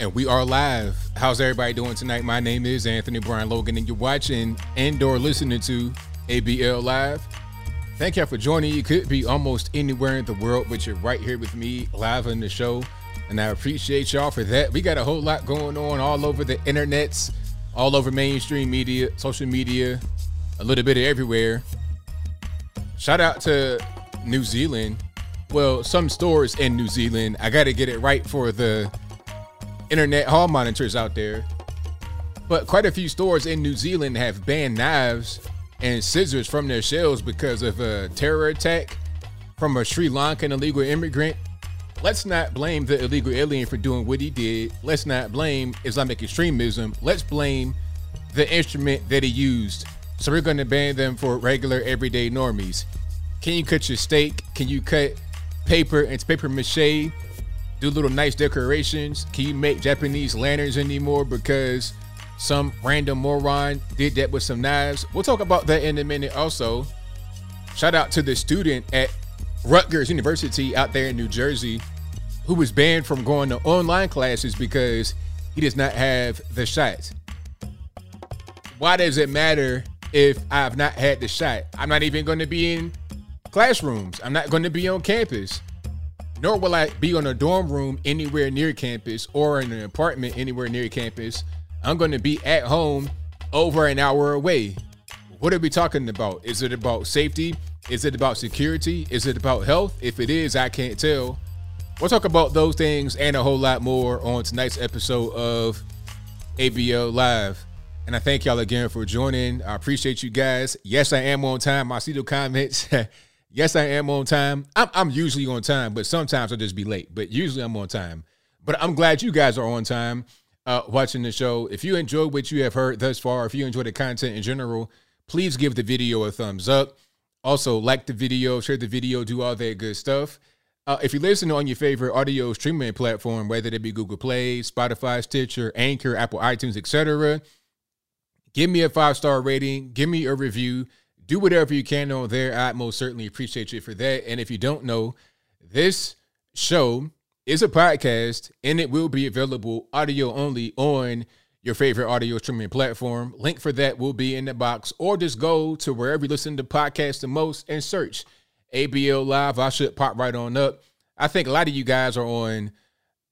And we are live. How's everybody doing tonight? My name is Anthony Brian Logan, and you're watching and or listening to ABL Live. Thank y'all for joining. You could be almost anywhere in the world, but you're right here with me live on the show. And I appreciate y'all for that. We got a whole lot going on all over the internets, all over mainstream media, social media, a little bit of everywhere. Shout out to New Zealand. Well, some stores in New Zealand. I got to get it right for the internet hall monitors out there. But quite a few stores in New Zealand have banned knives and scissors from their shelves because of a terror attack from a Sri Lankan illegal immigrant. Let's not blame the illegal alien for doing what he did. Let's not blame Islamic extremism. Let's blame the instrument that he used. So we're going to ban them for regular everyday normies. Can you cut your steak? Can you cut paper and paper mache? Do little nice decorations? Can you make Japanese lanterns anymore because some random moron did that with some knives? We'll talk about that in a minute also. Shout out to the student at Rutgers University out there in New Jersey who was banned from going to online classes because he does not have the shot. Why does it matter if I've not had the shot? I'm not even going to be in classrooms. I'm not going to be on campus nor will I be on a dorm room anywhere near campus or in an apartment anywhere near campus. I'm going to be at home over an hour away. What are we talking about? Is it about safety? Is it about security? Is it about health? If it is, I can't tell. We'll talk about those things and a whole lot more on tonight's episode of ABL Live. And I thank y'all again for joining. I appreciate you guys. Yes, I am on time. I see the comments. Yes, I am on time. I'm, I'm usually on time, but sometimes I'll just be late. But usually I'm on time. But I'm glad you guys are on time uh, watching the show. If you enjoy what you have heard thus far, if you enjoy the content in general, please give the video a thumbs up. Also, like the video, share the video, do all that good stuff. Uh, if you listen on your favorite audio streaming platform, whether it be Google Play, Spotify, Stitcher, Anchor, Apple iTunes, etc., give me a five star rating, give me a review do whatever you can on there. I most certainly appreciate you for that. And if you don't know, this show is a podcast and it will be available audio only on your favorite audio streaming platform. Link for that will be in the box, or just go to wherever you listen to podcasts the most and search ABL Live. I should pop right on up. I think a lot of you guys are on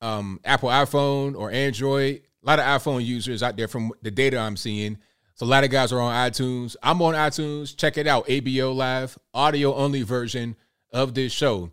um, Apple iPhone or Android. A lot of iPhone users out there from the data I'm seeing. So a lot of guys are on iTunes. I'm on iTunes. Check it out. ABL Live, audio only version of this show.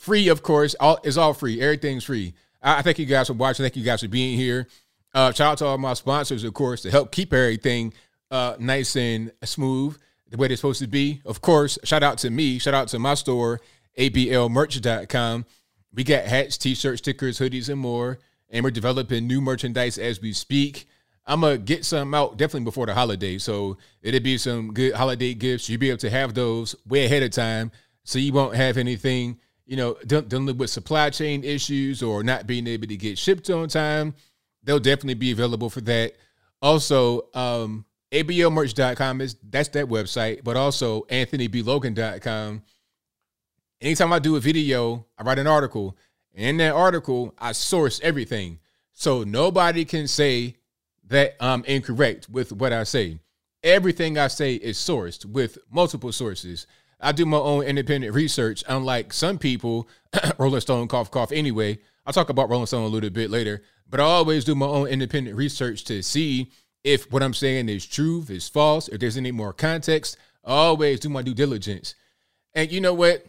Free, of course. All it's all free. Everything's free. I, I thank you guys for watching. Thank you guys for being here. Uh, shout out to all my sponsors, of course, to help keep everything uh, nice and smooth the way they're supposed to be. Of course, shout out to me. Shout out to my store, ablmerch.com. We got hats, t-shirts, stickers, hoodies, and more. And we're developing new merchandise as we speak. I'm gonna get some out definitely before the holiday. So it'll be some good holiday gifts. You'll be able to have those way ahead of time, so you won't have anything, you know, dealing with supply chain issues or not being able to get shipped on time. They'll definitely be available for that. Also, um, ablmerch.com is that's that website, but also anthonyblogan.com. Anytime I do a video, I write an article. And in that article, I source everything. So nobody can say that I'm incorrect with what I say. Everything I say is sourced with multiple sources. I do my own independent research, unlike some people, Rolling Stone, cough, cough. Anyway, I'll talk about Rolling Stone a little bit later, but I always do my own independent research to see if what I'm saying is true, if it's false, if there's any more context. I always do my due diligence. And you know what?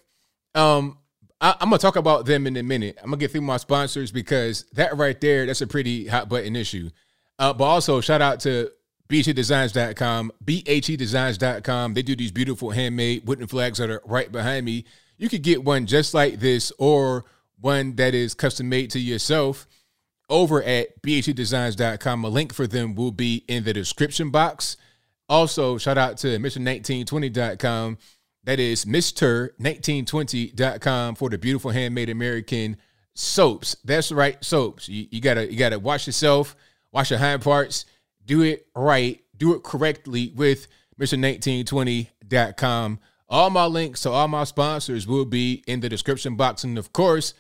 Um, I, am gonna talk about them in a minute. I'm gonna get through my sponsors because that right there, that's a pretty hot button issue. Uh, but also shout out to bhtdesigns.com, bhtdesigns.com. They do these beautiful handmade wooden flags that are right behind me. You could get one just like this or one that is custom made to yourself over at bhtdesigns.com. A link for them will be in the description box. Also, shout out to Mr1920.com. That is Mr1920.com for the beautiful handmade American soaps. That's right, soaps. You, you gotta you gotta wash yourself wash your hind parts, do it right, do it correctly with Mr1920.com. All my links to all my sponsors will be in the description box. And of course,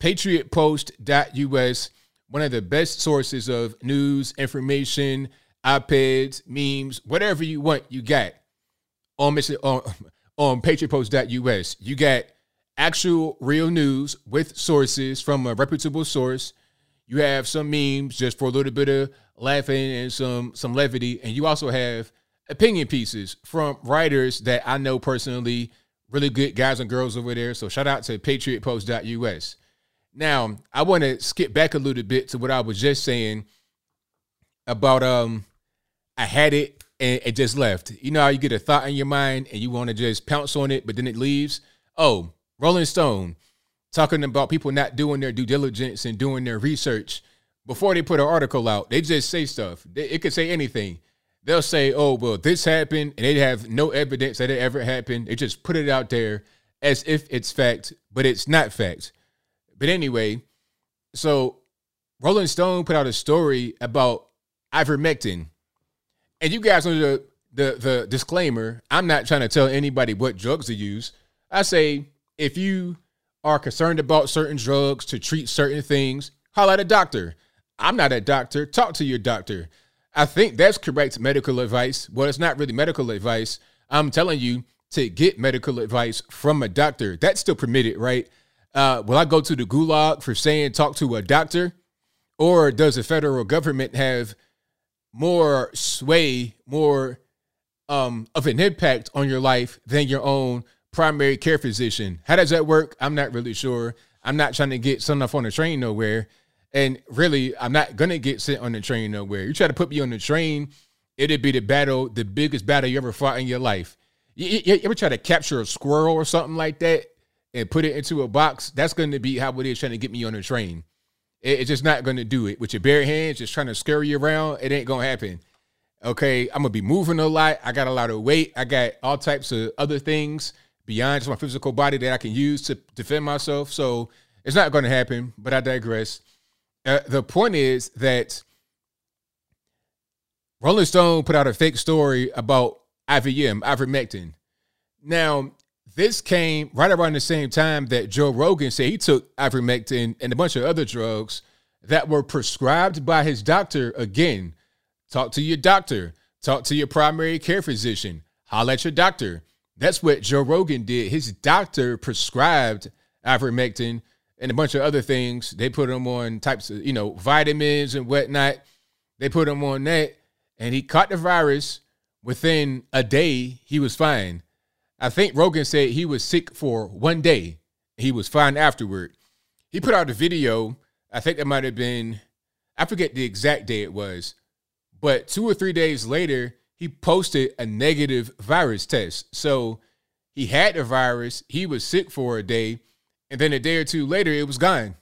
patriotpost.us, one of the best sources of news, information, op-eds, memes, whatever you want, you got on on, on patriotpost.us. You got actual real news with sources from a reputable source. You have some memes just for a little bit of laughing and some some levity, and you also have opinion pieces from writers that I know personally, really good guys and girls over there. So shout out to patriotpost.us. Now, I want to skip back a little bit to what I was just saying about um I had it and it just left. You know how you get a thought in your mind and you want to just pounce on it, but then it leaves? Oh, Rolling Stone talking about people not doing their due diligence and doing their research before they put an article out. They just say stuff. It could say anything. They'll say, "Oh, well, this happened," and they have no evidence that it ever happened. They just put it out there as if it's fact, but it's not fact. But anyway, so Rolling Stone put out a story about ivermectin, and you guys know the the the disclaimer. I'm not trying to tell anybody what drugs to use. I say if you are concerned about certain drugs to treat certain things, holler at a doctor. I'm not a doctor. Talk to your doctor. I think that's correct medical advice. Well, it's not really medical advice. I'm telling you to get medical advice from a doctor. That's still permitted, right? Uh, will I go to the gulag for saying talk to a doctor? Or does the federal government have more sway, more um, of an impact on your life than your own primary care physician? How does that work? I'm not really sure. I'm not trying to get sent off on a train nowhere. And really, I'm not gonna get sent on the train nowhere. You try to put me on the train, it'd be the battle, the biggest battle you ever fought in your life. You, you, you ever try to capture a squirrel or something like that and put it into a box? That's gonna be how it is trying to get me on the train. It, it's just not gonna do it with your bare hands, just trying to scurry you around. It ain't gonna happen. Okay, I'm gonna be moving a lot. I got a lot of weight. I got all types of other things beyond just my physical body that I can use to defend myself. So it's not going to happen. But I digress. Uh, the point is that Rolling Stone put out a fake story about IVM, ivermectin. Now, this came right around the same time that Joe Rogan said he took ivermectin and a bunch of other drugs that were prescribed by his doctor. Again, talk to your doctor, talk to your primary care physician, holler at your doctor. That's what Joe Rogan did. His doctor prescribed ivermectin and a bunch of other things. They put him on types of, you know, vitamins and whatnot. They put him on that, and he caught the virus. Within a day, he was fine. I think Rogan said he was sick for one day. He was fine afterward. He put out a video. I think that might have been, I forget the exact day it was, but two or three days later, he posted a negative virus test. So he had the virus, he was sick for a day, and then a day or two later, it was gone.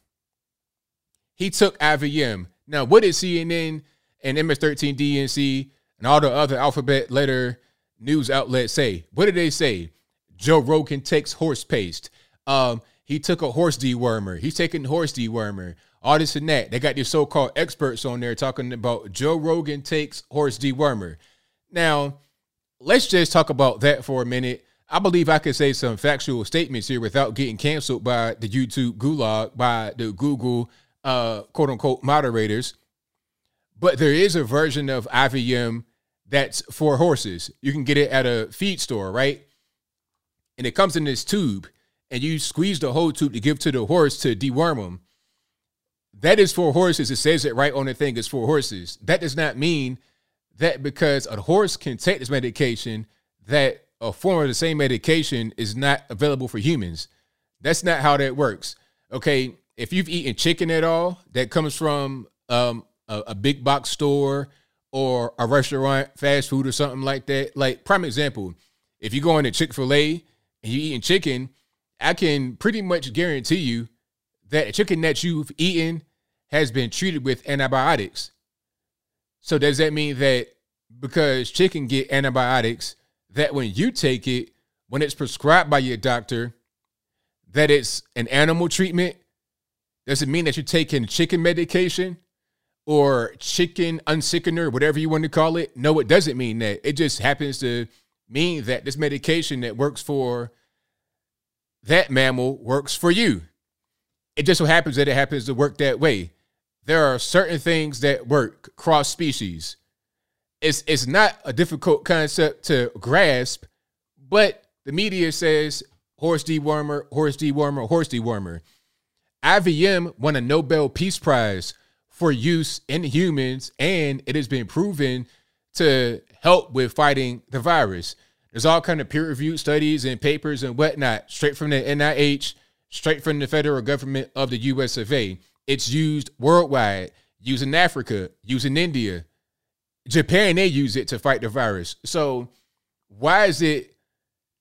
He took IVM. Now, what did CNN and MS13 DNC and all the other alphabet letter news outlets say? What did they say? Joe Rogan takes horse paste. Um, he took a horse dewormer. He's taking horse dewormer. All this and that. They got these so-called experts on there talking about Joe Rogan takes horse dewormer. Now, let's just talk about that for a minute. I believe I could say some factual statements here without getting canceled by the YouTube gulag, by the Google uh, quote unquote moderators. But there is a version of IVM that's for horses. You can get it at a feed store, right? And it comes in this tube, and you squeeze the whole tube to give to the horse to deworm them. That is for horses. It says it right on the thing. It's for horses. That does not mean that because a horse can take this medication, that a form of the same medication is not available for humans. That's not how that works. Okay, if you've eaten chicken at all that comes from um, a, a big box store or a restaurant, fast food or something like that, like prime example, if you go into Chick Fil A and you're eating chicken, I can pretty much guarantee you that the chicken that you've eaten has been treated with antibiotics. So does that mean that because chicken get antibiotics, that when you take it, when it's prescribed by your doctor, that it's an animal treatment? Does it mean that you're taking chicken medication or chicken unsickener, whatever you want to call it? No, it doesn't mean that. It just happens to mean that this medication that works for that mammal works for you. It just so happens that it happens to work that way there are certain things that work cross species. It's it's not a difficult concept to grasp, but the media says horse dewormer, horse dewormer, horse dewormer. IVM won a Nobel Peace Prize for use in humans, and it has been proven to help with fighting the virus. There's all kind of peer-reviewed studies and papers and whatnot, straight from the NIH, straight from the federal government of the US of A. It's used worldwide, used in Africa, used in India. Japan, they use it to fight the virus. So why is it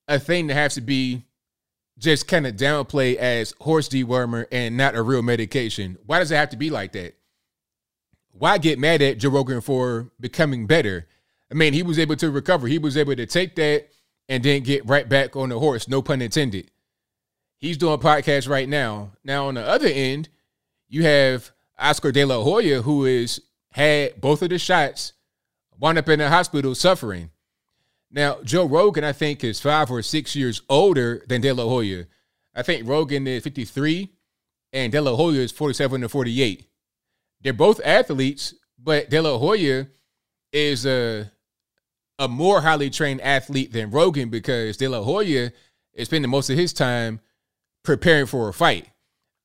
a thing that has to be just kind of downplayed as horse dewormer and not a real medication? Why does it have to be like that? Why get mad at Joe Rogan for becoming better? I mean, he was able to recover. He was able to take that and then get right back on the horse, no pun intended. He's doing podcasts right now. Now, on the other end, you have Oscar De La Hoya, who is had both of the shots, wound up in the hospital suffering. Now, Joe Rogan, I think, is five or six years older than De La Hoya. I think Rogan is 53 and De La Hoya is 47 to 48. They're both athletes, but De La Hoya is a a more highly trained athlete than Rogan because De La Hoya is spending most of his time preparing for a fight.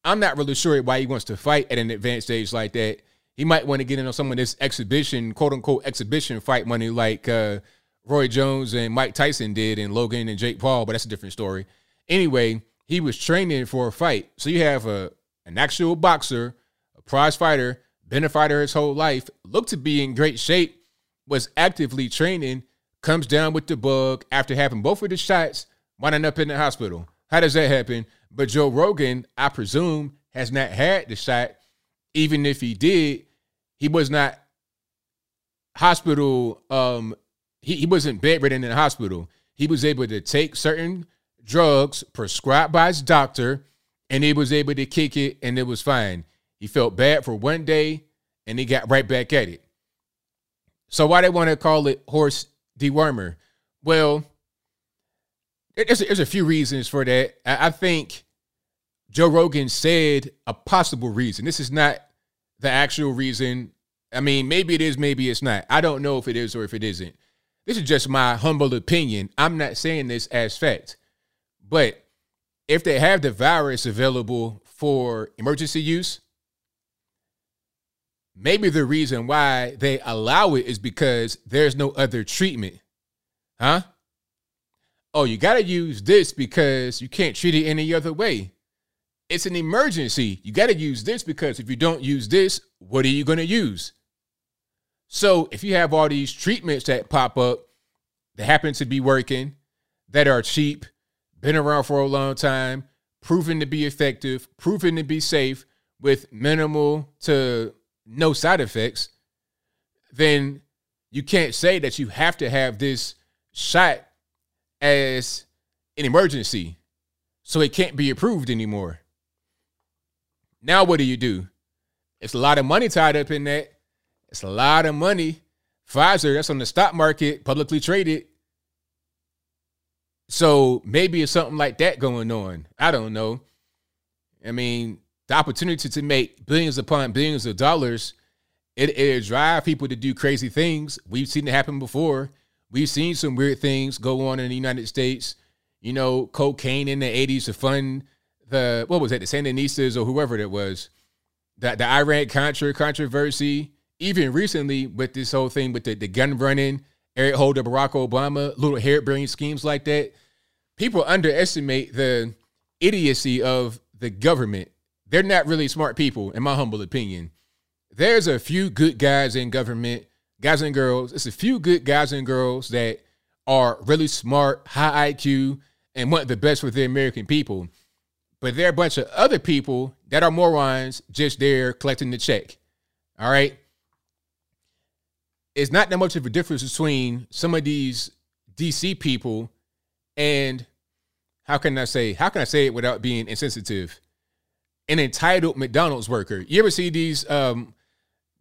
I'm not really sure why he wants to fight at an advanced age like that. He might want to get in on some of this exhibition, quote unquote, exhibition fight money like uh, Roy Jones and Mike Tyson did and Logan and Jake Paul, but that's a different story. Anyway, he was training for a fight. So you have a an actual boxer, a prize fighter, been a fighter his whole life, looked to be in great shape, was actively training, comes down with the bug after having both of the shots, winding up in the hospital. How does that happen? But Joe Rogan, I presume, has not had the shot. Even if he did, he was not hospital. Um, he, he wasn't bedridden in the hospital. He was able to take certain drugs prescribed by his doctor, and he was able to kick it, and it was fine. He felt bad for one day, and he got right back at it. So why they want to call it horse dewormer? Well, there's a, there's a few reasons for that. I, I think Joe Rogan said a possible reason. This is not the actual reason. I mean, maybe it is, maybe it's not. I don't know if it is or if it isn't. This is just my humble opinion. I'm not saying this as fact. But if they have the virus available for emergency use, maybe the reason why they allow it is because there's no other treatment. Huh? Oh, you got to use this because you can't treat it any other way. It's an emergency. You got to use this because if you don't use this, what are you going to use? So, if you have all these treatments that pop up that happen to be working, that are cheap, been around for a long time, proven to be effective, proven to be safe with minimal to no side effects, then you can't say that you have to have this shot as an emergency. So it can't be approved anymore. Now, what do you do? It's a lot of money tied up in that. It's a lot of money. Pfizer, that's on the stock market, publicly traded. So maybe it's something like that going on. I don't know. I mean, the opportunity to make billions upon billions of dollars, it it drive people to do crazy things. We've seen it happen before. We've seen some weird things go on in the United States. You know, cocaine in the 80s to fund the what was it the Sandinistas or whoever it was. The the Iran Contra controversy. Even recently with this whole thing with the, the gun running, Eric Holder, Barack Obama, little hair-brained schemes like that. People underestimate the idiocy of the government they're not really smart people, in my humble opinion. There's a few good guys in government, guys and girls. It's a few good guys and girls that are really smart, high IQ, and want the best for the American people. But there are a bunch of other people that are morons just there collecting the check. All right. It's not that much of a difference between some of these DC people and how can I say, how can I say it without being insensitive? an entitled McDonald's worker. You ever see these um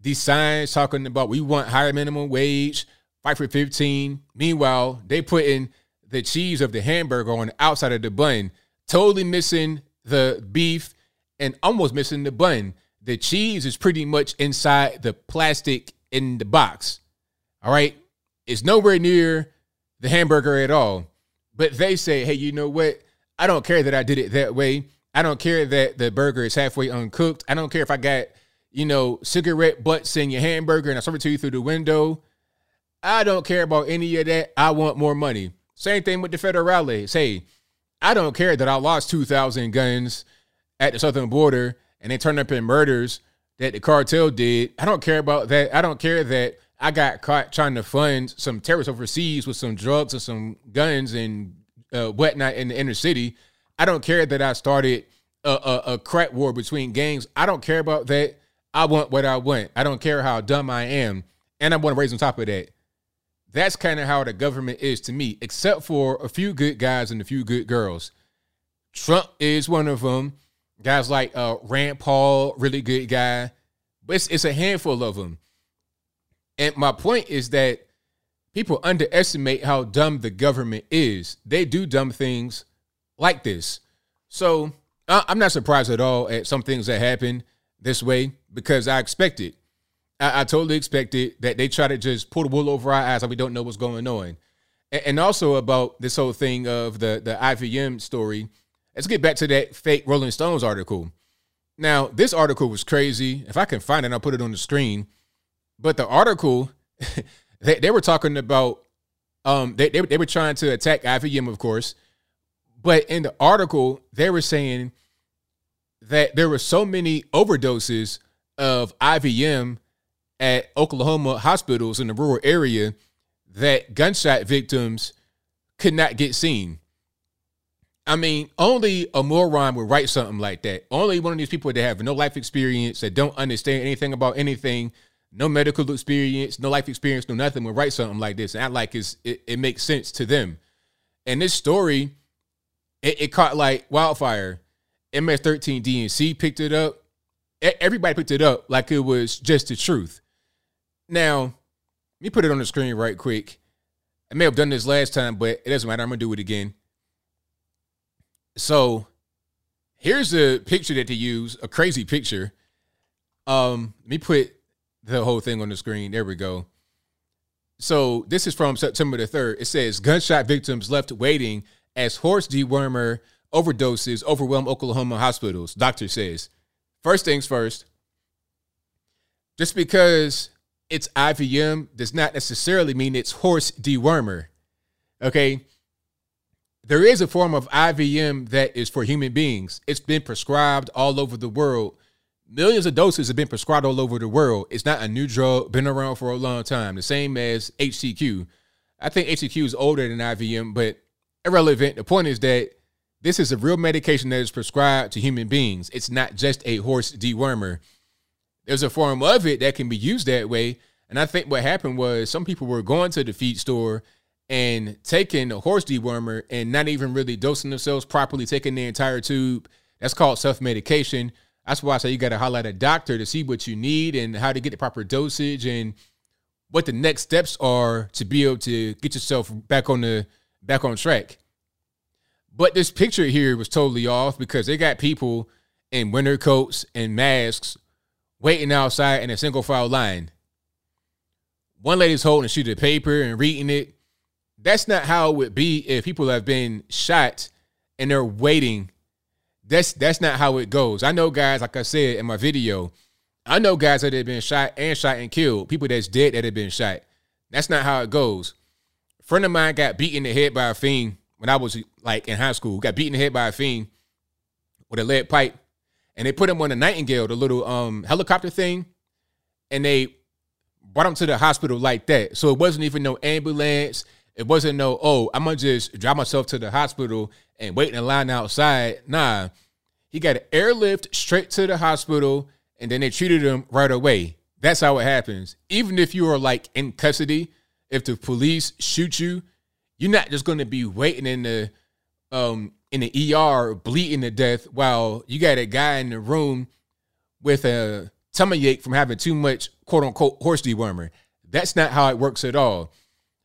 these signs talking about we want higher minimum wage, fight for 15. Meanwhile, they putting the cheese of the hamburger on the outside of the bun, totally missing the beef and almost missing the bun. the cheese is pretty much inside the plastic in the box. All right. It's nowhere near the hamburger at all. But they say, hey, you know what? I don't care that I did it that way. I don't care that the burger is halfway uncooked. I don't care if I got, you know, cigarette butts in your hamburger and I serve it to you through the window. I don't care about any of that. I want more money. Same thing with the federales. Hey, I don't care that I lost 2,000 guns at the southern border and they turned up in murders that the cartel did. I don't care about that. I don't care that I got caught trying to fund some terrorists overseas with some drugs and some guns and uh, whatnot in the inner city. I don't care that I started a, a, a crack war between gangs. I don't care about that. I want what I want. I don't care how dumb I am. And I want to raise on top of that. That's kind of how the government is to me, except for a few good guys and a few good girls. Trump is one of them. Guys like uh, Rand Paul, really good guy. But it's, it's a handful of them. And my point is that people underestimate how dumb the government is. They do dumb things like this. So I'm not surprised at all at some things that happen this way because I expect it. I, I totally expected that they try to just pull the wool over our eyes and we don't know what's going on. And, and also about this whole thing of the, the IVM story. Let's get back to that fake Rolling Stones article. Now, this article was crazy. If I can find it, I'll put it on the screen. But the article, they, they were talking about, um, they, they, they were trying to attack IVM, of course. But in the article, they were saying that there were so many overdoses of IVM at Oklahoma hospitals in the rural area that gunshot victims could not get seen. I mean, only a moron would write something like that. Only one of these people that have no life experience, that don't understand anything about anything, no medical experience, no life experience, no nothing, would write something like this and act like it's, it, it makes sense to them. And this story, it, it caught like wildfire. MS13 DNC picked it up. Everybody picked it up like it was just the truth. Now, let me put it on the screen right quick. I may have done this last time, but it doesn't matter. I'm gonna do it again. So here's the picture that they use, a crazy picture. Um, let me put the whole thing on the screen. There we go. So this is from September the 3rd. It says gunshot victims left waiting as horse dewormer overdoses overwhelm Oklahoma hospitals. Doctor says. First things first, just because it's IVM does not necessarily mean it's horse dewormer. Okay. There is a form of IVM that is for human beings. It's been prescribed all over the world. Millions of doses have been prescribed all over the world. It's not a new drug, been around for a long time. The same as HCQ. I think HCQ is older than IVM, but irrelevant. The point is that this is a real medication that is prescribed to human beings. It's not just a horse dewormer there's a form of it that can be used that way. And I think what happened was some people were going to the feed store and taking a horse dewormer and not even really dosing themselves properly, taking the entire tube. That's called self medication. That's why I say you got to highlight a doctor to see what you need and how to get the proper dosage and what the next steps are to be able to get yourself back on the back on track. But this picture here was totally off because they got people in winter coats and masks waiting outside in a single file line. One lady's holding a sheet of paper and reading it. That's not how it would be if people have been shot and they're waiting. That's that's not how it goes. I know guys, like I said in my video, I know guys that have been shot and shot and killed, people that's dead that have been shot. That's not how it goes. A friend of mine got beaten in the head by a fiend when I was like in high school. Got beaten in the head by a fiend with a lead pipe and they put him on a Nightingale, the little um helicopter thing, and they brought him to the hospital like that. So it wasn't even no ambulance. It wasn't no, oh, I'm gonna just drive myself to the hospital and wait in a line outside. Nah. He got an airlift straight to the hospital, and then they treated him right away. That's how it happens. Even if you are like in custody, if the police shoot you, you're not just gonna be waiting in the um in the ER bleeding to death while you got a guy in the room with a tummy ache from having too much quote unquote horse dewormer. That's not how it works at all.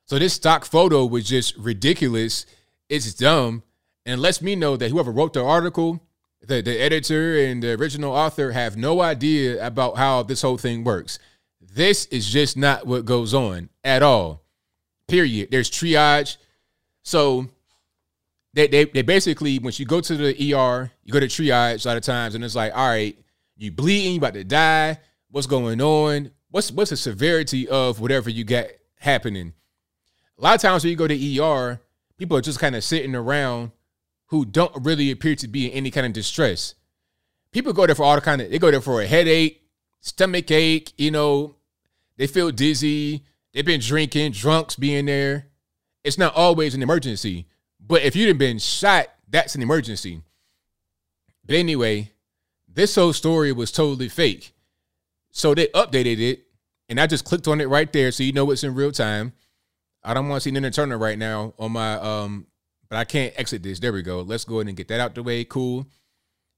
So this stock photo was just ridiculous. It's dumb and lets me know that whoever wrote the article the, the editor and the original author have no idea about how this whole thing works. This is just not what goes on at all. Period. There's triage. So they, they, they basically, once you go to the ER, you go to triage a lot of times, and it's like, all right, you bleeding, you about to die. What's going on? What's what's the severity of whatever you got happening? A lot of times when you go to ER, people are just kind of sitting around who don't really appear to be in any kind of distress. People go there for all the kind of they go there for a headache, stomach ache, you know, they feel dizzy, they've been drinking, drunks being there. It's not always an emergency. But if you'd been shot, that's an emergency. But anyway, this whole story was totally fake. So they updated it, and I just clicked on it right there so you know it's in real time. I don't want to see Nina Turner right now on my um but I can't exit this. There we go. Let's go ahead and get that out the way. Cool.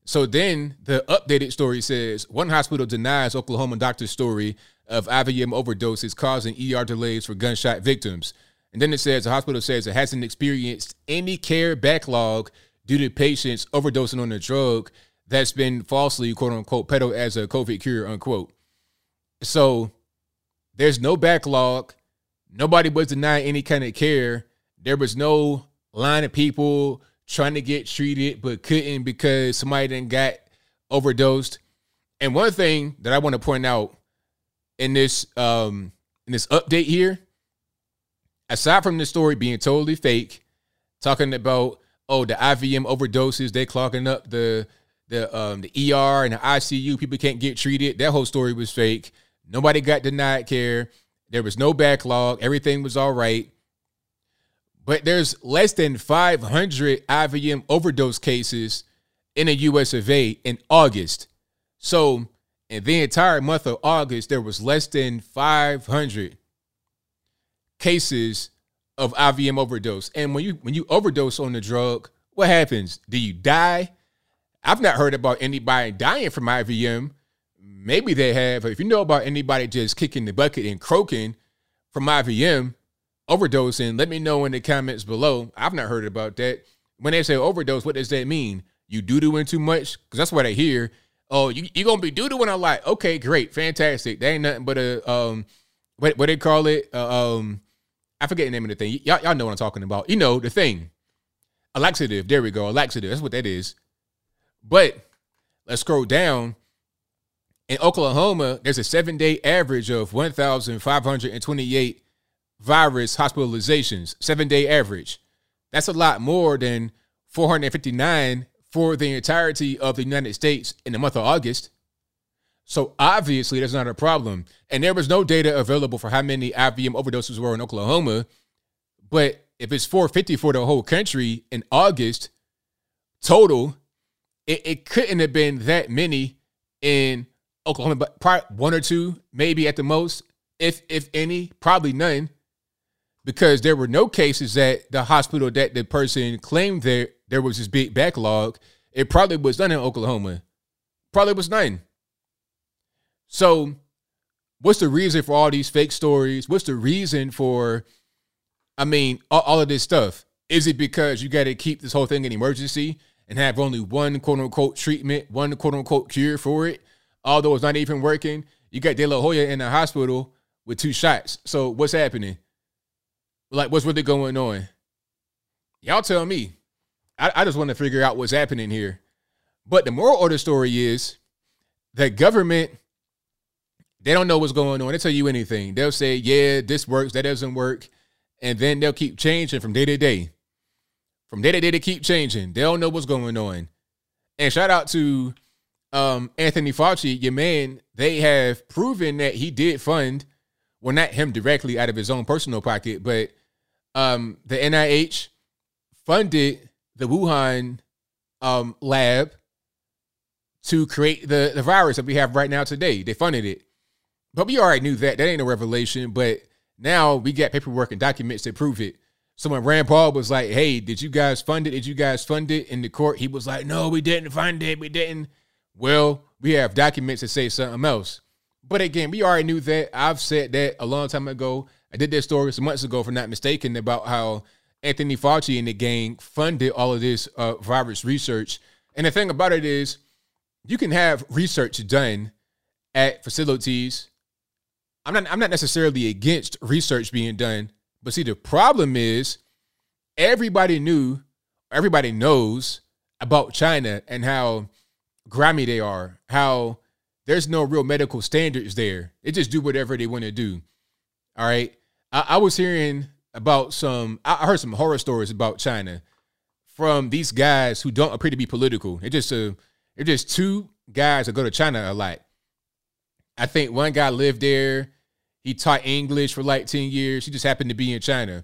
So then the updated story says one hospital denies Oklahoma doctor's story of IVM overdoses causing ER delays for gunshot victims. And then it says the hospital says it hasn't experienced any care backlog due to patients overdosing on the drug that's been falsely, quote unquote, peddled as a COVID cure, unquote. So there's no backlog. Nobody was denied any kind of care. There was no line of people trying to get treated but couldn't because somebody then got overdosed. And one thing that I want to point out in this um in this update here, aside from the story being totally fake, talking about oh the IVM overdoses, they clogging up the the um the ER and the ICU, people can't get treated. That whole story was fake. Nobody got denied care. There was no backlog. Everything was all right but there's less than 500 IVM overdose cases in the US of A in August. So, in the entire month of August, there was less than 500 cases of IVM overdose. And when you when you overdose on the drug, what happens? Do you die? I've not heard about anybody dying from IVM. Maybe they have. If you know about anybody just kicking the bucket and croaking from IVM, overdosing, let me know in the comments below. I've not heard about that. When they say overdose, what does that mean? You doo dooing too much? Because that's what I hear. Oh, you you gonna be doo dooing a lot? Okay, great, fantastic. That ain't nothing but a um, what what they call it? Uh, um, I forget the name of the thing. Y'all y'all know what I'm talking about. You know the thing, a laxative. There we go, a laxative. That's what that is. But let's scroll down. In Oklahoma, there's a seven day average of 1,528 virus hospitalizations, seven day average. That's a lot more than 459 for the entirety of the United States in the month of August. So obviously, that's not a problem. And there was no data available for how many IVM overdoses were in Oklahoma. But if it's 450 for the whole country in August total, it, it couldn't have been that many in Oklahoma, but probably one or two, maybe at the most, if if any, probably none because there were no cases at the hospital that the person claimed there there was this big backlog. It probably was none in Oklahoma. Probably was none. So, what's the reason for all these fake stories? What's the reason for, I mean, all, all of this stuff? Is it because you got to keep this whole thing in emergency and have only one quote unquote treatment, one quote unquote cure for it, although it's not even working? You got De La Hoya in the hospital with two shots. So, what's happening? Like, what's really going on? Y'all tell me. I, I just want to figure out what's happening here. But the moral of the story is that government, they don't know what's going on. They tell you anything. They'll say, yeah, this works, that doesn't work. And then they'll keep changing from day to day. From day to day, they keep changing. They don't know what's going on. And shout out to um, Anthony Fauci, your man. They have proven that he did fund, well, not him directly out of his own personal pocket, but um, the NIH funded the Wuhan um, lab to create the, the virus that we have right now today. They funded it. But we already knew that. That ain't a revelation. But now we got paperwork and documents to prove it. So when Rand Paul was like, hey, did you guys fund it? Did you guys fund it? In the court, he was like, no, we didn't fund it. We didn't. Well, we have documents that say something else. But again, we already knew that. I've said that a long time ago. I did that story some months ago, if I'm not mistaken, about how Anthony Fauci and the gang funded all of this uh, virus research And the thing about it is, you can have research done at facilities. I'm not I'm not necessarily against research being done, but see the problem is everybody knew, everybody knows about China and how grimy they are, how there's no real medical standards there. They just do whatever they want to do. All right. I, I was hearing about some I heard some horror stories about China from these guys who don't appear to be political. They're just a they're just two guys that go to China a lot. I think one guy lived there. He taught English for like 10 years. He just happened to be in China.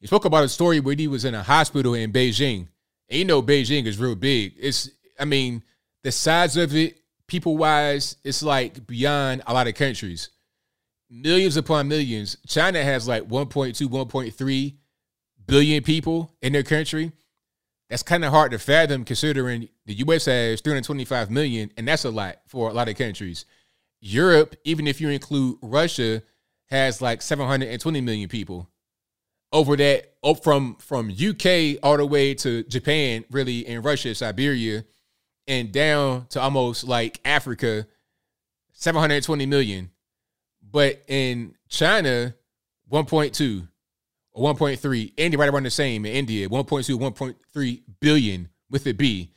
He spoke about a story where he was in a hospital in Beijing. And you know Beijing is real big. It's I mean, the size of it, people wise, it's like beyond a lot of countries. Millions upon millions. China has like 1.2, 1.3 billion people in their country that's kind of hard to fathom considering the US has 325 million, and that's a lot for a lot of countries. Europe, even if you include Russia, has like 720 million people. Over that, oh, from from UK all the way to Japan, really in Russia, Siberia, and down to almost like Africa, 720 million. But in China, 1.2 or 1.3. India right around the same in India, 1.2, 1.3 billion with a B.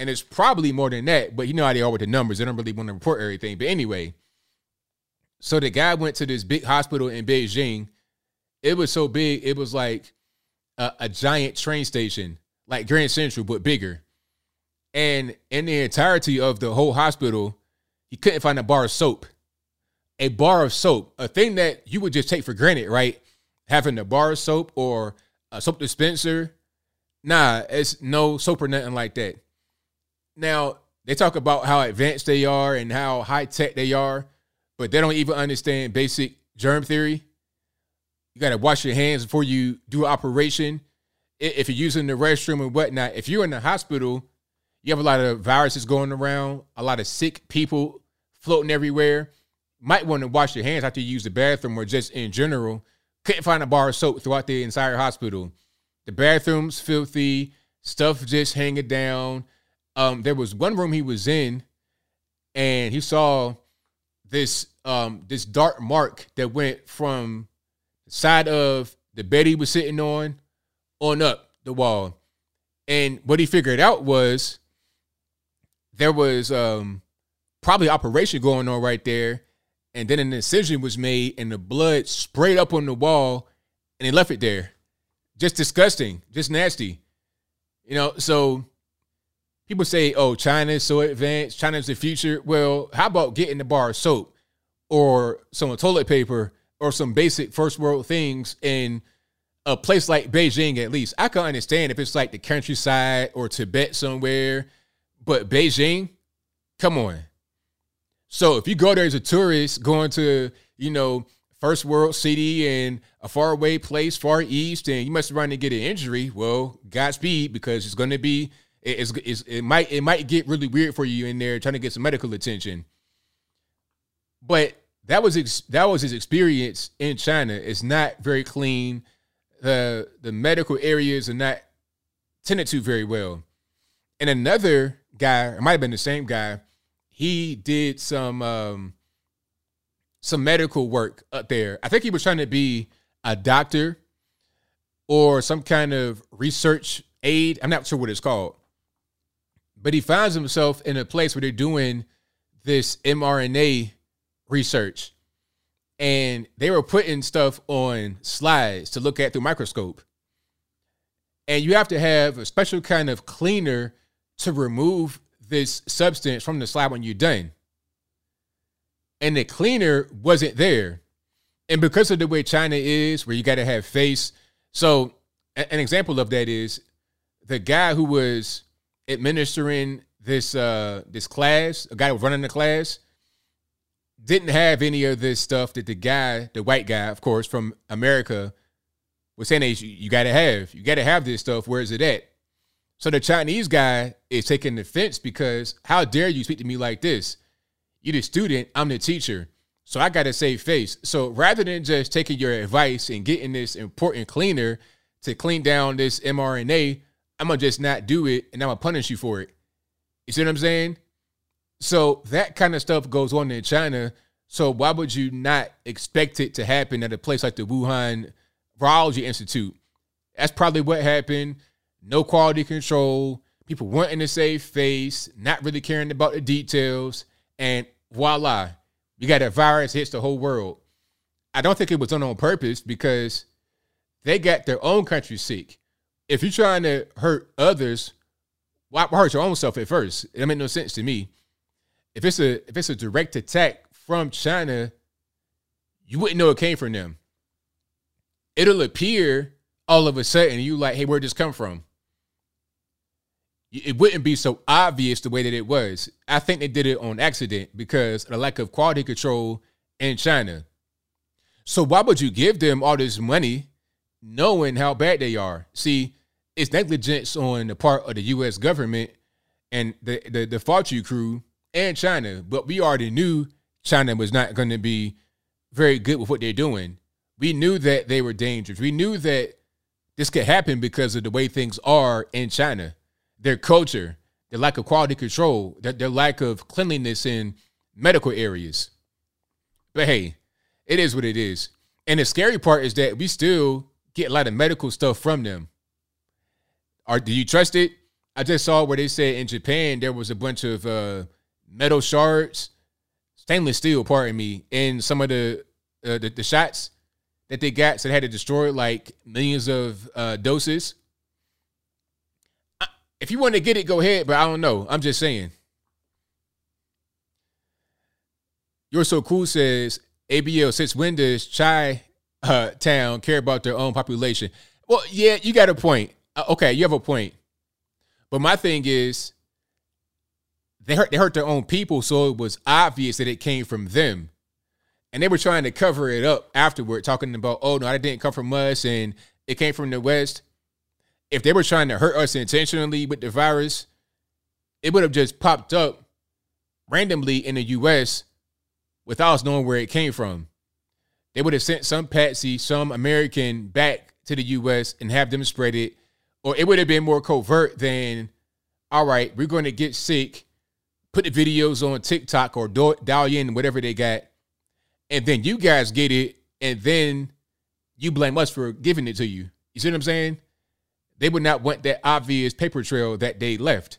And it's probably more than that, but you know how they are with the numbers. They don't really want to report everything. But anyway, so the guy went to this big hospital in Beijing. It was so big, it was like a, a giant train station, like Grand Central, but bigger. And in the entirety of the whole hospital, he couldn't find a bar of soap. A bar of soap, a thing that you would just take for granted, right? having a bar of soap or a soap dispenser. Nah, it's no soap or nothing like that. Now, they talk about how advanced they are and how high tech they are, but they don't even understand basic germ theory. You got to wash your hands before you do operation. If you're using the restroom and whatnot, if you're in the hospital, you have a lot of viruses going around, a lot of sick people floating everywhere. Might want to wash your hands after you use the bathroom or just in general couldn't find a bar of soap throughout the entire hospital. The bathrooms filthy, stuff just hanging down. Um, there was one room he was in, and he saw this um this dark mark that went from the side of the bed he was sitting on on up the wall. And what he figured out was there was um probably operation going on right there and then an incision was made and the blood sprayed up on the wall and they left it there. Just disgusting, just nasty. You know, so people say, oh, China's so advanced, China's the future. Well, how about getting the bar of soap or some toilet paper or some basic first world things in a place like Beijing, at least? I can understand if it's like the countryside or Tibet somewhere, but Beijing, come on. So if you go there as a tourist going to, you know, first world city and a faraway place, far east, and you must run to get an injury, well, Godspeed because it's going to be it's, it's, it might it might get really weird for you in there trying to get some medical attention. But that was ex, that was his experience in China. It's not very clean. The the medical areas are not tended to very well. And another guy, it might have been the same guy, he did some um, some medical work up there. I think he was trying to be a doctor or some kind of research aid. I'm not sure what it's called. But he finds himself in a place where they're doing this mRNA research. And they were putting stuff on slides to look at through microscope. And you have to have a special kind of cleaner to remove this substance from the slide when you're done. And the cleaner wasn't there. And because of the way China is, where you got to have face. So, an example of that is the guy who was administering this uh this class, a guy running the class, didn't have any of this stuff that the guy, the white guy, of course, from America, was saying, you, you got to have. You got to have this stuff. Where is it at? So the Chinese guy is taking offense because how dare you speak to me like this? You're the student, I'm the teacher. So I got to save face. So rather than just taking your advice and getting this important cleaner to clean down this mRNA, I'm to just not do it and I'm to punish you for it. You see what I'm saying? So that kind of stuff goes on in China. So why would you not expect it to happen at a place like the Wuhan Virology Institute? That's probably what happened. No quality control. People wanting to save face, not really caring about the details, and voila, you got a virus hits the whole world. I don't think it was done on purpose because they got their own country sick. If you're trying to hurt others, why hurt your own self at first? It make no sense to me. If it's a if it's a direct attack from China, you wouldn't know it came from them. It'll appear all of a sudden you like, hey, where'd this come from? It wouldn't be so obvious the way that it was. I think they did it on accident because of the lack of quality control in China. So why would you give them all this money knowing how bad they are? See, it's negligence on the part of the US government and the the, the Fauci crew and China, but we already knew China was not going to be very good with what they're doing. We knew that they were dangerous. We knew that this could happen because of the way things are in China, their culture, their lack of quality control, their, their lack of cleanliness in medical areas. But hey, it is what it is. And the scary part is that we still get a lot of medical stuff from them. Are do you trust it? I just saw where they said in Japan there was a bunch of uh, metal shards, stainless steel, pardon me, in some of the uh, the, the, shots that they got, so they had to destroy like millions of uh, doses. If you want to get it, go ahead, but I don't know. I'm just saying. You're so cool says ABL. Since when does Chai uh, Town care about their own population? Well, yeah, you got a point. Uh, okay, you have a point. But my thing is, they hurt they hurt their own people, so it was obvious that it came from them. And they were trying to cover it up afterward, talking about, oh no, that didn't come from us and it came from the West. If they were trying to hurt us intentionally with the virus, it would have just popped up randomly in the US without us knowing where it came from. They would have sent some patsy, some American back to the US and have them spread it. Or it would have been more covert than, all right, we're going to get sick put the videos on TikTok or Douyin, whatever they got, and then you guys get it, and then you blame us for giving it to you. You see what I'm saying? They would not want that obvious paper trail that they left.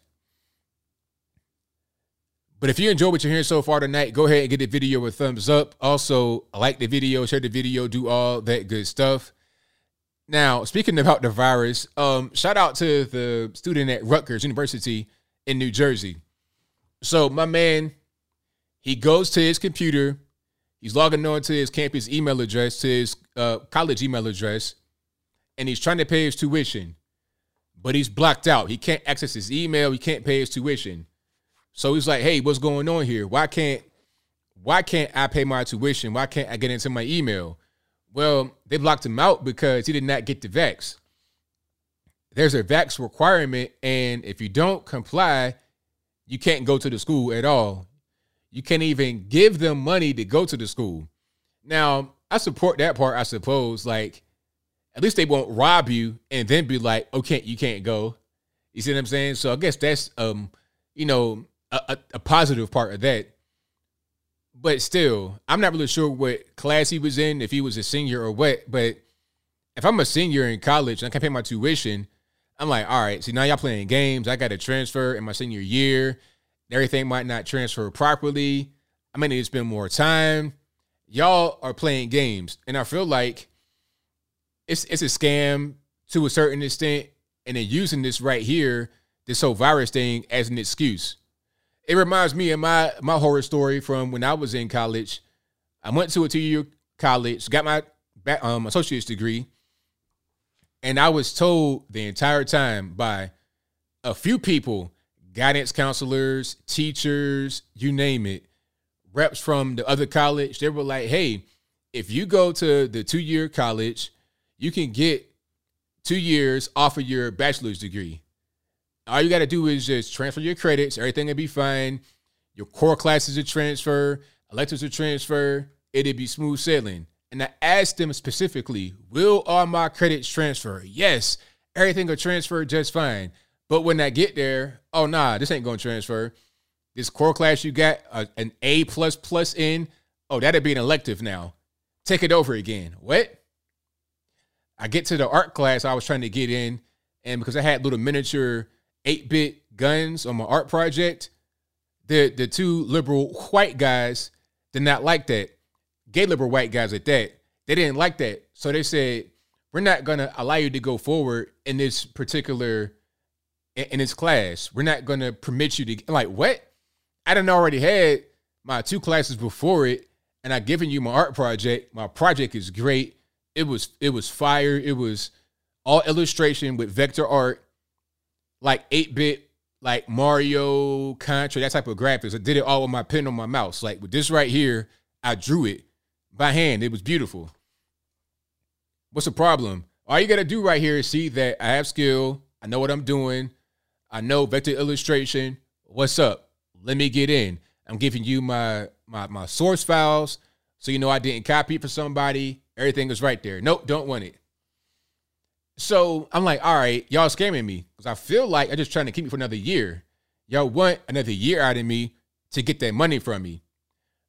But if you enjoy what you're hearing so far tonight, go ahead and get the video a thumbs up. Also, like the video, share the video, do all that good stuff. Now, speaking about the virus, um, shout out to the student at Rutgers University in New Jersey. So my man, he goes to his computer. He's logging on to his campus email address, to his uh, college email address, and he's trying to pay his tuition, but he's blocked out. He can't access his email. He can't pay his tuition. So he's like, "Hey, what's going on here? Why can't why can't I pay my tuition? Why can't I get into my email?" Well, they blocked him out because he did not get the vax. There's a vax requirement, and if you don't comply, you can't go to the school at all. You can't even give them money to go to the school. Now, I support that part, I suppose. Like, at least they won't rob you and then be like, okay, you can't go. You see what I'm saying? So I guess that's um, you know, a, a, a positive part of that. But still, I'm not really sure what class he was in, if he was a senior or what. But if I'm a senior in college and I can't pay my tuition, I'm like, all right, see now y'all playing games. I got to transfer in my senior year. Everything might not transfer properly. I may need to spend more time. Y'all are playing games, and I feel like it's it's a scam to a certain extent, and they're using this right here, this whole virus thing, as an excuse. It reminds me of my my horror story from when I was in college. I went to a two year college, got my um, associate's degree and I was told the entire time by a few people, guidance counselors, teachers, you name it, reps from the other college, they were like, hey, if you go to the two year college, you can get two years off of your bachelor's degree. All you got to do is just transfer your credits, everything will be fine. Your core classes will transfer, electives will transfer, it'll be smooth sailing. And I asked them specifically, will all my credits transfer? Yes, everything will transfer just fine. But when I get there, oh nah, this ain't gonna transfer. This core class you got uh, an A plus plus in, oh that'd be an elective now. Take it over again. What? I get to the art class I was trying to get in, and because I had little miniature 8-bit guns on my art project, the the two liberal white guys did not like that. Gay liberal white guys at that. They didn't like that. So they said, we're not gonna allow you to go forward in this particular in, this class. We're not gonna permit you to I'm like what? I didn't already had my two classes before it, and I given you my art project. My project is great. It was it was fire. It was all illustration with vector art, like 8-bit, like Mario, Contra, that type of graphics. I did it all with my pen on my mouse. Like with this right here, I drew it by hand. It was beautiful. What's the problem? All you gotta do right here is see that I have skill. I know what I'm doing. I know vector illustration. What's up? Let me get in. I'm giving you my my my source files so you know I didn't copy for somebody. Everything is right there. Nope, don't want it. So I'm like, all right, y'all scamming me because I feel like I'm just trying to keep me for another year. Y'all want another year out of me to get that money from me.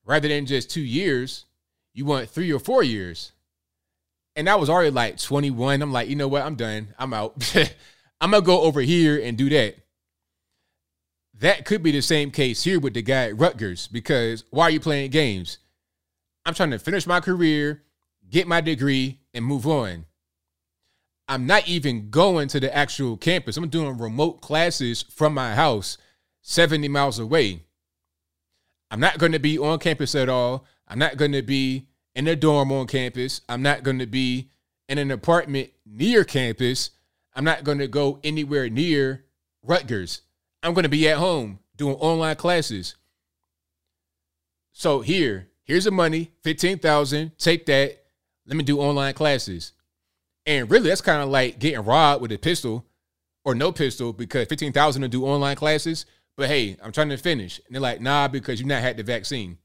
Rather than just two years, you want three or four years. And I was already like 21. I'm like, you know what? I'm done. I'm out. I'm going to go over here and do that. That could be the same case here with the guy at Rutgers because why are you playing games? I'm trying to finish my career, get my degree, and move on. I'm not even going to the actual campus. I'm doing remote classes from my house 70 miles away. I'm not going to be on campus at all. I'm not going to be in a dorm on campus. I'm not going to be in an apartment near campus. I'm not going to go anywhere near Rutgers. I'm going to be at home doing online classes. So here, here's the money, 15,000, take that. Let me do online classes. And really, that's kind of like getting robbed with a pistol or no pistol because 15,000 to do online classes. But hey, I'm trying to finish. And they're like, nah, because you not had the vaccine.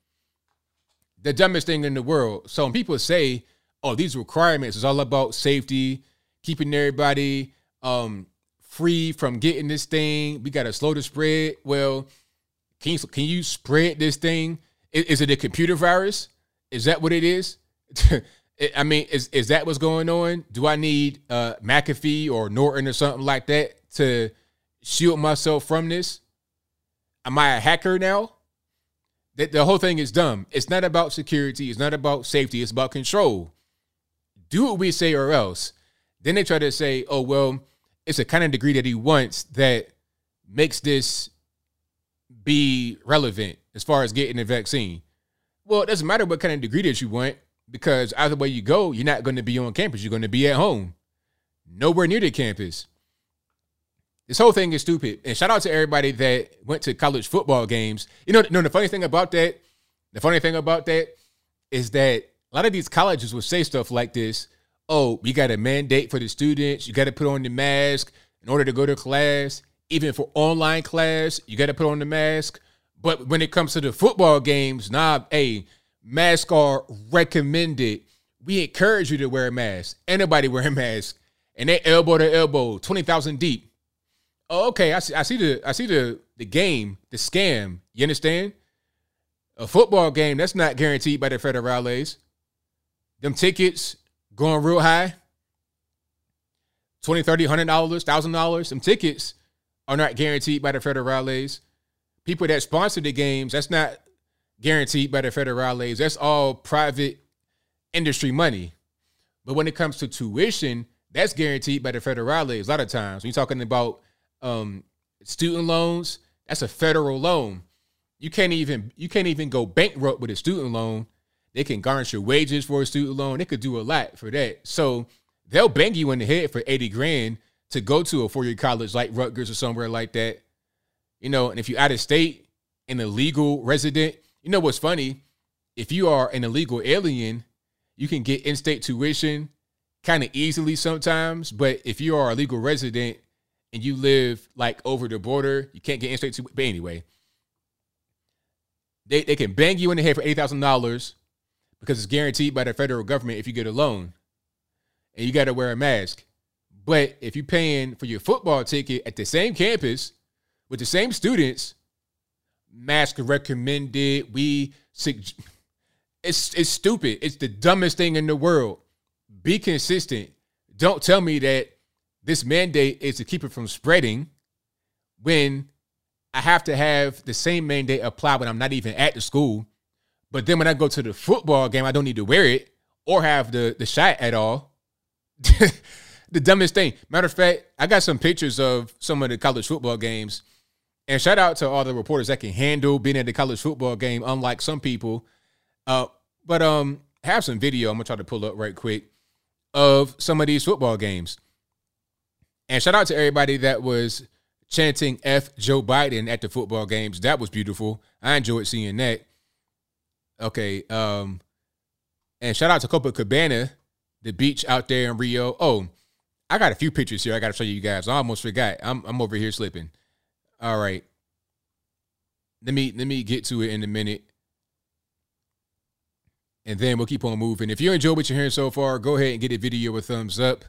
The dumbest thing in the world. So when people say, oh, these requirements is all about safety, keeping everybody um, free from getting this thing. We got to slow the spread. Well, can you, can you spread this thing? Is, is it a computer virus? Is that what it is? I mean, is is that what's going on? Do I need uh, McAfee or Norton or something like that to shield myself from this? Am I a hacker now? The, the whole thing is dumb. It's not about security. It's not about safety. It's about control. Do what we say or else. Then they try to say, oh, well, it's a kind of degree that he wants that makes this be relevant as far as getting a vaccine. Well, it doesn't matter what kind of degree that you want because either way you go, you're not going to be on campus. You're going to be at home, nowhere near the campus. This whole thing is stupid. And shout out to everybody that went to college football games. You know, you know the funny thing about that, the funny thing about that is that a lot of these colleges will say stuff like this. Oh, you got a mandate for the students. You got to put on the mask in order to go to class. Even for online class, you got to put on the mask. But when it comes to the football games, nah, hey, masks are recommended. We encourage you to wear a mask. Anybody wearing a mask. And they elbow to elbow, 20,000 deep. Oh, okay. I see, I see the I see the the game, the scam. You understand? A football game, that's not guaranteed by the federales. Them tickets going real high. 20 30 100 dollars thousand dollars some tickets are not guaranteed by the federales people that sponsor the games that's not guaranteed by the federales. That's all private industry money. But when it comes to tuition, that's guaranteed by the federales. A lot of times, when you're talking about um, student loans, that's a federal loan. You can't even you can't even go bankrupt with a student loan. They can garnish your wages for a student loan. They could do a lot for that. So they'll bang you in the head for 80 grand to go to a four-year college like Rutgers or somewhere like that. You know, and if you're out of state and a legal resident, you know what's funny? If you are an illegal alien, you can get in-state tuition kind of easily sometimes. But if you are a legal resident and you live like over the border, you can't get in-state tuition. But anyway, they, they can bang you in the head for eight thousand dollars because it's guaranteed by the federal government if you get a loan, and you got to wear a mask. But if you're paying for your football ticket at the same campus with the same students, mask recommended. We it's it's stupid. It's the dumbest thing in the world. Be consistent. Don't tell me that this mandate is to keep it from spreading when I have to have the same mandate apply when I'm not even at the school. But then when I go to the football game, I don't need to wear it or have the, the shot at all. the dumbest thing. Matter of fact, I got some pictures of some of the college football games. And shout out to all the reporters that can handle being at the college football game, unlike some people. Uh, but um, have some video. I'm gonna try to pull up right quick of some of these football games. And shout out to everybody that was chanting F Joe Biden at the football games. That was beautiful. I enjoyed seeing that. Okay. Um, and shout out to Copacabana, the beach out there in Rio. Oh, I got a few pictures here. I got to show you guys. I almost forgot. I'm I'm over here slipping. All right. Let me let me get to it in a minute. And then we'll keep on moving. If you enjoy what you're hearing so far, go ahead and get the video a thumbs up.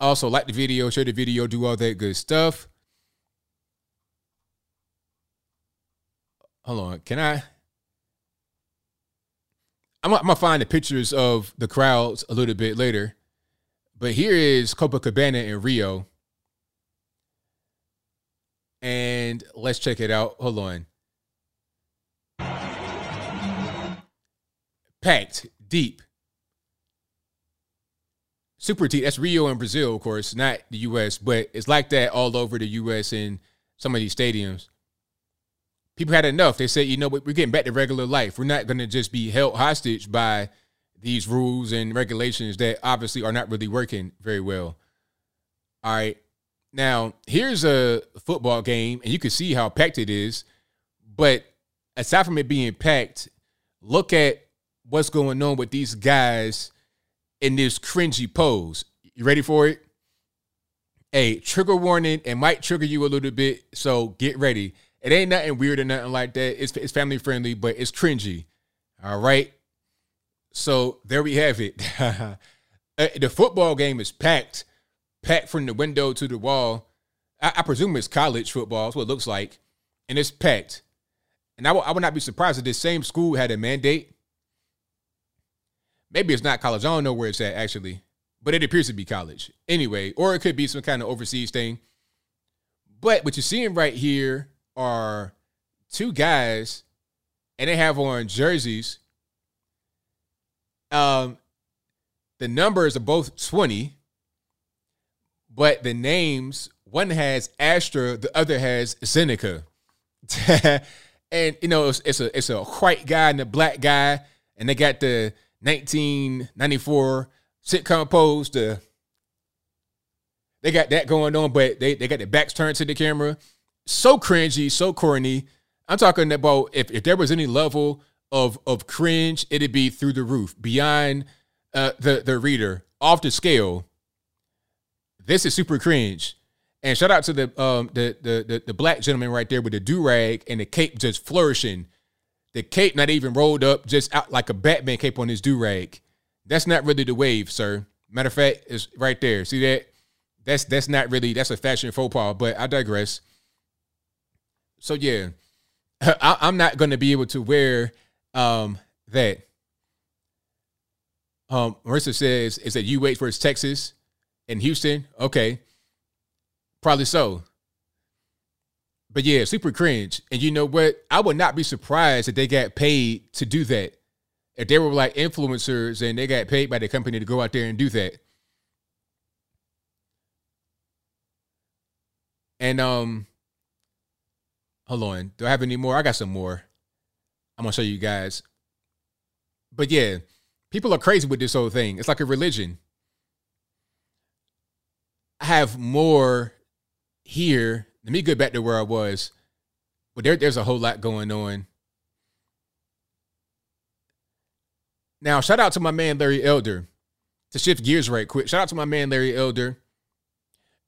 Also, like the video, share the video, do all that good stuff. Hold on. Can I? I'm, I'm gonna find the pictures of the crowds a little bit later, but here is Copacabana in Rio, and let's check it out. Hold on. Packed deep, super deep. That's Rio in Brazil, of course, not the U.S., but it's like that all over the U.S. in some of these stadiums people had enough. They said, you know we're getting back to regular life. We're not going to just be held hostage by these rules and regulations that obviously are not really working very well. All right. Now, here's a football game, and you can see how packed it is. But aside from it being packed, look at what's going on with these guys in this cringy pose. You ready for it? Hey, trigger warning, it might trigger you a little bit, so get ready. It ain't nothing weird or nothing like that. It's it's family friendly, but it's cringy. All right. So there we have it. Uh, the football game is packed, packed from the window to the wall. I, I presume it's college football. That's what it looks like, and it's packed. And I, w- I would not be surprised if this same school had a mandate. Maybe it's not college. I don't know where it's at actually, but it appears to be college anyway, or it could be some kind of overseas thing. But what you're seeing right here are two guys and they have on jerseys. Um, the numbers are both 20, but the names, one has Astra, the other has Zeneca. and you know, it's, it's, a it's a white guy and a black guy, and they got the 1994 sitcom pose. The they got that going on, but they, they got their backs turned to the camera so cringy, so corny. I'm talking about if, if there was any level of of cringe, it'd be through the roof, beyond uh, the the reader, off the scale. This is super cringe. And shout out to the um the the the, the black gentleman right there with the do rag and the cape just flourishing. The cape not even rolled up, just out like a Batman cape on his do rag. That's not really the wave, sir. Matter of fact, it's right there. See that? That's that's not really that's a fashion faux pas. But I digress so yeah, I, am not going to be able to wear um, that. Um, Marissa says is that you UH versus Texas and Houston. Okay, probably so. But yeah, super cringe. And you know what? I would not be surprised if they got paid to do that. If they were like influencers and they got paid by the company to go out there and do that. And um Hold on. Do I have any more? I got some more. I'm gonna show you guys. But yeah, people are crazy with this whole thing. It's like a religion. I have more here. Let me get back to where I was. But there, there's a whole lot going on. Now, shout out to my man Larry Elder. To shift gears right quick, shout out to my man Larry Elder.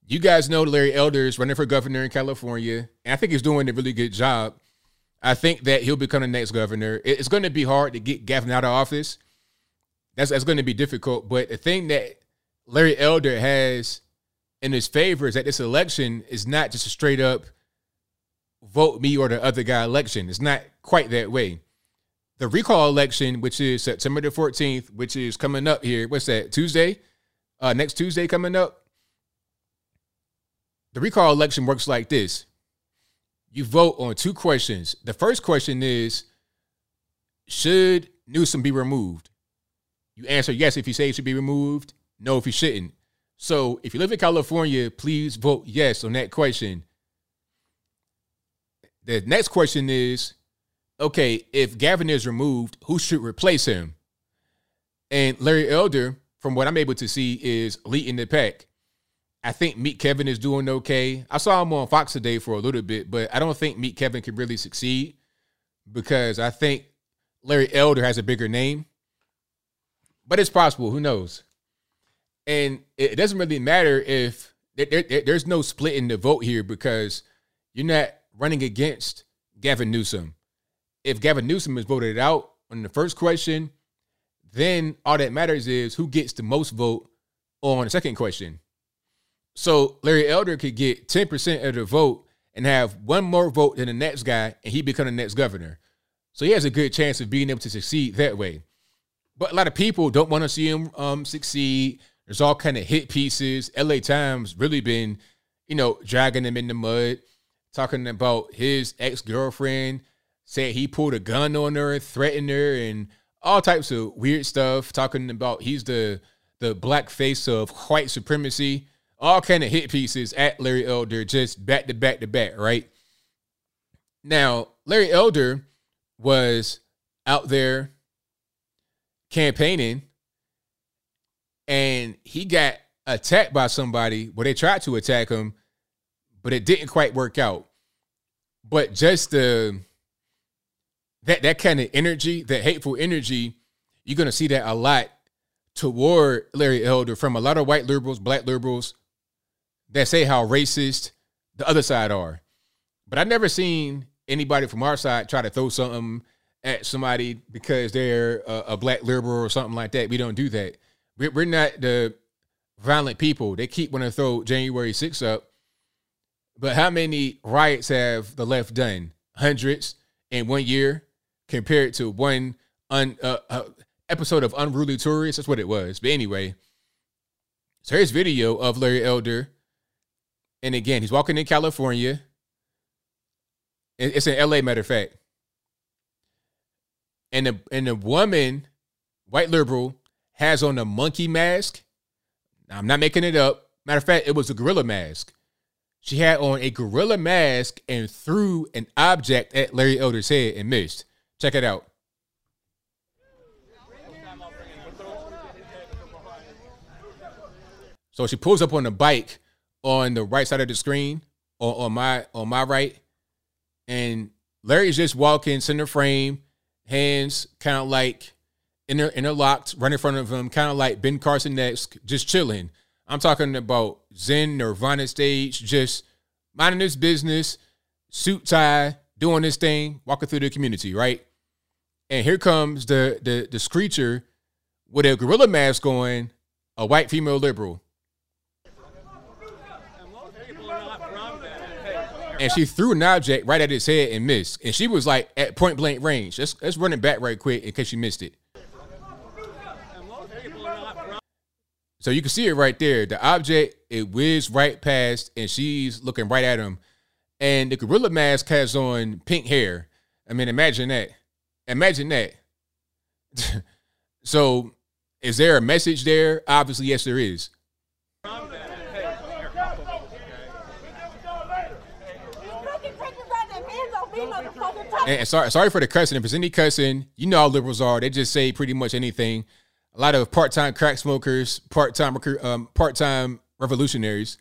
You guys know Larry Elder is running for governor in California, and I think he's doing a really good job. I think that he'll become the next governor. It's going to be hard to get Gavin out of office. That's that's going to be difficult. But the thing that Larry Elder has in his favor is that this election is not just a straight up vote me or the other guy election. It's not quite that way. The recall election, which is September the 14th, which is coming up here, what's that, Tuesday? Uh, next Tuesday coming up. The recall election works like this you vote on two questions. The first question is Should Newsom be removed? You answer yes if you say it should be removed, no if you shouldn't. So if you live in California, please vote yes on that question. The next question is okay, if Gavin is removed, who should replace him? And Larry Elder, from what I'm able to see, is leading the pack. I think Meet Kevin is doing okay. I saw him on Fox today for a little bit, but I don't think Meet Kevin can really succeed because I think Larry Elder has a bigger name. But it's possible. Who knows? And it doesn't really matter if there, there, there's no split in the vote here because you're not running against Gavin Newsom. If Gavin Newsom is voted out on the first question, then all that matters is who gets the most vote on the second question. So Larry Elder could get 10% of the vote and have one more vote than the next guy, and he become the next governor. So he has a good chance of being able to succeed that way. But a lot of people don't want to see him um, succeed. There's all kind of hit pieces. LA Times really been, you know, dragging him in the mud, talking about his ex-girlfriend, said he pulled a gun on her, threatened her, and all types of weird stuff, talking about he's the the black face of white supremacy all kind of hit pieces at Larry Elder, just back to back to back, right? Now, Larry Elder was out there campaigning and he got attacked by somebody where they tried to attack him, but it didn't quite work out. But just the that that kind of energy, that hateful energy, you're gonna see that a lot toward Larry Elder from a lot of white liberals, black liberals, that say how racist the other side are. But I've never seen anybody from our side try to throw something at somebody because they're a, a black liberal or something like that. We don't do that. We're, we're not the violent people. They keep wanting to throw January 6th up. But how many riots have the left done? Hundreds in one year compared to one un, uh, uh, episode of Unruly Tourists. That's what it was. But anyway, so here's video of Larry Elder and again, he's walking in California. It's in LA, matter of fact. And the and the woman, white liberal, has on a monkey mask. I'm not making it up. Matter of fact, it was a gorilla mask. She had on a gorilla mask and threw an object at Larry Elder's head and missed. Check it out. So she pulls up on the bike on the right side of the screen, on my on my right, and Larry's just walking center frame, hands kind of like inter, interlocked, right in front of him, kind of like Ben Carson next, just chilling. I'm talking about Zen Nirvana stage, just minding his business, suit tie, doing this thing, walking through the community, right? And here comes the the the screecher with a gorilla mask on, a white female liberal. and she threw an object right at his head and missed. And she was like at point blank range. Let's let's run it back right quick in case she missed it. So you can see it right there. The object it whizzed right past, and she's looking right at him. And the gorilla mask has on pink hair. I mean, imagine that. Imagine that. so, is there a message there? Obviously, yes, there is. And sorry, sorry for the cussing. If there's any cussing, you know how liberals are. They just say pretty much anything. A lot of part-time crack smokers, part-time um, part-time revolutionaries.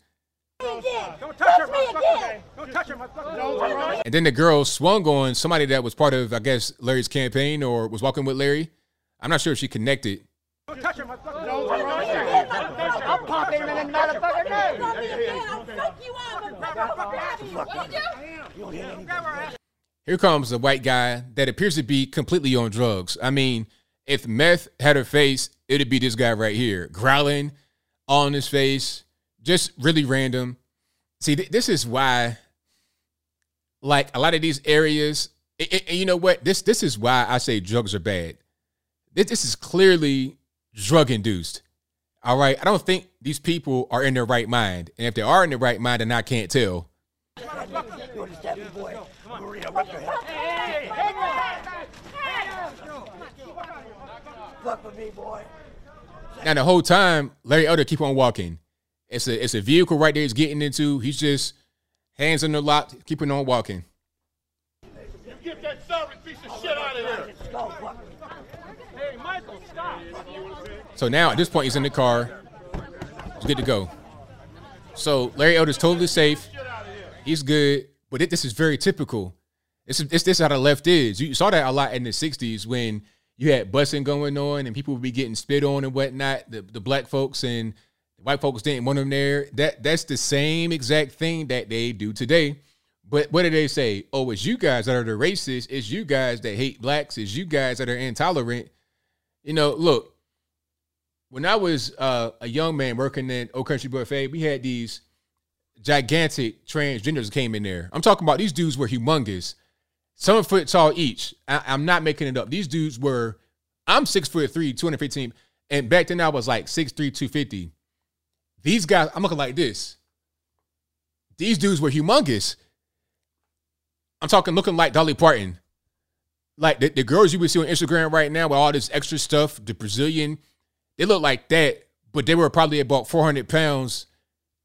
And then the girl swung on somebody that was part of, I guess, Larry's campaign or was walking with Larry. I'm not sure if she connected. Here comes a white guy that appears to be completely on drugs. I mean, if meth had a face, it'd be this guy right here, growling in his face, just really random. See, th- this is why, like a lot of these areas, and you know what? This this is why I say drugs are bad. This, this is clearly drug induced. All right, I don't think these people are in their right mind, and if they are in their right mind, then I can't tell. Now the whole time, Larry Elder keep on walking. It's a it's a vehicle right there he's getting into. He's just hands on the lock, keeping on walking. You get that servant piece of shit out of here. Hey, Michael, stop. So now at this point he's in the car. He's good to go. So Larry Elder's totally safe. He's good, but it, this is very typical. This is this, this how the left is. You saw that a lot in the '60s when you had busing going on and people would be getting spit on and whatnot. The the black folks and white folks didn't want them there. That that's the same exact thing that they do today. But what do they say? Oh, it's you guys that are the racists. It's you guys that hate blacks. It's you guys that are intolerant. You know, look. When I was uh, a young man working in Old Country Buffet, we had these gigantic transgenders came in there. I'm talking about these dudes were humongous seven foot tall each. I, am not making it up. These dudes were, I'm six foot three, 215. And back then I was like six three, 250. These guys, I'm looking like this. These dudes were humongous. I'm talking looking like Dolly Parton. Like the, the girls you would see on Instagram right now with all this extra stuff, the Brazilian, they look like that, but they were probably about 400 pounds.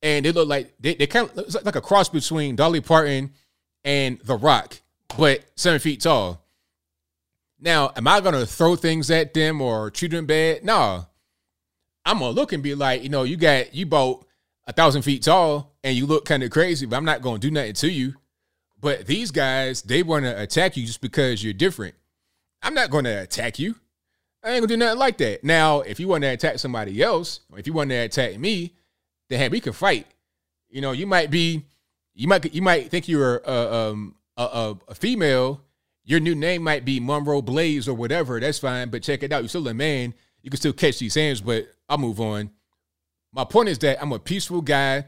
And they look like, they, they kind of like a cross between Dolly Parton and The Rock but seven feet tall. Now, am I gonna throw things at them or treat them bad? No. I'm gonna look and be like, you know, you got you bought a thousand feet tall and you look kind of crazy, but I'm not gonna do nothing to you. But these guys, they wanna attack you just because you're different. I'm not gonna attack you. I ain't gonna do nothing like that. Now, if you want to attack somebody else, or if you want to attack me, then hey, we can fight. You know, you might be, you might, you might think you're uh, um, a, a, a female, your new name might be Monroe Blaze or whatever. That's fine, but check it out. You're still a man. You can still catch these hands, but I'll move on. My point is that I'm a peaceful guy.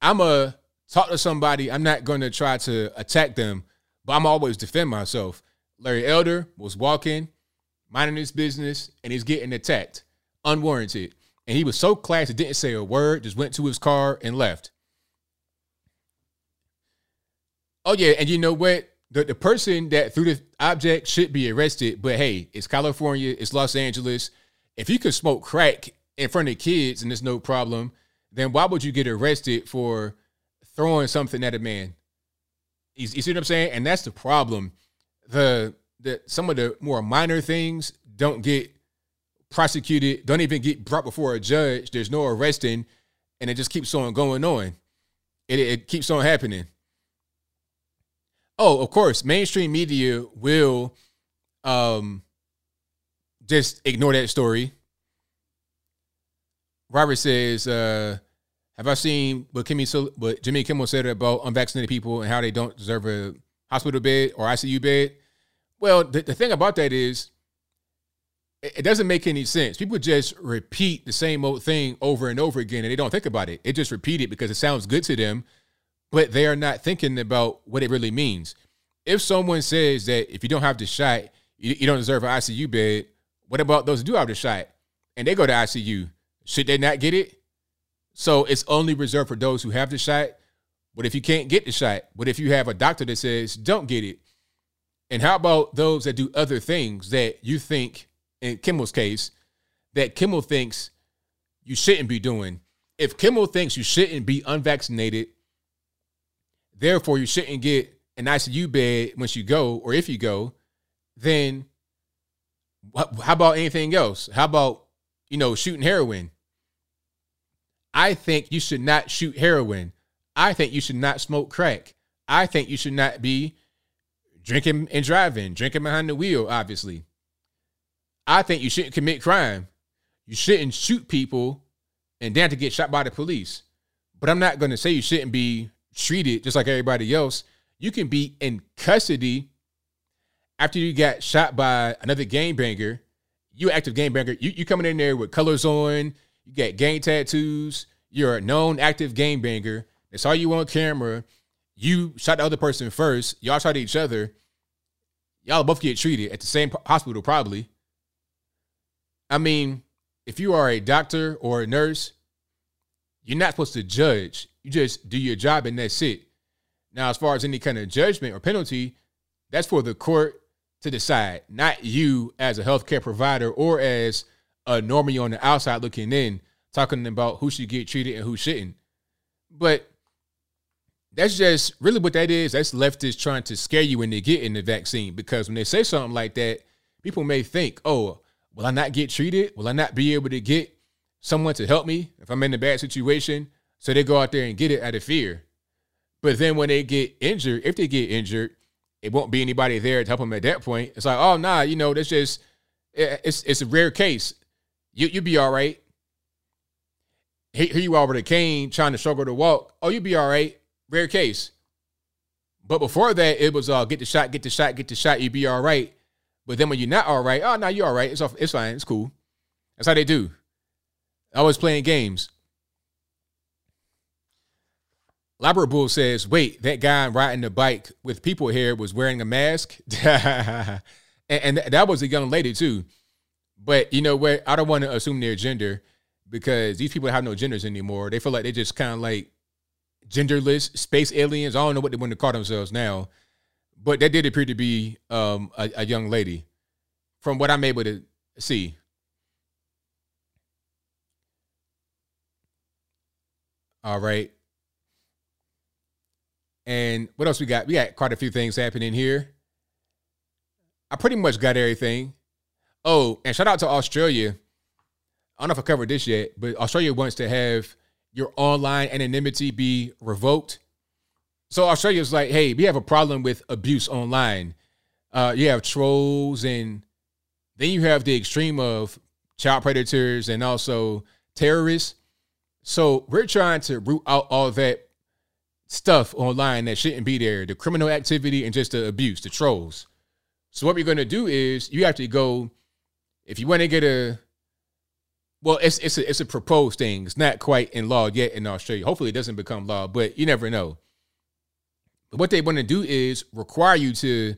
I'm a talk to somebody. I'm not going to try to attack them, but I'm always defend myself. Larry Elder was walking, minding his business, and he's getting attacked, unwarranted. And he was so classy, didn't say a word, just went to his car and left. Oh yeah, and you know what? The the person that threw the object should be arrested. But hey, it's California, it's Los Angeles. If you could smoke crack in front of kids and there's no problem, then why would you get arrested for throwing something at a man? You, you see what I'm saying? And that's the problem. The the some of the more minor things don't get prosecuted, don't even get brought before a judge. There's no arresting, and it just keeps on going on. It, it keeps on happening. Oh, of course, mainstream media will um just ignore that story. Robert says, uh, have I seen what Kimmy what Jimmy Kimmel said about unvaccinated people and how they don't deserve a hospital bed or ICU bed? Well, the, the thing about that is it, it doesn't make any sense. People just repeat the same old thing over and over again and they don't think about it. They just repeat it because it sounds good to them but they are not thinking about what it really means. If someone says that if you don't have the shot, you, you don't deserve an ICU bed, what about those who do have the shot and they go to ICU? Should they not get it? So it's only reserved for those who have the shot. But if you can't get the shot, what if you have a doctor that says don't get it? And how about those that do other things that you think, in Kimmel's case, that Kimmel thinks you shouldn't be doing? If Kimmel thinks you shouldn't be unvaccinated Therefore, you shouldn't get an ICU bed once you go, or if you go, then how about anything else? How about, you know, shooting heroin? I think you should not shoot heroin. I think you should not smoke crack. I think you should not be drinking and driving, drinking behind the wheel, obviously. I think you shouldn't commit crime. You shouldn't shoot people and then to get shot by the police. But I'm not going to say you shouldn't be treated just like everybody else. You can be in custody after you got shot by another game banger. You active game banger. You you coming in there with colors on. You got gang tattoos. You're a known active game banger. They saw you on camera. You shot the other person first. Y'all shot each other. Y'all both get treated at the same hospital, probably. I mean, if you are a doctor or a nurse, you're not supposed to judge. You just do your job and that's it. Now, as far as any kind of judgment or penalty, that's for the court to decide, not you as a healthcare provider or as a normie on the outside looking in, talking about who should get treated and who shouldn't. But that's just really what that is. That's leftists trying to scare you into getting the vaccine because when they say something like that, people may think, oh, will I not get treated? Will I not be able to get someone to help me if I'm in a bad situation? So they go out there and get it out of fear. But then when they get injured, if they get injured, it won't be anybody there to help them at that point. It's like, oh nah, you know, that's just it's it's a rare case. You you be all right. Here, you are with a cane trying to struggle to walk. Oh, you be all right. Rare case. But before that, it was uh get the shot, get the shot, get the shot, you be all right. But then when you're not all right, oh no, you're all right. It's off, it's fine, it's cool. That's how they do. I was playing games. Labrador Bull says, wait, that guy riding the bike with people here was wearing a mask? and, and, that was a young lady too. But you know what? I don't want to assume their gender because these people have no genders anymore. They feel like they're just kind of like genderless space aliens. I don't know what they want to call themselves now. But that did appear to be um, a, a young lady from what I'm able to see. All right. And what else we got? We got quite a few things happening here. I pretty much got everything. Oh, and shout out to Australia. I don't know if I covered this yet, but Australia wants to have your online anonymity be revoked. So Australia's like, hey, we have a problem with abuse online. Uh, you have trolls, and then you have the extreme of child predators and also terrorists. So we're trying to root out all that stuff online that shouldn't be there the criminal activity and just the abuse, the trolls. So, what we're going to do is you have to go, if you want to get a, well, it's, it's, a, it's a proposed thing. It's not quite in law yet in Australia. Hopefully, it doesn't become law, but you never know. But what they want to do is require you to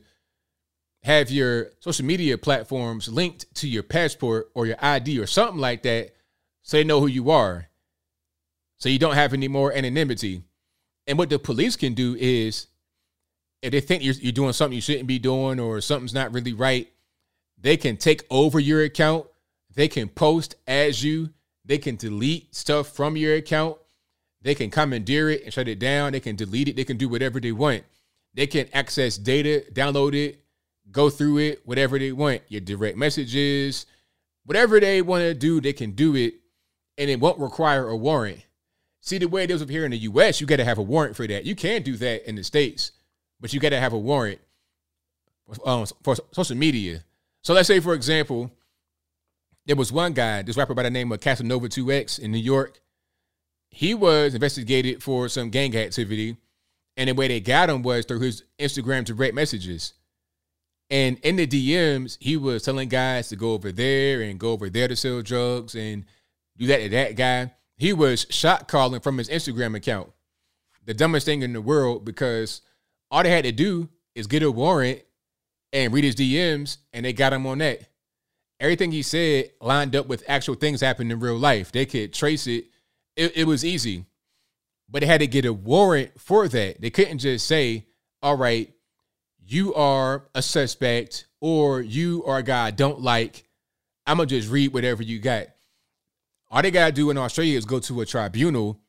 have your social media platforms linked to your passport or your ID or something like that so they know who you are. So you don't have any more anonymity. And what the police can do is, if they think you're, you're doing something you shouldn't be doing or something's not really right, they can take over your account. They can post as you. They can delete stuff from your account. They can commandeer it and shut it down. They can delete it. They can do whatever they want. They can access data, download it, go through it, whatever they want. Your direct messages, whatever they want to do, they can do it, and it won't require a warrant. See, the way it is up here in the US, you got to have a warrant for that. You can do that in the States, but you got to have a warrant um, for social media. So let's say, for example, there was one guy, this rapper by the name of Casanova 2X in New York. He was investigated for some gang activity. And the way they got him was through his Instagram direct messages. And in the DMs, he was telling guys to go over there and go over there to sell drugs and do that to that guy he was shot calling from his Instagram account. The dumbest thing in the world because all they had to do is get a warrant and read his DMs, and they got him on that. Everything he said lined up with actual things happening in real life. They could trace it. It, it was easy, but they had to get a warrant for that. They couldn't just say, all right, you are a suspect or you are a guy I don't like. I'm going to just read whatever you got. All they gotta do in Australia is go to a tribunal,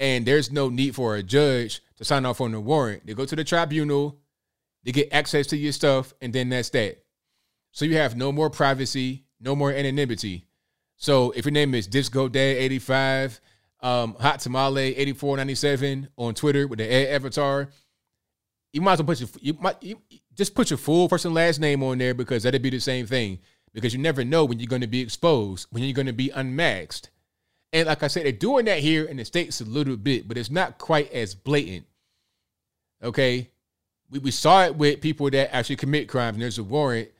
and there's no need for a judge to sign off on the warrant. They go to the tribunal, they get access to your stuff, and then that's that. So you have no more privacy, no more anonymity. So if your name is Disco Dad 85, um, Hot Tamale 8497 on Twitter with the avatar, you might as well put your you might you, just put your full first and last name on there because that'd be the same thing because you never know when you're going to be exposed, when you're going to be unmasked. And like I said, they're doing that here in the States a little bit, but it's not quite as blatant. Okay. We, we saw it with people that actually commit crimes and there's a warrant.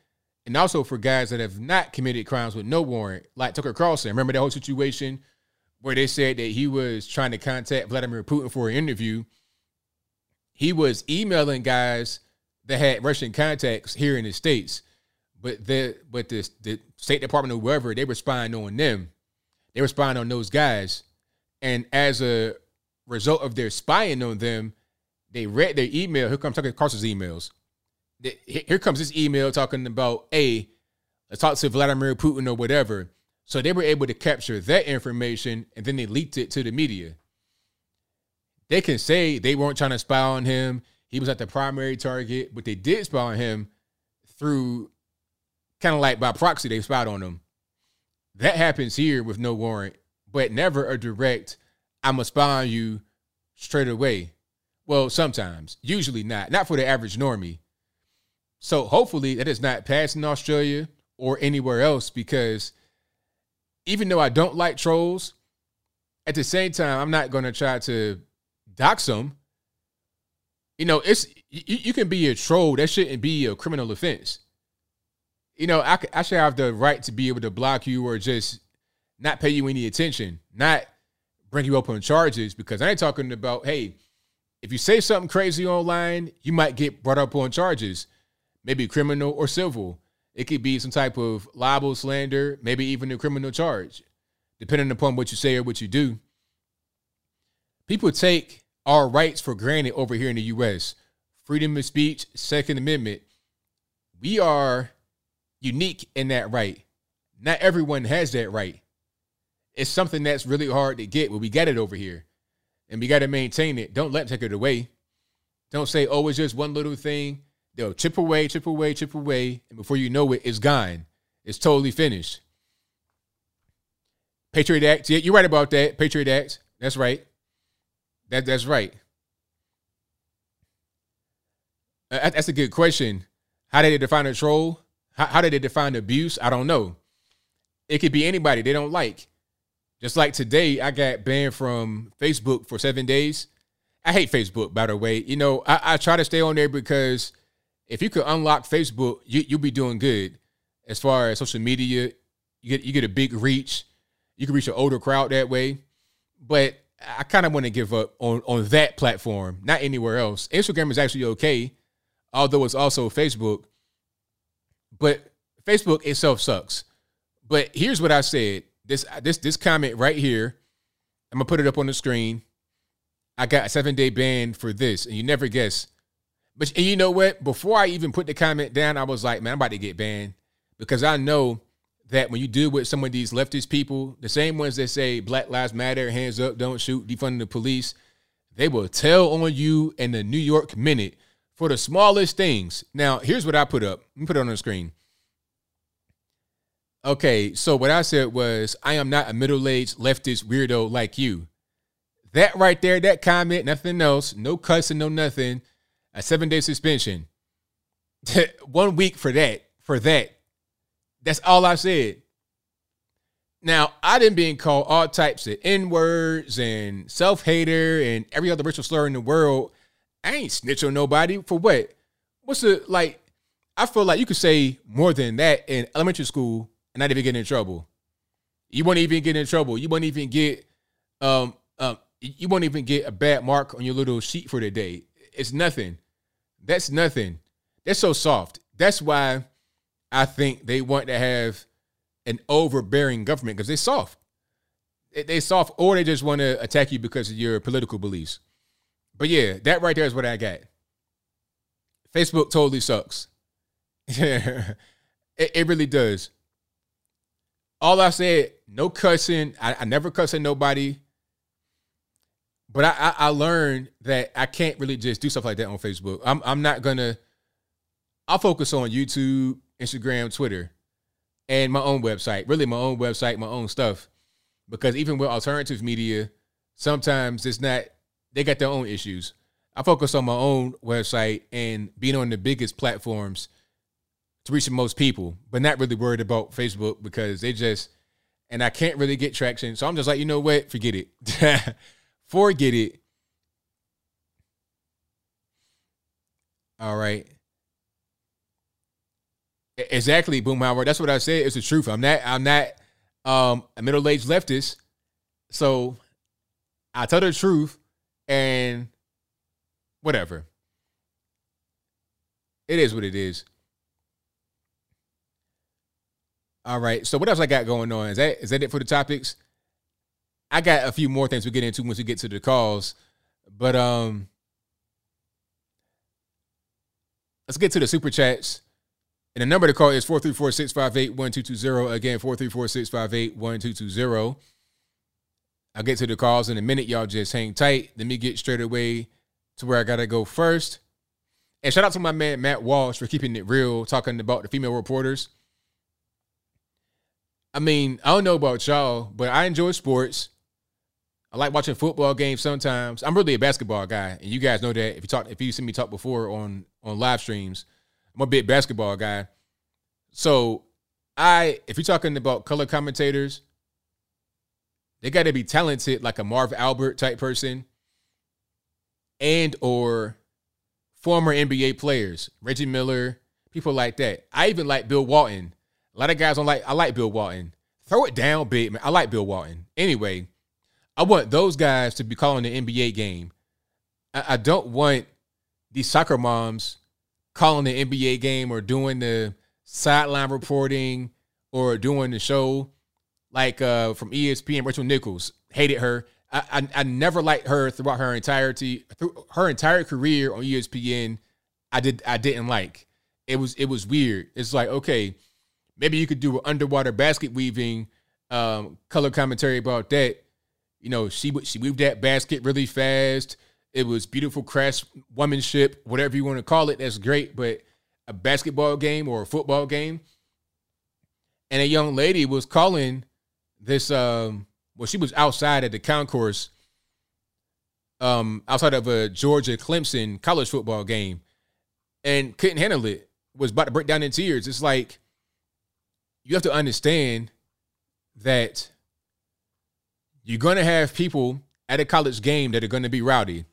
And also for guys that have not committed crimes with no warrant, like Tucker Carlson. Remember that whole situation where they said that he was trying to contact Vladimir Putin for an interview. He was emailing guys that had Russian contacts here in the states, but the but the the State Department or whoever they were spying on them. They were spying on those guys, and as a result of their spying on them, they read their email. Here comes Tucker Carlson's emails. Here comes this email talking about, hey, let's talk to Vladimir Putin or whatever. So they were able to capture that information and then they leaked it to the media. They can say they weren't trying to spy on him. He was at the primary target, but they did spy on him through kind of like by proxy, they spied on them. That happens here with no warrant, but never a direct, I'm to spy on you straight away. Well, sometimes, usually not, not for the average normie. So hopefully that is not passed in Australia or anywhere else because even though I don't like trolls, at the same time, I'm not going to try to dox them. You know, it's you, you, can be a troll. That shouldn't be a criminal offense. You know, I, I should have the right to be able to block you or just not pay you any attention, not bring you up on charges because I ain't talking about, hey, if you say something crazy online, you might get brought up on charges maybe criminal or civil. It could be some type of libel, slander, maybe even a criminal charge, depending upon what you say or what you do. People take our rights for granted over here in the US. Freedom of speech, Second Amendment. We are unique in that right. Not everyone has that right. It's something that's really hard to get, but we got it over here. And we got to maintain it. Don't let take it away. Don't say, oh, it's just one little thing. They'll chip away, chip away, chip away, and before you know it, it's gone. It's totally finished. Patriot Act. Yeah, you're right about that. Patriot Act. That's right. That that's right. Uh, that's a good question. How did they define a troll? How, how did they define abuse? I don't know. It could be anybody they don't like. Just like today, I got banned from Facebook for seven days. I hate Facebook, by the way. You know, I, I try to stay on there because if you could unlock Facebook, you, you'll be doing good as far as social media. You get you get a big reach. You can reach an older crowd that way. But I kind of want to give up on on that platform, not anywhere else. Instagram is actually okay, although it's also Facebook. But Facebook itself sucks. But here's what I said. This this this comment right here. I'm gonna put it up on the screen. I got a seven day ban for this, and you never guess but and you know what? Before I even put the comment down, I was like, man, I'm about to get banned because I know that when you deal with some of these leftist people, the same ones that say Black Lives Matter, hands up, don't shoot, defunding the police, they will tell on you in the New York Minute for the smallest things. Now, here's what I put up. Let me put it on the screen. Okay, so what I said was, I am not a middle aged leftist weirdo like you. That right there, that comment, nothing else, no cussing, no nothing a seven day suspension. One week for that. For that. That's all I said. Now, I didn't being called all types of N words and self hater and every other racial slur in the world. I ain't snitch on nobody for what? What's the like? I feel like you could say more than that in elementary school and not even get in trouble. You won't even get in trouble. You won't even get um um you won't even get a bad mark on your little sheet for the day. It's nothing. That's nothing. They're so soft. That's why I think they want to have an overbearing government because they're soft. They soft, or they just want to attack you because of your political beliefs. But yeah, that right there is what I got. Facebook totally sucks. it, it really does. All I said, no cussing. I, I never cuss at nobody. But I, I, I learned that I can't really just do stuff like that on Facebook. I'm I'm not gonna. I'll focus on YouTube, Instagram, Twitter, and my own website. Really, my own website, my own stuff. Because even with alternative media, sometimes it's not. They got their own issues. I focus on my own website and being on the biggest platforms to reach the most people, but not really worried about Facebook because they just and I can't really get traction. So I'm just like, you know what? Forget it. Forget it. All right. Exactly, Boomhauer. That's what I said. It's the truth. I'm not. I'm not um, a middle-aged leftist. So I tell the truth and whatever. It is what it is. All right. So what else I got going on? Is that is that it for the topics? I got a few more things we get into once we get to the calls. But um let's get to the super chats. And the number to call is 434-658-1220. Again, 434-658-1220. I'll get to the calls in a minute. Y'all just hang tight. Let me get straight away to where I gotta go first. And shout out to my man Matt Walsh for keeping it real, talking about the female reporters. I mean, I don't know about y'all, but I enjoy sports. I like watching football games sometimes. I'm really a basketball guy, and you guys know that if you talk if you see me talk before on on live streams, I'm a big basketball guy. So I if you're talking about color commentators, they got to be talented like a Marv Albert type person and or former NBA players, Reggie Miller, people like that. I even like Bill Walton. A lot of guys don't like I like Bill Walton. Throw it down, big man. I like Bill Walton. Anyway, I want those guys to be calling the NBA game. I, I don't want these soccer moms calling the NBA game or doing the sideline reporting or doing the show like uh, from ESPN, Rachel Nichols hated her. I, I, I never liked her throughout her entirety, through her entire career on ESPN. I did I didn't like. It was it was weird. It's like okay, maybe you could do an underwater basket weaving um, color commentary about that. You know, she she weaved that basket really fast. It was beautiful craftswomanship, whatever you want to call it. That's great, but a basketball game or a football game, and a young lady was calling this um well she was outside at the concourse um outside of a Georgia Clemson college football game and couldn't handle it was about to break down in tears. It's like you have to understand that you're going to have people at a college game that are going to be rowdy.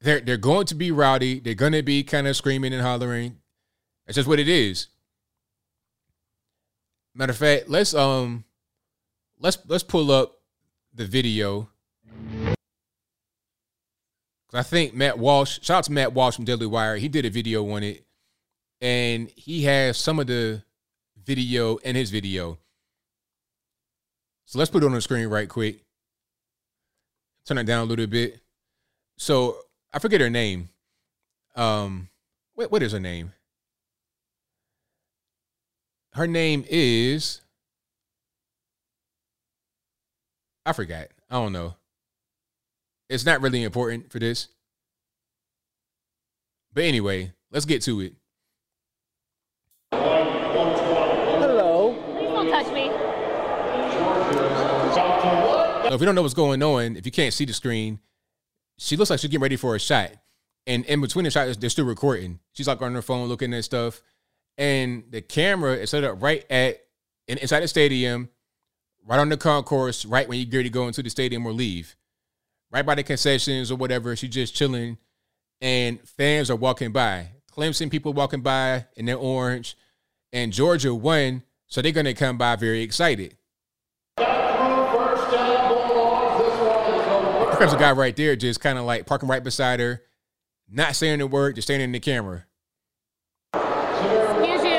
They're they're going to be rowdy. They're going to be kind of screaming and hollering. That's just what it is. Matter of fact let's um let's let's pull up the video. Cause I think Matt Walsh, shout out to Matt Walsh from Daily Wire. He did a video on it, and he has some of the video in his video. So let's put it on the screen right quick. Turn it down a little bit. So I forget her name. Um, what what is her name? Her name is I forgot. I don't know. It's not really important for this. But anyway, let's get to it. Hello. Please don't touch me. So if you don't know what's going on, if you can't see the screen, she looks like she's getting ready for a shot. And in between the shots, they're still recording. She's like on her phone looking at stuff. And the camera is set up right at inside the stadium right on the concourse, right when you get to go into the stadium or leave, right by the concessions or whatever. She's just chilling, and fans are walking by. Clemson people walking by in their orange, and Georgia won, so they're gonna come by very excited. Comes a guy right there, just kind of like parking right beside her, not saying a word, just standing in the camera. Excuse you.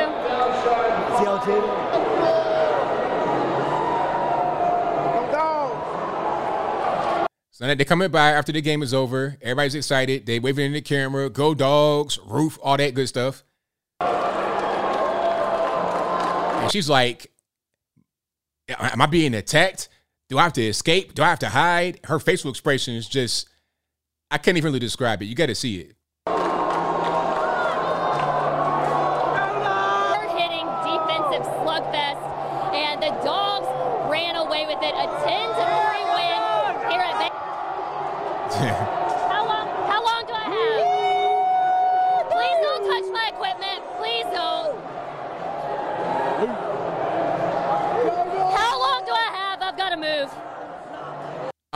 So they're coming by after the game is over. Everybody's excited. They waving in the camera. Go dogs, roof, all that good stuff. And she's like, Am I being attacked? Do I have to escape? Do I have to hide? Her facial expression is just, I can't even really describe it. You got to see it.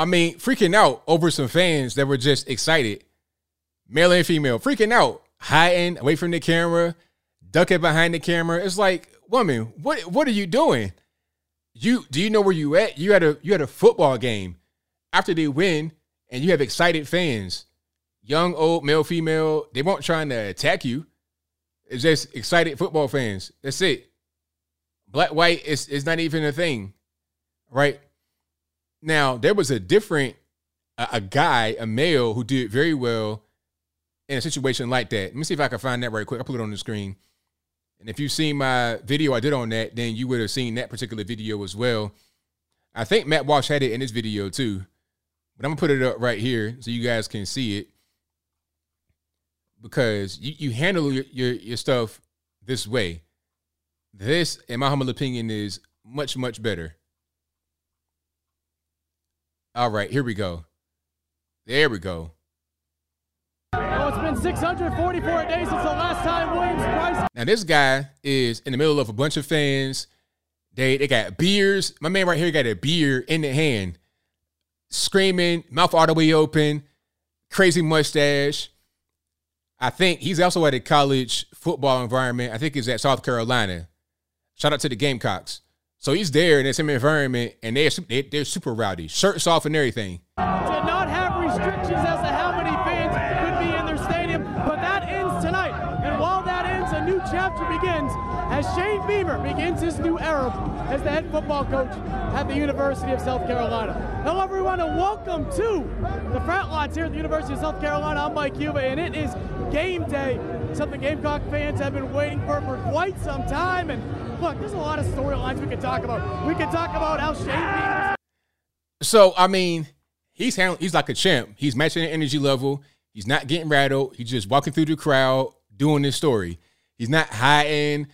I mean, freaking out over some fans that were just excited, male and female, freaking out, hiding away from the camera, ducking behind the camera. It's like, woman, what what are you doing? You do you know where you at? You had a you had a football game. after they win and you have excited fans, young, old, male, female, they weren't trying to attack you. It's just excited football fans. That's it. Black, white is, is not even a thing, right? Now, there was a different, a, a guy, a male who did very well in a situation like that. Let me see if I can find that right quick. I'll put it on the screen. And if you've seen my video I did on that, then you would have seen that particular video as well. I think Matt Walsh had it in his video too. But I'm gonna put it up right here so you guys can see it. Because you, you handle your, your, your stuff this way. This, in my humble opinion, is much, much better. All right, here we go. There we go. Now it's been 644 days since the last time Williams Brice. Now this guy is in the middle of a bunch of fans. They they got beers. My man right here got a beer in the hand, screaming, mouth all the way open, crazy mustache. I think he's also at a college football environment. I think he's at South Carolina. Shout out to the Gamecocks. So he's there in the same environment, and they're they, they're super rowdy, shirts off and everything. To not have restrictions as to how many fans could be in their stadium, but that ends tonight. And while that ends, a new chapter begins as Shane Beamer begins his new era as the head football coach at the University of South Carolina. Hello, everyone, and welcome to the front lines here at the University of South Carolina. I'm Mike Cuba, and it is game day, something Gamecock fans have been waiting for for quite some time. And look, there's a lot of storylines we could talk about. We could talk about how Shane. So I mean, he's handling, he's like a champ. He's matching the energy level. He's not getting rattled. He's just walking through the crowd doing this story. He's not hiding,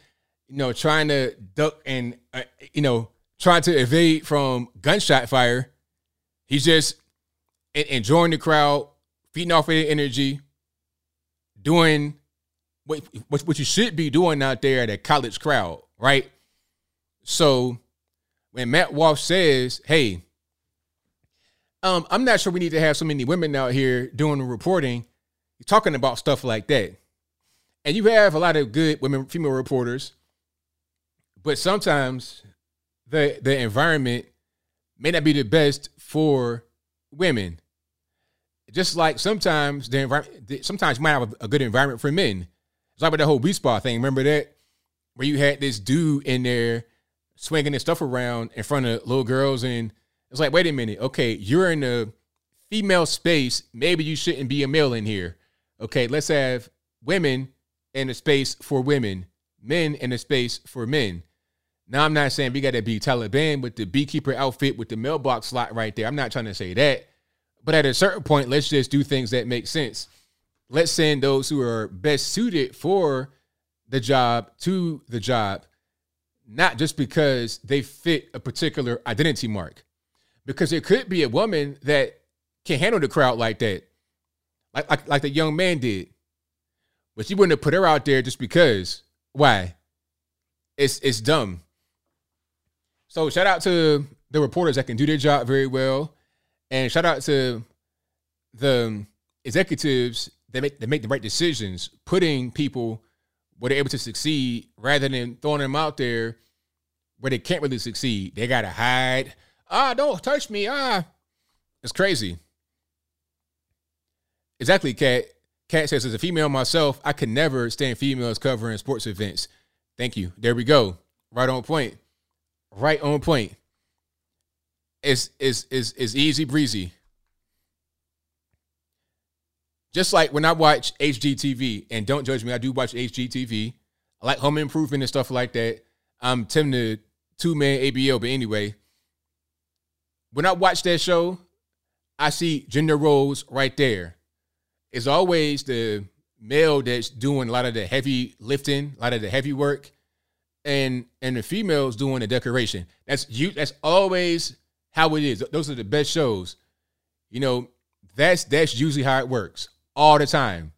you know, trying to duck and uh, you know trying to evade from gunshot fire. He's just enjoying the crowd, feeding off of the energy, doing what what you should be doing out there at a college crowd, right? So when Matt Walsh says, "Hey," Um, I'm not sure we need to have so many women out here doing the reporting, talking about stuff like that. And you have a lot of good women, female reporters, but sometimes the the environment may not be the best for women. Just like sometimes the environment, sometimes you might have a, a good environment for men. It's like with the whole beach spa thing. Remember that where you had this dude in there swinging his stuff around in front of little girls and it's like, wait a minute. Okay, you're in a female space. Maybe you shouldn't be a male in here. Okay, let's have women in a space for women, men in a space for men. Now, I'm not saying we got to be Taliban with the beekeeper outfit with the mailbox slot right there. I'm not trying to say that. But at a certain point, let's just do things that make sense. Let's send those who are best suited for the job to the job, not just because they fit a particular identity mark because it could be a woman that can handle the crowd like that, like like, like the young man did. But you wouldn't have put her out there just because. Why? It's it's dumb. So shout out to the reporters that can do their job very well, and shout out to the executives that make that make the right decisions, putting people where they're able to succeed rather than throwing them out there where they can't really succeed. They gotta hide ah, don't touch me. Ah, it's crazy. Exactly, Kat. Kat says, as a female myself, I could never stand females covering sports events. Thank you. There we go. Right on point. Right on point. It's it's it's, it's easy breezy. Just like when I watch HGTV, and don't judge me, I do watch HGTV. I like home improvement and stuff like that. I'm Tim the Tool Man ABL, but anyway, when I watch that show, I see gender roles right there. It's always the male that's doing a lot of the heavy lifting, a lot of the heavy work, and and the females doing the decoration. That's you. That's always how it is. Those are the best shows. You know, that's that's usually how it works all the time.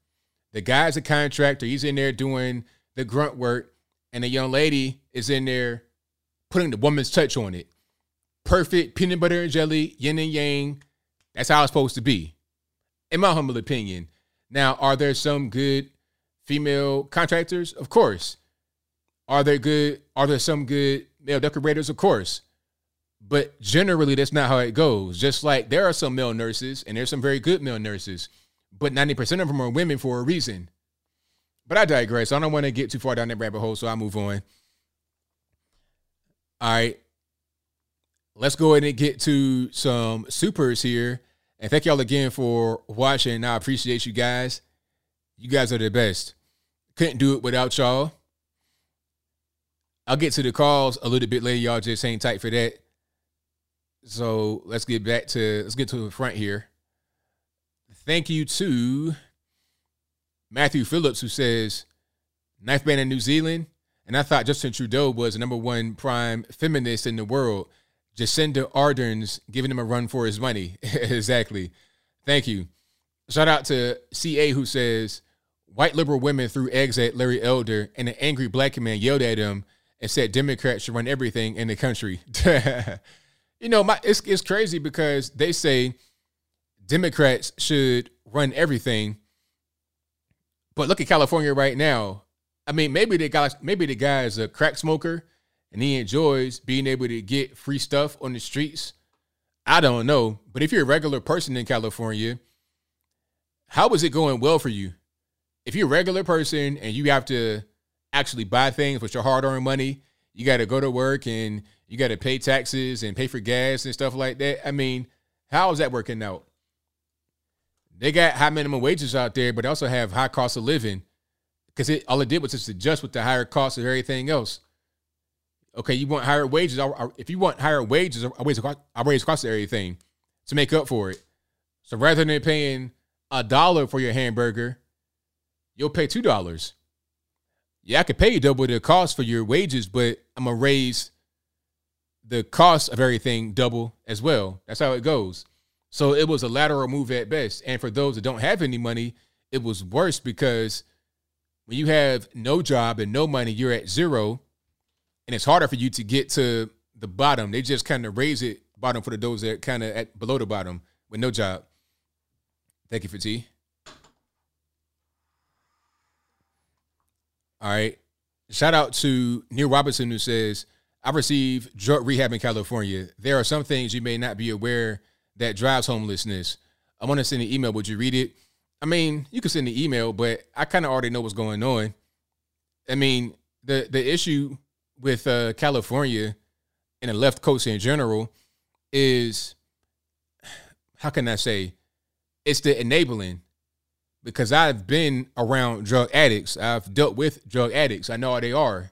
The guy's a contractor. He's in there doing the grunt work, and the young lady is in there putting the woman's touch on it perfect peanut butter and jelly, yin and yang. That's how it's supposed to be, in my humble opinion. Now, are there some good female contractors? Of course. Are there good? Are there some good male decorators? Of course. But generally, that's not how it goes. Just like there are some male nurses, and there's some very good male nurses, but 90% of them are women for a reason. But I digress. I don't want to get too far down that rabbit hole, so I'll move on. All right. Let's go ahead and get to some supers here. And thank y'all again for watching. I appreciate you guys. You guys are the best. Couldn't do it without y'all. I'll get to the calls a little bit later. Y'all just hang tight for that. So let's get back to let's get to the front here. Thank you to Matthew Phillips, who says, Knife ban in New Zealand. And I thought Justin Trudeau was the number one prime feminist in the world. Jacinda Ardern's giving him a run for his money. exactly. Thank you. Shout out to CA who says white liberal women threw eggs at Larry Elder and an angry black man yelled at him and said Democrats should run everything in the country. you know, my it's it's crazy because they say Democrats should run everything. But look at California right now. I mean, maybe the guy maybe the guy is a crack smoker and he enjoys being able to get free stuff on the streets. I don't know. But if you're a regular person in California, how is it going well for you? If you're a regular person and you have to actually buy things with your hard earned money, you got to go to work and you got to pay taxes and pay for gas and stuff like that. I mean, how is that working out? They got high minimum wages out there, but they also have high cost of living because it all it did was just adjust with the higher cost of everything else. Okay, you want higher wages. If you want higher wages, I raise, I raise cost of everything to make up for it. So rather than paying a dollar for your hamburger, you'll pay two dollars. Yeah, I could pay you double the cost for your wages, but I'm gonna raise the cost of everything double as well. That's how it goes. So it was a lateral move at best. And for those that don't have any money, it was worse because when you have no job and no money, you're at zero, and it's harder for you to get to the bottom. They just kind of raise it bottom for the those that kind of at below the bottom with no job. Thank you for tea. All right. Shout out to Neil Robinson who says, I received drug rehab in California. There are some things you may not be aware that drives homelessness. I want to send an email. Would you read it? I mean, you can send the email, but I kind of already know what's going on. I mean, the the issue with uh, California and the left coast in general is how can I say it's the enabling because I've been around drug addicts. I've dealt with drug addicts. I know how they are.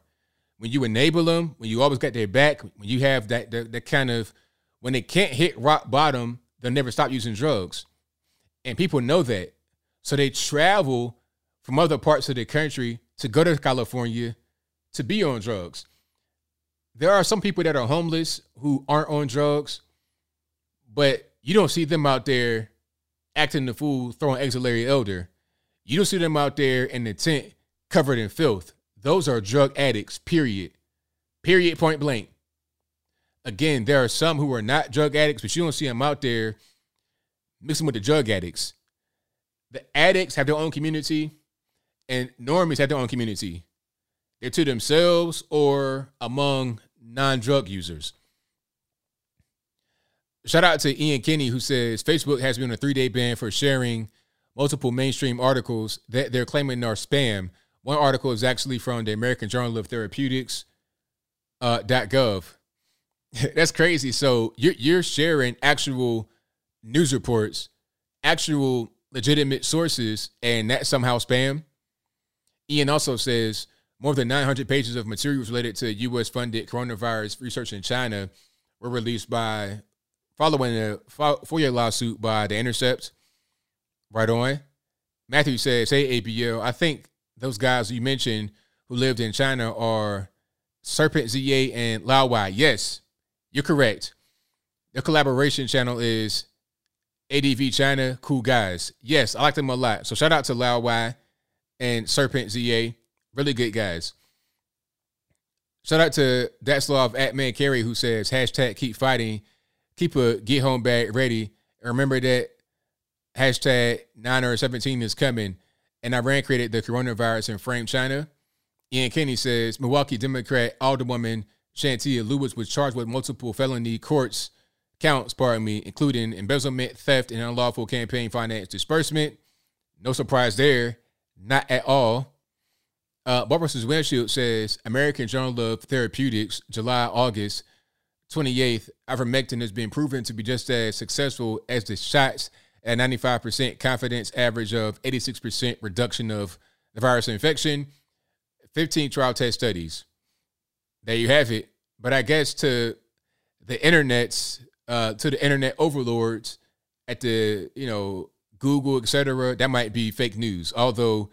When you enable them, when you always got their back, when you have that that, that kind of when they can't hit rock bottom, they'll never stop using drugs. And people know that. So they travel from other parts of the country to go to California to be on drugs. There are some people that are homeless who aren't on drugs, but you don't see them out there acting the fool, throwing eggs at Larry Elder. You don't see them out there in the tent covered in filth. Those are drug addicts, period. Period, point blank. Again, there are some who are not drug addicts, but you don't see them out there mixing with the drug addicts. The addicts have their own community, and normies have their own community. They're to themselves or among non drug users. Shout out to Ian Kenny, who says Facebook has been on a three day ban for sharing multiple mainstream articles that they're claiming are spam. One article is actually from the American Journal of Therapeutics uh. That's crazy. So you're you're sharing actual news reports, actual legitimate sources, and that somehow spam. Ian also says more than 900 pages of materials related to U.S. funded coronavirus research in China were released by following a four-year lawsuit by The Intercept. Right on. Matthew says, "Hey ABL, I think those guys you mentioned who lived in China are SerpentZA and Laowhy. Yes, you're correct. The collaboration channel is ADV China, cool guys. Yes, I like them a lot. So shout out to Laowhy and SerpentZA, really good guys. Shout out to Datslav at Man Carey who says hashtag keep fighting keep a get home bag ready. And remember that hashtag 9 or 17 is coming. And Iran created the coronavirus and framed China. Ian Kenny says Milwaukee Democrat Alderwoman Chantia Lewis was charged with multiple felony courts counts, pardon me, including embezzlement, theft, and unlawful campaign finance disbursement. No surprise there, not at all. Uh, Barbara Windshield says American Journal of Therapeutics, July, August 28th, ivermectin has been proven to be just as successful as the shots at 95% confidence average of 86% reduction of the virus infection. 15 trial test studies. There you have it. But I guess to the internet's uh, to the internet overlords at the you know Google etc. That might be fake news, although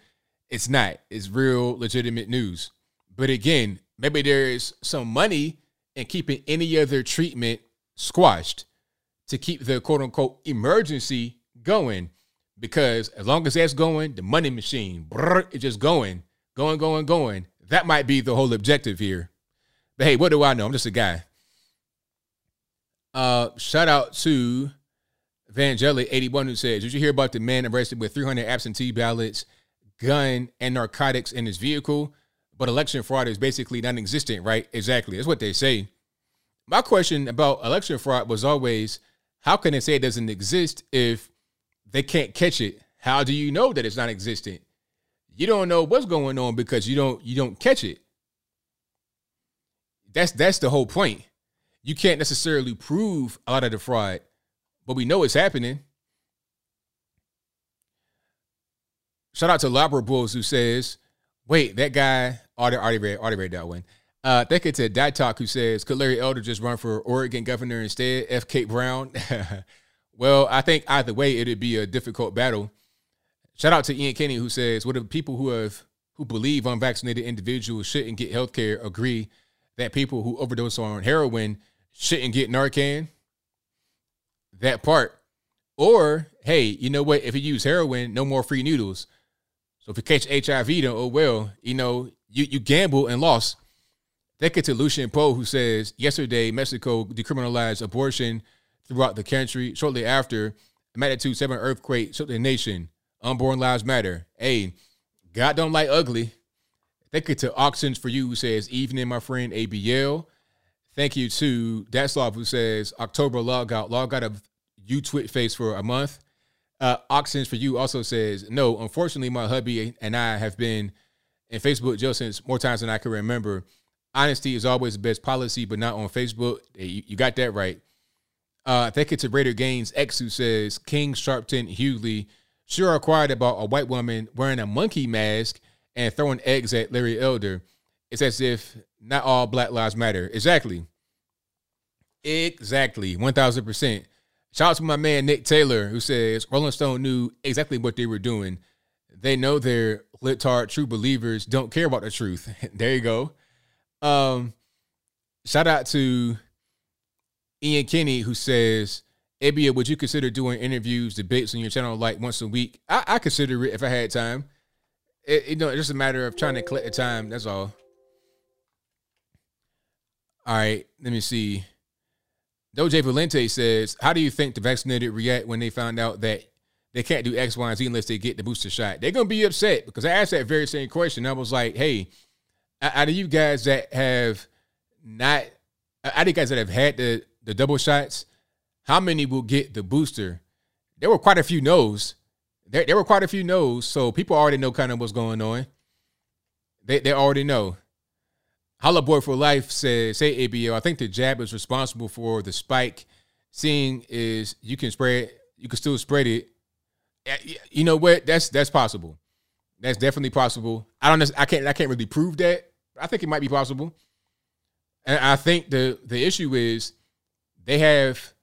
it's not. It's real legitimate news. But again, maybe there's some money in keeping any other treatment squashed to keep the quote unquote emergency going. Because as long as that's going, the money machine brrr, is just going, going, going, going. That might be the whole objective here. But hey, what do I know? I'm just a guy. Uh, shout out to Vangeli 81 who says, Did you hear about the man arrested with 300 absentee ballots, gun, and narcotics in his vehicle? But election fraud is basically non existent, right? Exactly. That's what they say. My question about election fraud was always how can they say it doesn't exist if they can't catch it? How do you know that it's non existent? You don't know what's going on because you don't you don't catch it. That's that's the whole point you can't necessarily prove a lot of the fraud, but we know it's happening. Shout out to Labra Bulls who says, wait, that guy, already, already read, already read that one. Uh, thank you to Dad Talk who says, could Larry Elder just run for Oregon governor instead? F. Kate Brown. well, I think either way, it'd be a difficult battle. Shout out to Ian Kenny who says, what if people who have who believe unvaccinated individuals shouldn't get health care agree that people who overdose on heroin shouldn't get Narcan. That part. Or, hey, you know what? If you use heroin, no more free needles. So if you catch HIV, then oh well, you know, you, you gamble and lost. Thank you to Lucian Poe, who says yesterday Mexico decriminalized abortion throughout the country. Shortly after, magnitude seven earthquake shook the nation. Unborn lives matter. Hey, God don't like ugly. Thank you to Auctions for You, who says evening, my friend ABL. Thank you to Datslav who says October log out, log out of you twit face for a month. Uh, Auctions for you also says no. Unfortunately, my hubby and I have been in Facebook jail since more times than I can remember. Honesty is always the best policy, but not on Facebook. You, you got that right. Uh, thank you to Raider Gaines X who says King Sharpton Hughley sure are quiet about a white woman wearing a monkey mask and throwing eggs at Larry Elder. It's as if not all Black Lives Matter. Exactly. Exactly. 1000%. Shout out to my man Nick Taylor, who says Rolling Stone knew exactly what they were doing. They know their libtard true believers don't care about the truth. there you go. Um, shout out to Ian Kenny, who says, ABL, would you consider doing interviews, debates on your channel like once a week? I, I consider it if I had time. It, you know, it's just a matter of trying to collect the time. That's all. All right, let me see. Doje Valente says, How do you think the vaccinated react when they find out that they can't do X, Y, and Z unless they get the booster shot? They're going to be upset because I asked that very same question. I was like, Hey, out of you guys that have not, out of you guys that have had the, the double shots, how many will get the booster? There were quite a few no's. There, there were quite a few no's. So people already know kind of what's going on. They, they already know. Holla Boy for Life says, "Say ABL, I think the jab is responsible for the spike. Seeing is you can spread, you can still spread it. You know what? That's that's possible. That's definitely possible. I don't. I can't. I can't really prove that. I think it might be possible. And I think the the issue is they have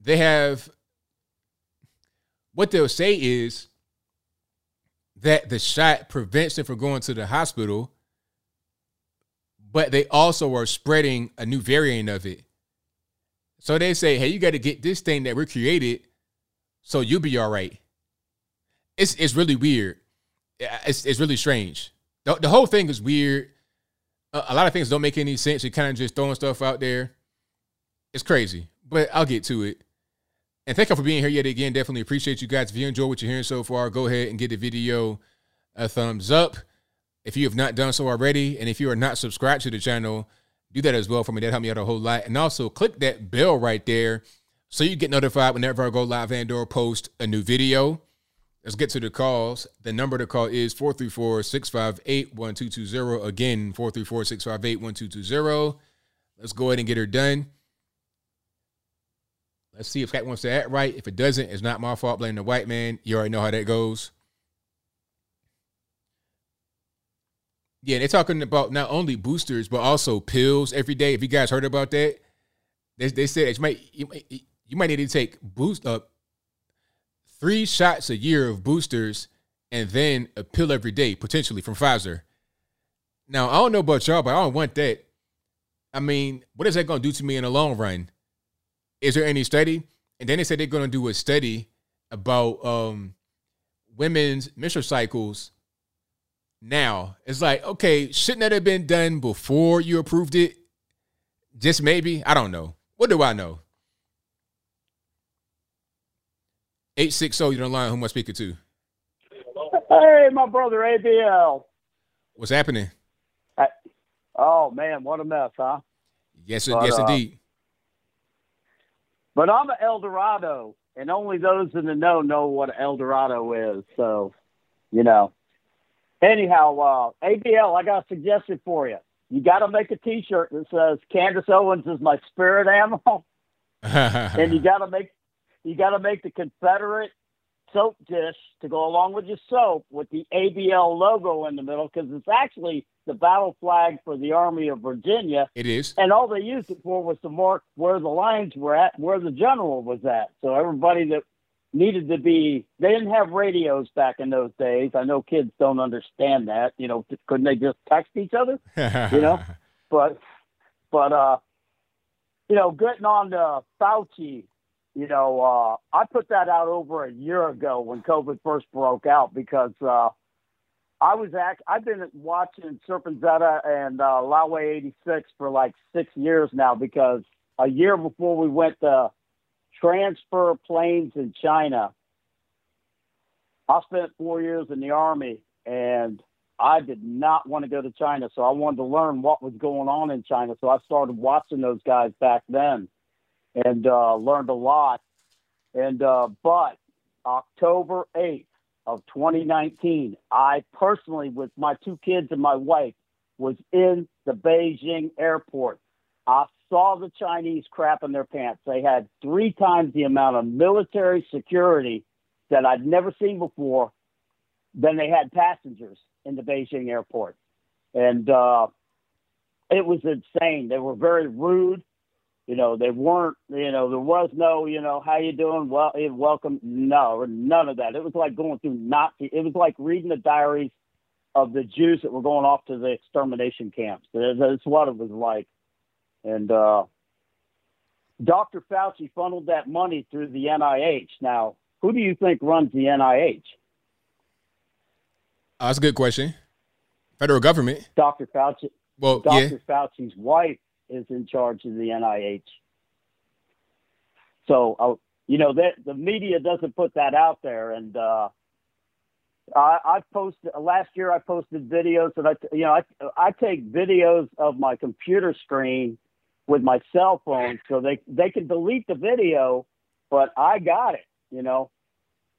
they have what they'll say is that the shot prevents them from going to the hospital but they also are spreading a new variant of it. So they say, hey, you got to get this thing that we created so you'll be all right. It's it's really weird. It's it's really strange. The, the whole thing is weird. A, a lot of things don't make any sense. You're kind of just throwing stuff out there. It's crazy, but I'll get to it. And thank you for being here yet again. Definitely appreciate you guys. If you enjoy what you're hearing so far, go ahead and give the video a thumbs up if you have not done so already, and if you are not subscribed to the channel, do that as well for me. That help me out a whole lot. And also click that bell right there so you get notified whenever I go live and or post a new video. Let's get to the calls. The number to call is 434-658-1220. Again, 434-658-1220. Let's go ahead and get her done. Let's see if Cat wants to act right. If it doesn't, it's not my fault. Blame the white man. You already know how that goes. Yeah, they're talking about not only boosters but also pills every day. If you guys heard about that, they, they said might you, you might need to take boost up three shots a year of boosters and then a pill every day, potentially from Pfizer. Now, I don't know about y'all, but I don't want that. I mean, what is that going to do to me in the long run? Is there any study? And then they said they're going to do a study about um, women's menstrual cycles now. It's like, okay, shouldn't that have been done before you approved it? Just maybe? I don't know. What do I know? 860, you're on line. Who am I speaking to? Hey, my brother ABL. What's happening? oh, man, what a mess, huh? Yes, but, yes, uh, indeed. But I'm an El Dorado, and only those in the know know what El Dorado is. So, you know. Anyhow, uh, ABL, I got a suggestion for you. You got to make a T-shirt that says Candace Owens is my spirit animal, and you got to make you got to make the Confederate soap dish to go along with your soap with the ABL logo in the middle because it's actually the battle flag for the Army of Virginia. It is. And all they used it for was to mark where the lines were at, where the general was at. So everybody that needed to be, they didn't have radios back in those days. I know kids don't understand that. You know, couldn't they just text each other? you know, but, but, uh, you know, getting on to Fauci you know, uh, I put that out over a year ago when COVID first broke out because uh, I was act- I've been watching SerpentZA and uh, Laowhy86 for like six years now because a year before we went to transfer planes in China, I spent four years in the Army and I did not want to go to China. So I wanted to learn what was going on in China. So I started watching those guys back then and uh, learned a lot. And uh, but October 8th of 2019, I personally, with my two kids and my wife, was in the Beijing airport. I saw the Chinese crap in their pants. They had three times the amount of military security that I'd never seen before than they had passengers in the Beijing airport. And uh, it was insane. They were very rude. You know, they weren't, you know, there was no, you know, how you doing? Well, eh, welcome. No, none of that. It was like going through Nazi. It was like reading the diaries of the Jews that were going off to the extermination camps. That's what it was like. And uh, Dr. Fauci funneled that money through the NIH. Now, who do you think runs the NIH? Uh, that's a good question. Federal government. Dr. Fauci. Well, Dr. Yeah. Fauci's wife is in charge of the NIH. So, uh, you know, that the media doesn't put that out there. And uh, I, I posted last year. I posted videos that I, you know, I, I take videos of my computer screen with my cell phone, so they they can delete the video, but I got it. You know,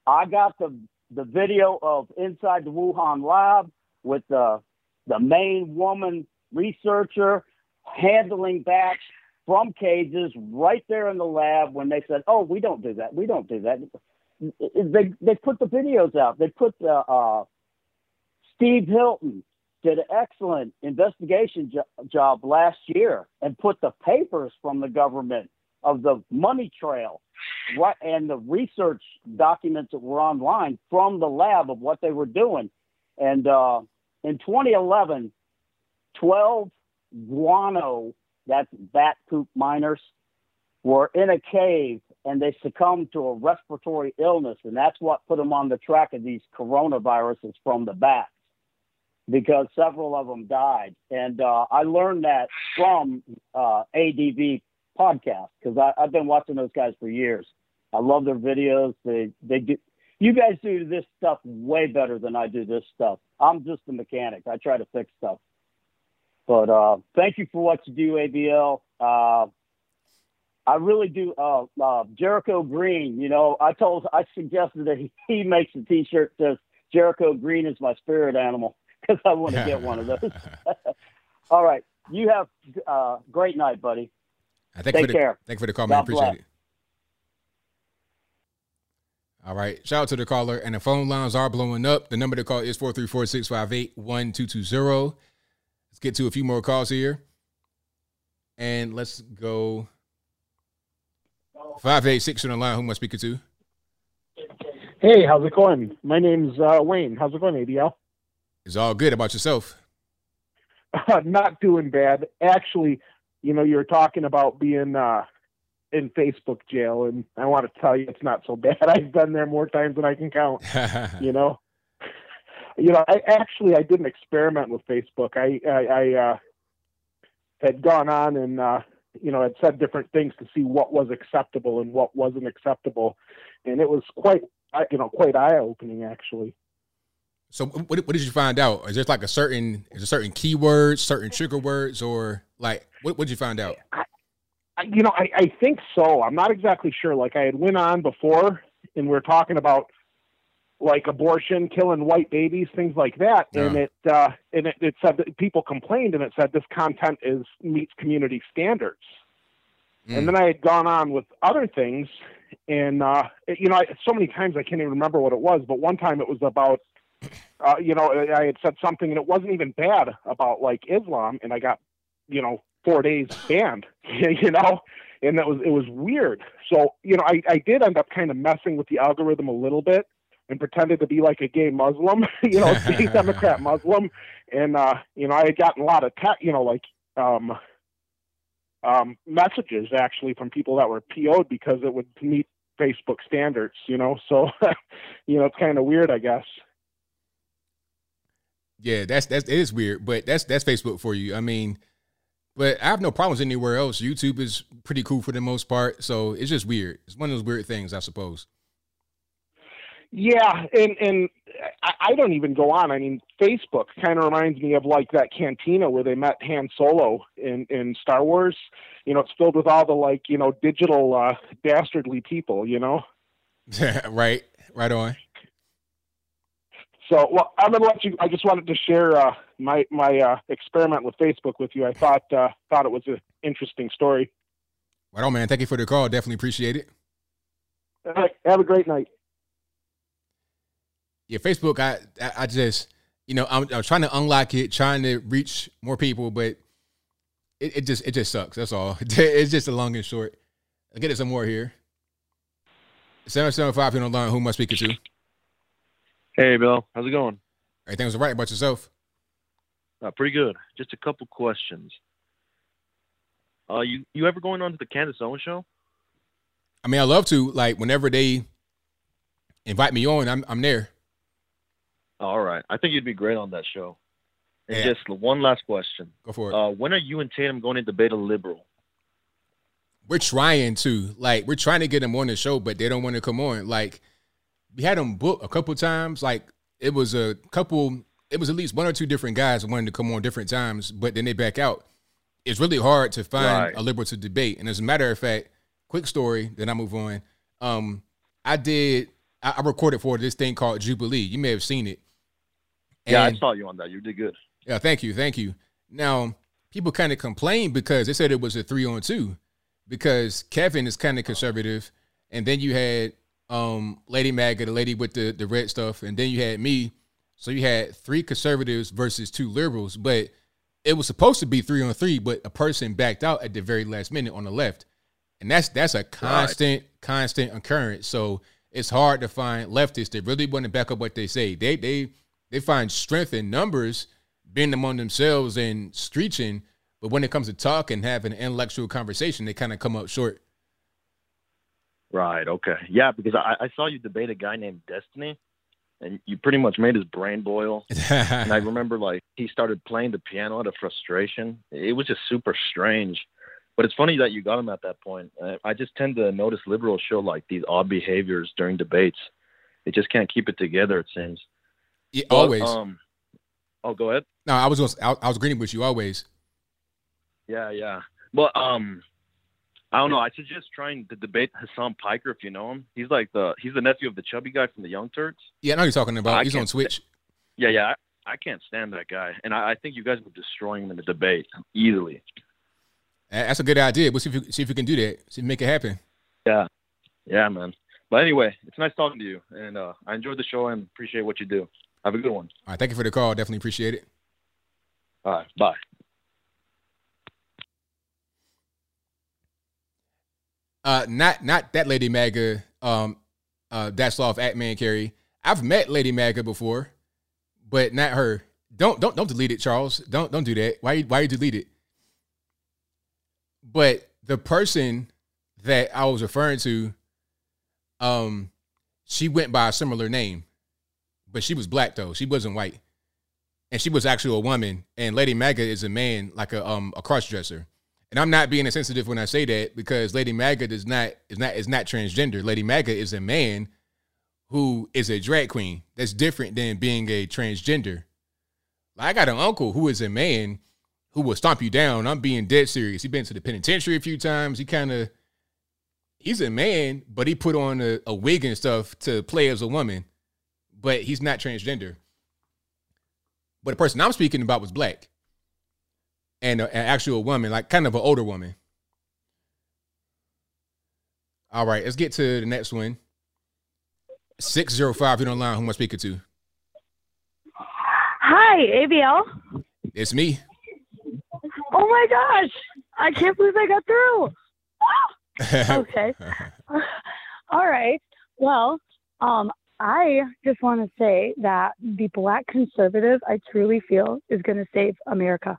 I got the the video of inside the Wuhan lab with the the main woman researcher handling bats from cages right there in the lab when they said, "Oh, we don't do that. We don't do that." They they put the videos out. They put the uh, Steve Hilton did an excellent investigation jo- job last year and put the papers from the government of the money trail what and the research documents that were online from the lab of what they were doing. And uh, in 2011, 12 guano, that's bat poop miners, were in a cave and they succumbed to a respiratory illness. And that's what put them on the track of these coronaviruses from the bats because several of them died. And uh, I learned that from uh, ADV podcast because I've been watching those guys for years. I love their videos. They they do. You guys do this stuff way better than I do this stuff. I'm just a mechanic. I try to fix stuff. But uh, thank you for what you do, ABL. Uh, I really do. Uh, uh, Jericho Green, you know, I told, I suggested that he, he makes a T-shirt that says Jericho Green is my spirit animal because I want to get one of those. All right, you have a uh, great night, buddy. Take for the, care. Thank you for the call, man. Appreciate bless. it. All right. Shout out to the caller. And the phone lines are blowing up. The number to call is 434 658 1220. Let's get to a few more calls here. And let's go 586 on the line. Who am I speaking to? Hey, how's it going? My name's uh, Wayne. How's it going, ABL? It's all good. about yourself? Uh, not doing bad. Actually, you know, you were talking about being uh, in Facebook jail, and I want to tell you, it's not so bad. I've been there more times than I can count. you know, you know, I actually I did an experiment with Facebook. I I, I uh, had gone on and uh, you know had said different things to see what was acceptable and what wasn't acceptable, and it was quite you know quite eye opening actually. So what, what did you find out? Is there like a certain is there certain keywords, certain trigger words, or like what did you find out? I, you know, I, I think so. I'm not exactly sure. Like I had went on before, and we are talking about like abortion, killing white babies, things like that. Yeah. And it uh, and it, it said that people complained, and it said this content is meets community standards. Mm. And then I had gone on with other things, and uh, it, you know, I, so many times I can't even remember what it was. But one time it was about, uh, you know, I had said something, and it wasn't even bad about like Islam, and I got, you know, four days banned, you know, and that was it was weird. So you know, I I did end up kind of messing with the algorithm a little bit and pretended to be like a gay Muslim, you know, gay Democrat Muslim, and uh, you know, I had gotten a lot of te- you know, like um, um, messages actually from people that were PO'd because it would meet Facebook standards, you know. So, you know, it's kind of weird, I guess. Yeah, that's that's it is weird, but that's that's Facebook for you. I mean, but I have no problems anywhere else. YouTube is pretty cool for the most part. So it's just weird. It's one of those weird things, I suppose. Yeah, and and I don't even go on. I mean, Facebook kind of reminds me of like that cantina where they met Han Solo in in Star Wars. You know, it's filled with all the like you know digital uh, dastardly people. You know. right. Right on. So, well, I'm gonna let you. I just wanted to share uh, my my uh, experiment with Facebook with you. I thought uh, thought it was an interesting story. Right on, man. Thank you for the call. Definitely appreciate it. All right. Have a great night. Yeah, Facebook. I I just you know I'm, I'm trying to unlock it, trying to reach more people, but it, it just it just sucks. That's all. it's just a long and short. I'll get it some more here. Seven seven five on the line. Who am I speaking to? Hey, Bill. How's it going? Everything's all right about yourself? Uh, pretty good. Just a couple questions. Uh, you you ever going on to the Candace Owens show? I mean, I love to. Like whenever they invite me on, I'm I'm there. All right, I think you'd be great on that show. And yeah. just one last question. Go for it. Uh, when are you and Tatum going to debate a liberal? We're trying to. Like, we're trying to get them on the show, but they don't want to come on. Like, we had them book a couple times. Like it was a couple. It was at least one or two different guys wanting to come on different times, but then they back out. It's really hard to find right. a liberal to debate. And as a matter of fact, quick story. Then I move on. Um, I did. I, I recorded for this thing called Jubilee. You may have seen it. And, yeah, I saw you on that. You did good. Yeah, thank you, thank you. Now people kind of complained because they said it was a three on two because Kevin is kind of conservative, and then you had um, Lady Maga, the lady with the the red stuff, and then you had me. So you had three conservatives versus two liberals, but it was supposed to be three on three, but a person backed out at the very last minute on the left, and that's that's a constant right. constant occurrence. So it's hard to find leftists that really want to back up what they say. They they they find strength in numbers, being among themselves and screeching, but when it comes to talk and having an intellectual conversation, they kind of come up short. Right. Okay. Yeah, because I, I saw you debate a guy named Destiny, and you pretty much made his brain boil. and I remember like he started playing the piano out of frustration. It was just super strange. But it's funny that you got him at that point. Uh, I just tend to notice liberals show like these odd behaviors during debates. They just can't keep it together. It seems. Yeah, always. um, oh, go ahead. No, I was I, I was agreeing with you always. Yeah, yeah. but um, I don't know. I suggest trying to debate Hasan Piker if you know him. He's like the he's the nephew of the chubby guy from the Young Turks. Yeah, I know you're talking about. I he's on Twitch. Yeah, yeah. I, I, can't stand that guy, and I, I, think you guys would destroy him in the debate easily. That's a good idea. We'll see if you, see if we can do that. See if make it happen. Yeah, yeah, man. But anyway, it's nice talking to you, and uh, I enjoyed the show and appreciate what you do. Have a good one. All right, thank you for the call. Definitely appreciate it. All right, bye. Uh, not not that Lady Maga. Um, uh, that's off at Man Carey. I've met Lady Maga before, but not her. Don't don't don't delete it, Charles. Don't don't do that. Why why you delete it? But the person that I was referring to, um, she went by a similar name, but she was black though. She wasn't white, and she was actually a woman. And Lady Maga is a man, like a um a cross dresser. And I'm not being insensitive when I say that because Lady Maga does not is not is not transgender. Lady Maga is a man who is a drag queen. That's different than being a transgender. I got an uncle who is a man who will stomp you down. I'm being dead serious. He's been to the penitentiary a few times. He kind of he's a man, but he put on a, a wig and stuff to play as a woman. But he's not transgender. But the person I'm speaking about was black and a, an actual woman, like kind of an older woman. All right, let's get to the next one. 605, you don't line, who am I speaking to? Hi, ABL. It's me. Oh my gosh. I can't believe I got through. okay. All right. Well, um, I just want to say that the black conservative, I truly feel, is going to save America.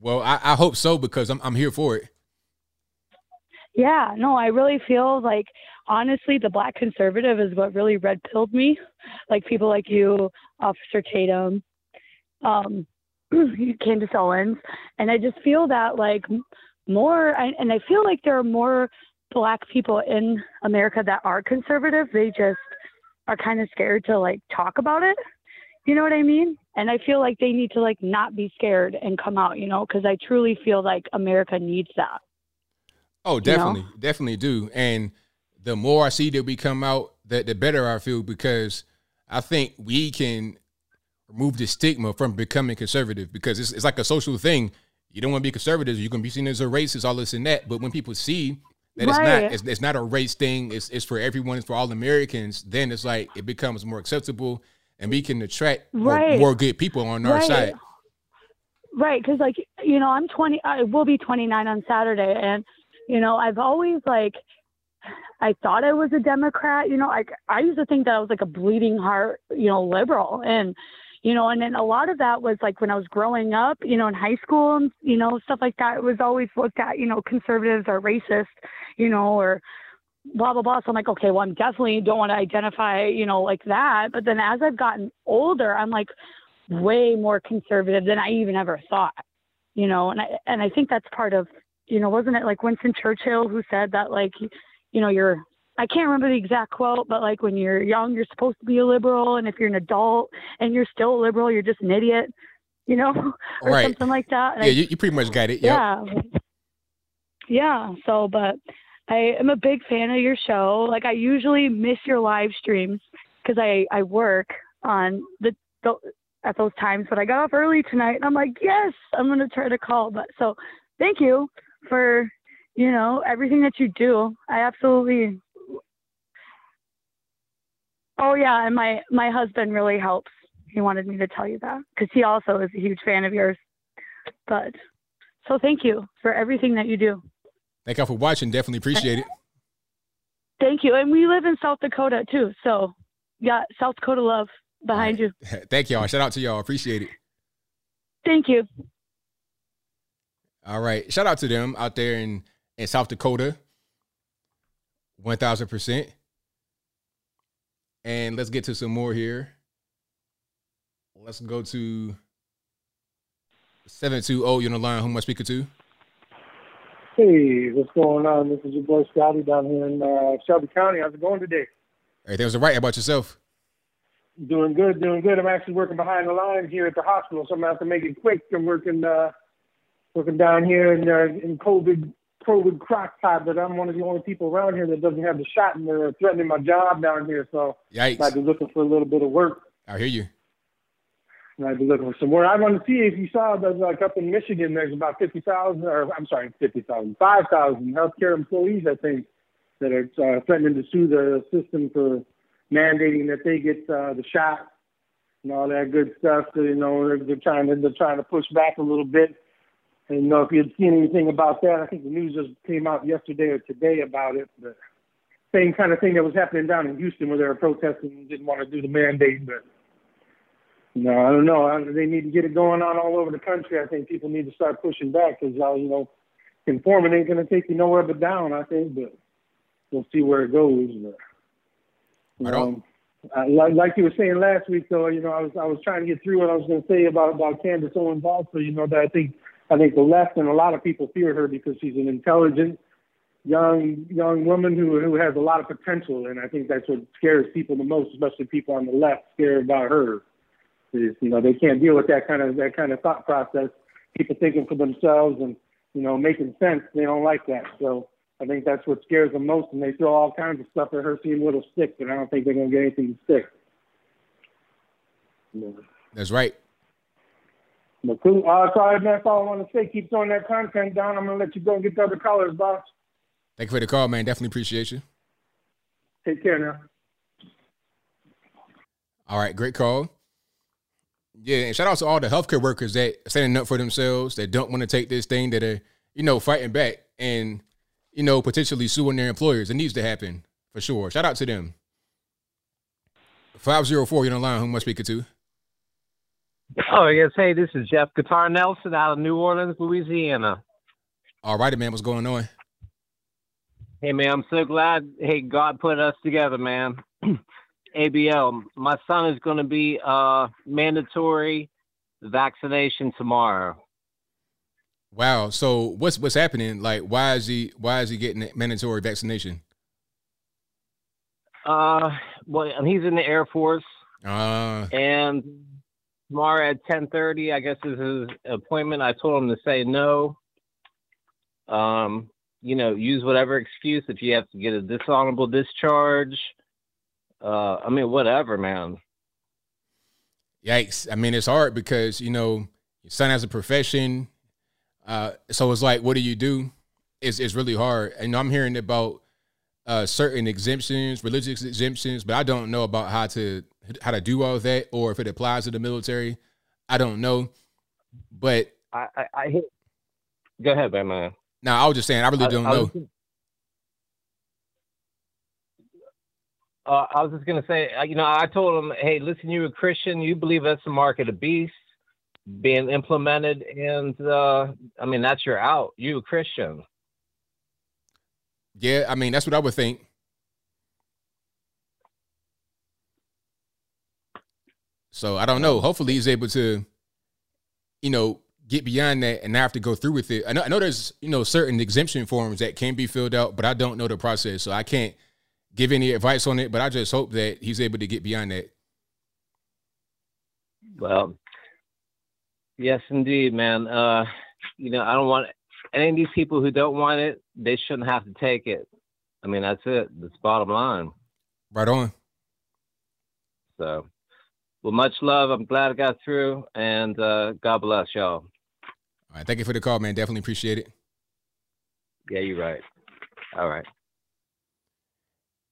Well, I, I hope so because I'm I'm here for it. Yeah, no, I really feel like honestly, the black conservative is what really red pilled me. Like people like you, Officer Tatum, um, Candace Owens, and I just feel that like more, and I feel like there are more black people in America that are conservative. They just are kind of scared to like talk about it. You know what I mean? And I feel like they need to like not be scared and come out, you know, because I truly feel like America needs that. Oh, definitely, you know? definitely do. And the more I see that we come out, the, the better I feel because I think we can remove the stigma from becoming conservative because it's, it's like a social thing. You don't want to be conservative, you can be seen as a racist, all this and that. But when people see that right. it's not it's, it's, not a race thing, it's, it's for everyone, it's for all Americans, then it's like it becomes more acceptable and we can attract right. more, more, good people on our right. side. Right, because like you know, I'm 20. I will be 29 on Saturday, and you know, I've always like, I thought I was a Democrat. You know, like I used to think that I was like a bleeding heart, you know, liberal, and you know, and then a lot of that was like when I was growing up, you know, in high school and you know stuff like that. It was always looked at, you know, conservatives are racist, you know, or blah blah blah. So I'm like, okay, well, I'm definitely don't want to identify, you know, like that. But then as I've gotten older, I'm like way more conservative than I even ever thought, you know. And I and I think that's part of, you know, wasn't it like Winston Churchill who said that like, you know, you're I can't remember the exact quote, but like when you're young, you're supposed to be a liberal, and if you're an adult and you're still a liberal, you're just an idiot, you know, or right. something like that. And yeah, I, you, you pretty much got it. Yep. Yeah. Yeah. So, but I am a big fan of your show. Like I usually miss your live streams because I I work on the, the at those times, but I got off early tonight and I'm like, yes, I'm gonna try to call. But so thank you for you know everything that you do. I absolutely. Oh yeah, and my my husband really helps. He wanted me to tell you that because he also is a huge fan of yours. But so thank you for everything that you do. Thank y'all for watching. Definitely appreciate it. Thank you. And we live in South Dakota too. So yeah, South Dakota love behind right. you. Thank y'all. Shout out to y'all. Appreciate it. Thank you. All right. Shout out to them out there in, in South Dakota. 1000%. And let's get to some more here. Let's go to 720 You're on the line. Who am I speaking to? Hey, what's going on? This is your boy Scotty down here in uh, Shelby County. How's it going today? Everything's all right. How about yourself? Doing good, doing good. I'm actually working behind the lines here at the hospital, so I'm going to have to make it quick. I'm working uh, working down here in uh, in COVID COVID crockpot, but I'm one of the only people around here that doesn't have the shot, and they're threatening my job down here. So Yikes. I'd be looking for a little bit of work. I hear you. And I'd be looking for some more. I want to see if you saw that, like up in Michigan, there's about 50,000, or I'm sorry, 50,000, 5,000 healthcare employees, I think, that are uh, threatening to sue the system for mandating that they get uh, the shot and all that good stuff. So, you know, they're, they're trying to they're trying to push back a little bit. And you know, if you'd seen anything about that, I think the news just came out yesterday or today about it. But same kind of thing that was happening down in Houston where they were protesting and didn't want to do the mandate, but no, I don't know. They need to get it going on all over the country. I think people need to start pushing back because, uh, you know, conforming ain't going to take you nowhere but down, I think. But we'll see where it goes. But, um, I, like, like you were saying last week, though, you know, I was I was trying to get through what I was going to say about about Candace Owens also. You know that I think I think the left and a lot of people fear her because she's an intelligent young young woman who who has a lot of potential, and I think that's what scares people the most, especially people on the left, scared about her. Is you know they can't deal with that kind of that kind of thought process. People thinking for themselves and you know making sense. They don't like that. So I think that's what scares them most, and they throw all kinds of stuff at her, seeing what'll stick. But I don't think they're gonna get anything to stick. That's right. Cool. Uh, sorry, man. That's all I want to say. Keep throwing that content down. I'm gonna let you go and get the other callers, boss. Thank you for the call, man. Definitely appreciate you. Take care now. All right, great call. Yeah, and shout out to all the healthcare workers that standing up for themselves, that don't want to take this thing, that are, you know, fighting back and, you know, potentially suing their employers. It needs to happen for sure. Shout out to them. 504, you're on the line. Who am I speaking to? Oh, yes. Hey, this is Jeff Guitar Nelson out of New Orleans, Louisiana. All righty, man. What's going on? Hey, man. I'm so glad. Hey, God put us together, man. ABL. My son is going to be uh, mandatory vaccination tomorrow. Wow. So what's what's happening? Like, why is he why is he getting mandatory vaccination? Uh, well, he's in the Air Force, uh, and tomorrow at ten thirty, I guess is his appointment. I told him to say no. Um, you know, use whatever excuse if you have to get a dishonorable discharge uh, I mean, whatever, man. Yikes! I mean, it's hard because you know your son has a profession, uh, so it's like, what do you do? It's it's really hard. And I'm hearing about uh, certain exemptions, religious exemptions, but I don't know about how to how to do all that or if it applies to the military. I don't know, but I I, I hit. Go ahead, man. No, I was just saying I really don't I, I know. Uh, I was just gonna say, you know, I told him, hey, listen, you're a Christian, you believe that's the mark of the beast being implemented, and uh, I mean that's your out. You a Christian? Yeah, I mean that's what I would think. So I don't know. Hopefully he's able to, you know, get beyond that and not have to go through with it. I know, I know there's you know certain exemption forms that can be filled out, but I don't know the process, so I can't give any advice on it, but I just hope that he's able to get beyond that. Well, yes, indeed, man. Uh, you know, I don't want any of these people who don't want it. They shouldn't have to take it. I mean, that's it. That's bottom line. Right on. So, well, much love. I'm glad I got through, and uh, God bless y'all. All right, thank you for the call, man. Definitely appreciate it. Yeah, you're right. All right.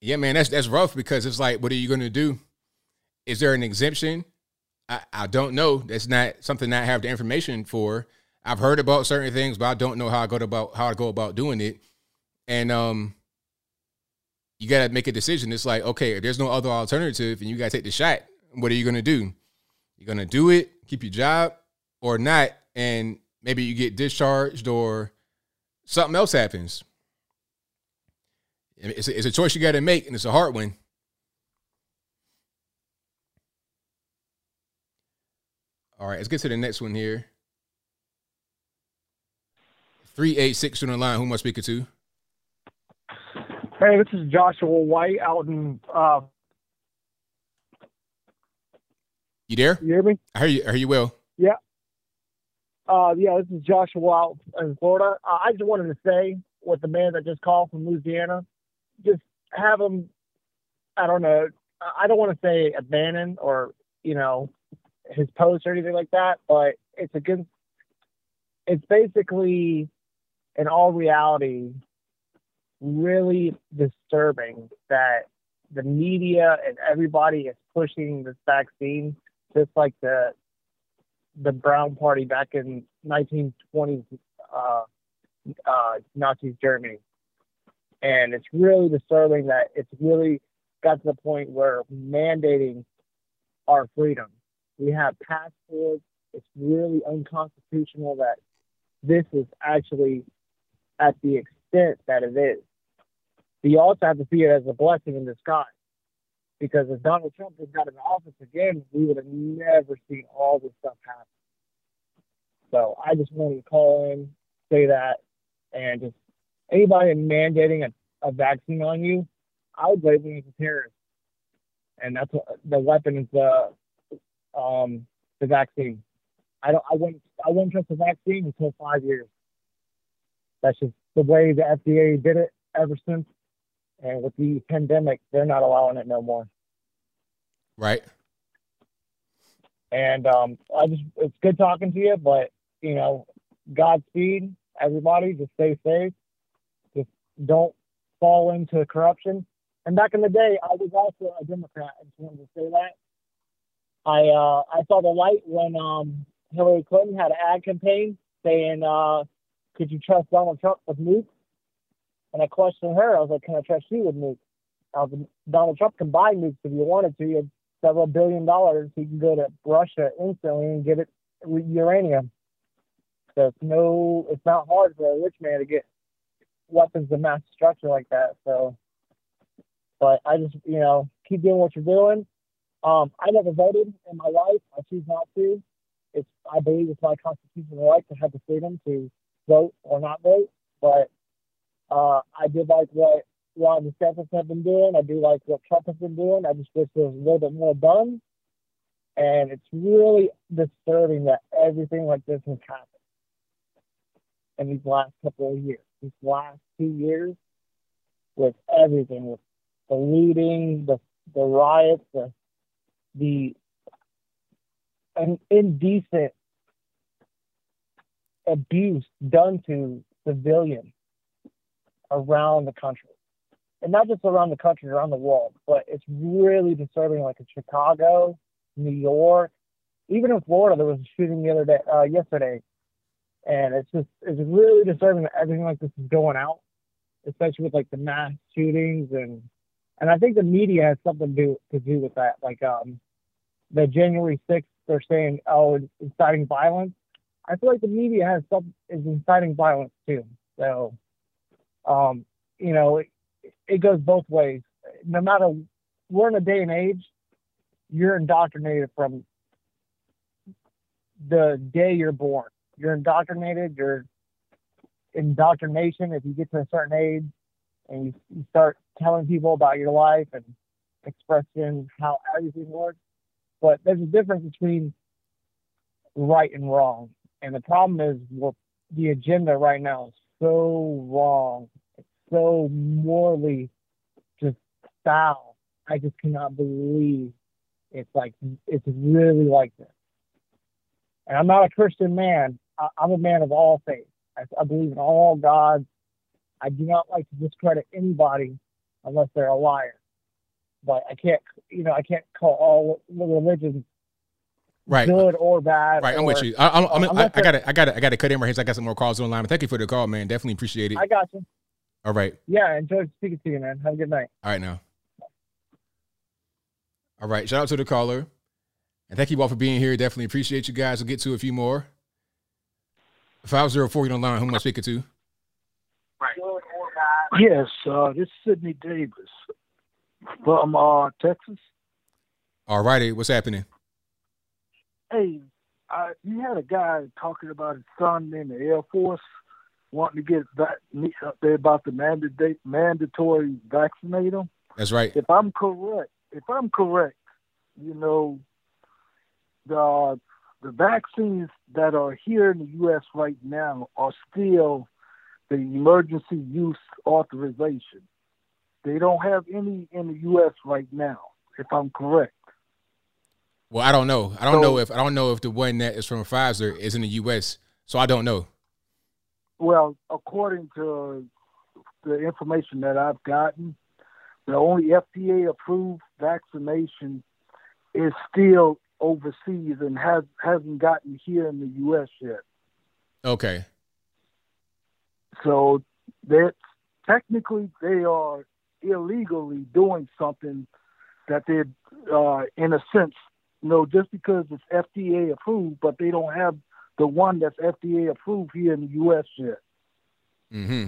Yeah, man, that's that's rough because it's like, what are you going to do? Is there an exemption? I, I don't know. That's not something that I have the information for. I've heard about certain things, but I don't know how I go about how I go about doing it. And um, you got to make a decision. It's like, okay, if there's no other alternative, and you got to take the shot. What are you going to do? You're going to do it, keep your job, or not, and maybe you get discharged or something else happens. It's a, it's a choice you got to make, and it's a hard one. All right, let's get to the next one here. 386 on the line. Who am I speaking to? Hey, this is Joshua White out in. Uh... You there? You hear me? I hear you. I hear you well. Yeah. Uh, yeah, this is Joshua out in Florida. Uh, I just wanted to say what the man that just called from Louisiana, just have him. I don't know. I don't want to say abandon or you know his post or anything like that, but it's a good. It's basically, in all reality, really disturbing that the media and everybody is pushing this vaccine just like the the Brown Party back in 1920s uh, uh, Nazi Germany, and it's really disturbing that it's really got to the point where mandating our freedom. We have passports. It's really unconstitutional that this is actually at the extent that it is. But you also have to see it as a blessing in disguise. Because if Donald Trump had got in office again, we would have never seen all this stuff happen. So I just wanted to call in, say that, and just anybody mandating a, a vaccine on you, I would label you as a terrorist. And that's what the weapon is the um, the vaccine. I don't I wouldn't I wouldn't trust the vaccine until five years. That's just the way the FDA did it ever since. And with the pandemic, they're not allowing it no more. Right. And um, I just it's good talking to you, but you know, Godspeed, everybody. Just stay safe. Just don't fall into corruption. And back in the day, I was also a Democrat. I just wanted to say that. I uh, I saw the light when um, Hillary Clinton had an ad campaign saying, uh, "Could you trust Donald Trump with nukes?" And I questioned her. I was like, "Can I trust you with nukes?" Uh, Donald Trump can buy nukes if you wanted to. Several billion dollars. He can go to Russia instantly and get it uranium. So it's no, it's not hard for a rich man to get weapons of mass destruction like that. So, but I just, you know, keep doing what you're doing. Um, I never voted in my life. I choose not to. It's, I believe it's my constitutional right to have the freedom to vote or not vote. But uh, I did like what Ron DeSantis have been doing. I do like what Trump has been doing. I just wish there was a little bit more done. And it's really disturbing that everything like this has happened in these last couple of years. These last two years, with everything, with the looting, the the riots, the the an indecent abuse done to civilians around the country. And not just around the country, around the world, but it's really disturbing like in Chicago, New York, even in Florida, there was a shooting the other day, uh, yesterday and it's just it's really disturbing that everything like this is going out, especially with like the mass shootings and and I think the media has something to do to do with that. Like um, the January sixth, they're saying oh it's inciting violence. I feel like the media has some is inciting violence too. So, um, you know, it, goes both ways. No matter we're in a day and age, you're indoctrinated from the day you're born you're indoctrinated. You're indoctrination. If you get to a certain age and you, you start telling people about your life and expressing how everything works, but there's a difference between right and wrong. And the problem is, well, the agenda right now is so wrong. So morally just foul. I just cannot believe it's like it's really like this. And I'm not a Christian man, I, am a man of all faith. I, I believe in all gods. I do not like to discredit anybody unless they're a liar. But I can't, you know, I can't call all religions right. good or bad. Right, or, I'm with you. I, I'm, I'm, I, I got to, I got to, I got to cut in right here. I got some more calls on line. Thank you for the call, man. Definitely appreciate it. I got you. All right. Yeah, enjoyed speaking to you, man. Have a good night. All right, now. All right. Shout out to the caller, and thank you all for being here. Definitely appreciate you guys. We'll get to a few more. Five zero four, you on line. Who am I speaking to? Right. Yes, uh, this is Sidney Davis from uh, Texas. All righty, what's happening? Hey, uh, you had a guy talking about his son in the Air Force wanting to get back up there about the mandate mandatory vaccinate him. That's right. If I'm correct, if I'm correct, you know, the the vaccines that are here in the U.S. right now are still the emergency use authorization. They don't have any in the U.S. right now, if I'm correct. Well, I don't know. I don't so, know if I don't know if the one that is from Pfizer is in the U.S. So I don't know. Well, according to the information that I've gotten, the only FDA approved vaccination is still overseas and has hasn't gotten here in the U.S. yet. Okay. So that technically they are illegally doing something that they're, uh, in a sense, you know, just because it's FDA approved, but they don't have the one that's FDA approved here in the U.S. yet. Mm-hmm.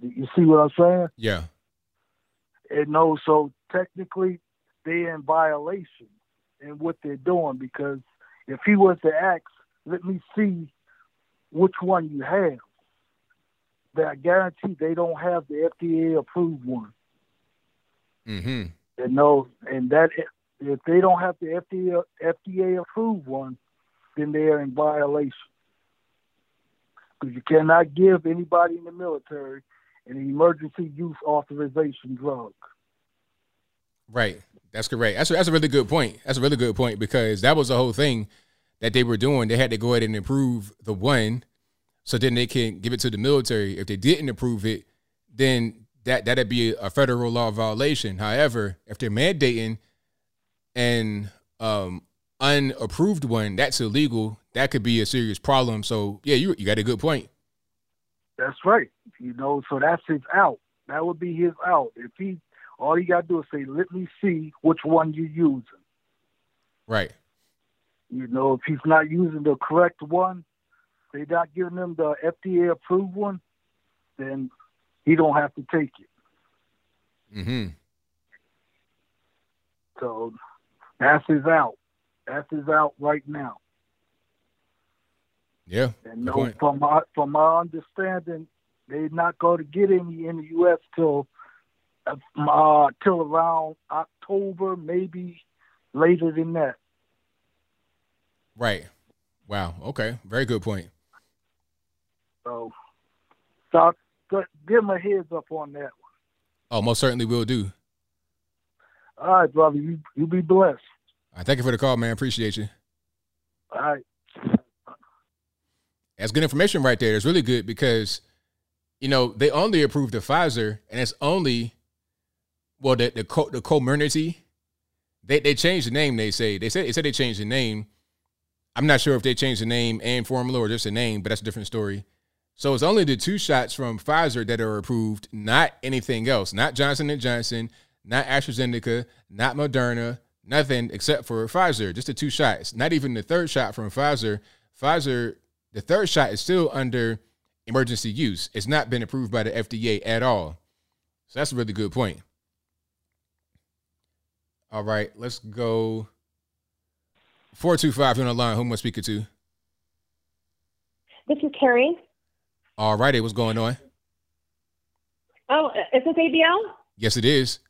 You see what I'm saying? Yeah. And no, so technically they're in violation in what they're doing because if he was to ask, let me see which one you have, that I guarantee they don't have the FDA approved one. Mm-hmm. And no, and that if they don't have the FDA FDA approved one, then they are in violation. Because you cannot give anybody in the military an emergency use authorization drug. Right. That's correct. That's that's a really good point. That's a really good point because that was the whole thing that they were doing. They had to go ahead and improve the one, so then they can give it to the military. If they didn't approve it, then that that'd be a federal law violation. However, if they're mandating and um, unapproved one, that's illegal. That could be a serious problem. So yeah, you you got a good point. That's right. You know, so that's his out. That would be his out. If he all you got to do is say, let me see which one you're using. Right. You know, if he's not using the correct one, they're not giving him the FDA approved one, then he don't have to take it. Mm-hmm. So that's his out. That's his out right now. Yeah. And no, from my from my understanding, they're not going to get any in the U.S. till uh, till around October, maybe later than that. Right. Wow. Okay. Very good point. So, so give him a heads up on that one. Oh, most certainly will do. All right, brother. You you be blessed. Thank you for the call, man. Appreciate you. All right. That's good information right there. It's really good because, you know, they only approved the Pfizer, and it's only well the the co- the Comirnaty, they they changed the name. They say they said they said they changed the name. I'm not sure if they changed the name and formula or just the name, but that's a different story. So it's only the two shots from Pfizer that are approved, not anything else, not Johnson and Johnson, not AstraZeneca, not Moderna, nothing except for Pfizer. Just the two shots. Not even the third shot from Pfizer. Pfizer, the third shot is still under emergency use. It's not been approved by the FDA at all. So that's a really good point. All right, let's go. 425 you're on the line. Who am I speaking to? This is Carrie. All righty, what's going on? Oh, is this ABL? Yes, it is.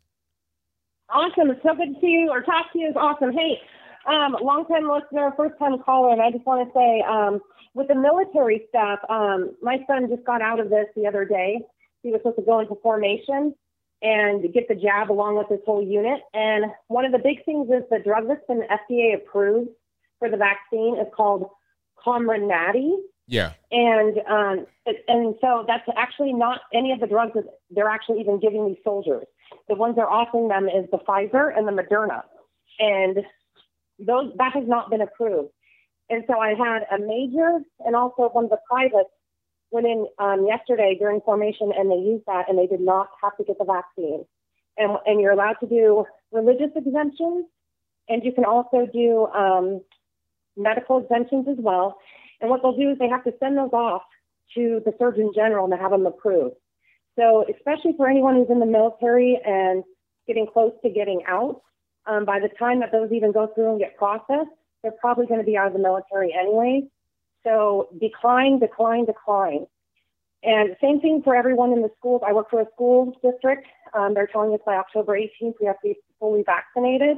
Awesome. It's so good to see you or talk to you. It's awesome. Hey, um, long time listener, first time caller, and I just want to say, um, with the military stuff, um, my son just got out of this the other day. He was supposed to go into formation, and get the jab along with this whole unit. And one of the big things is the drug that's been FDA approved for the vaccine is called Comirnaty. Yeah. And um, and so that's actually not any of the drugs that they're actually even giving these soldiers. The ones they're offering them is the Pfizer and the Moderna, and those that has not been approved. And so I had a major and also one of the privates went in um, yesterday during formation and they used that and they did not have to get the vaccine. And, and you're allowed to do religious exemptions and you can also do um, medical exemptions as well. And what they'll do is they have to send those off to the Surgeon General to have them approved. So, especially for anyone who's in the military and getting close to getting out, um, by the time that those even go through and get processed, they're probably going to be out of the military anyway. So decline, decline, decline. And same thing for everyone in the schools. I work for a school district. Um, they're telling us by October 18th we have to be fully vaccinated.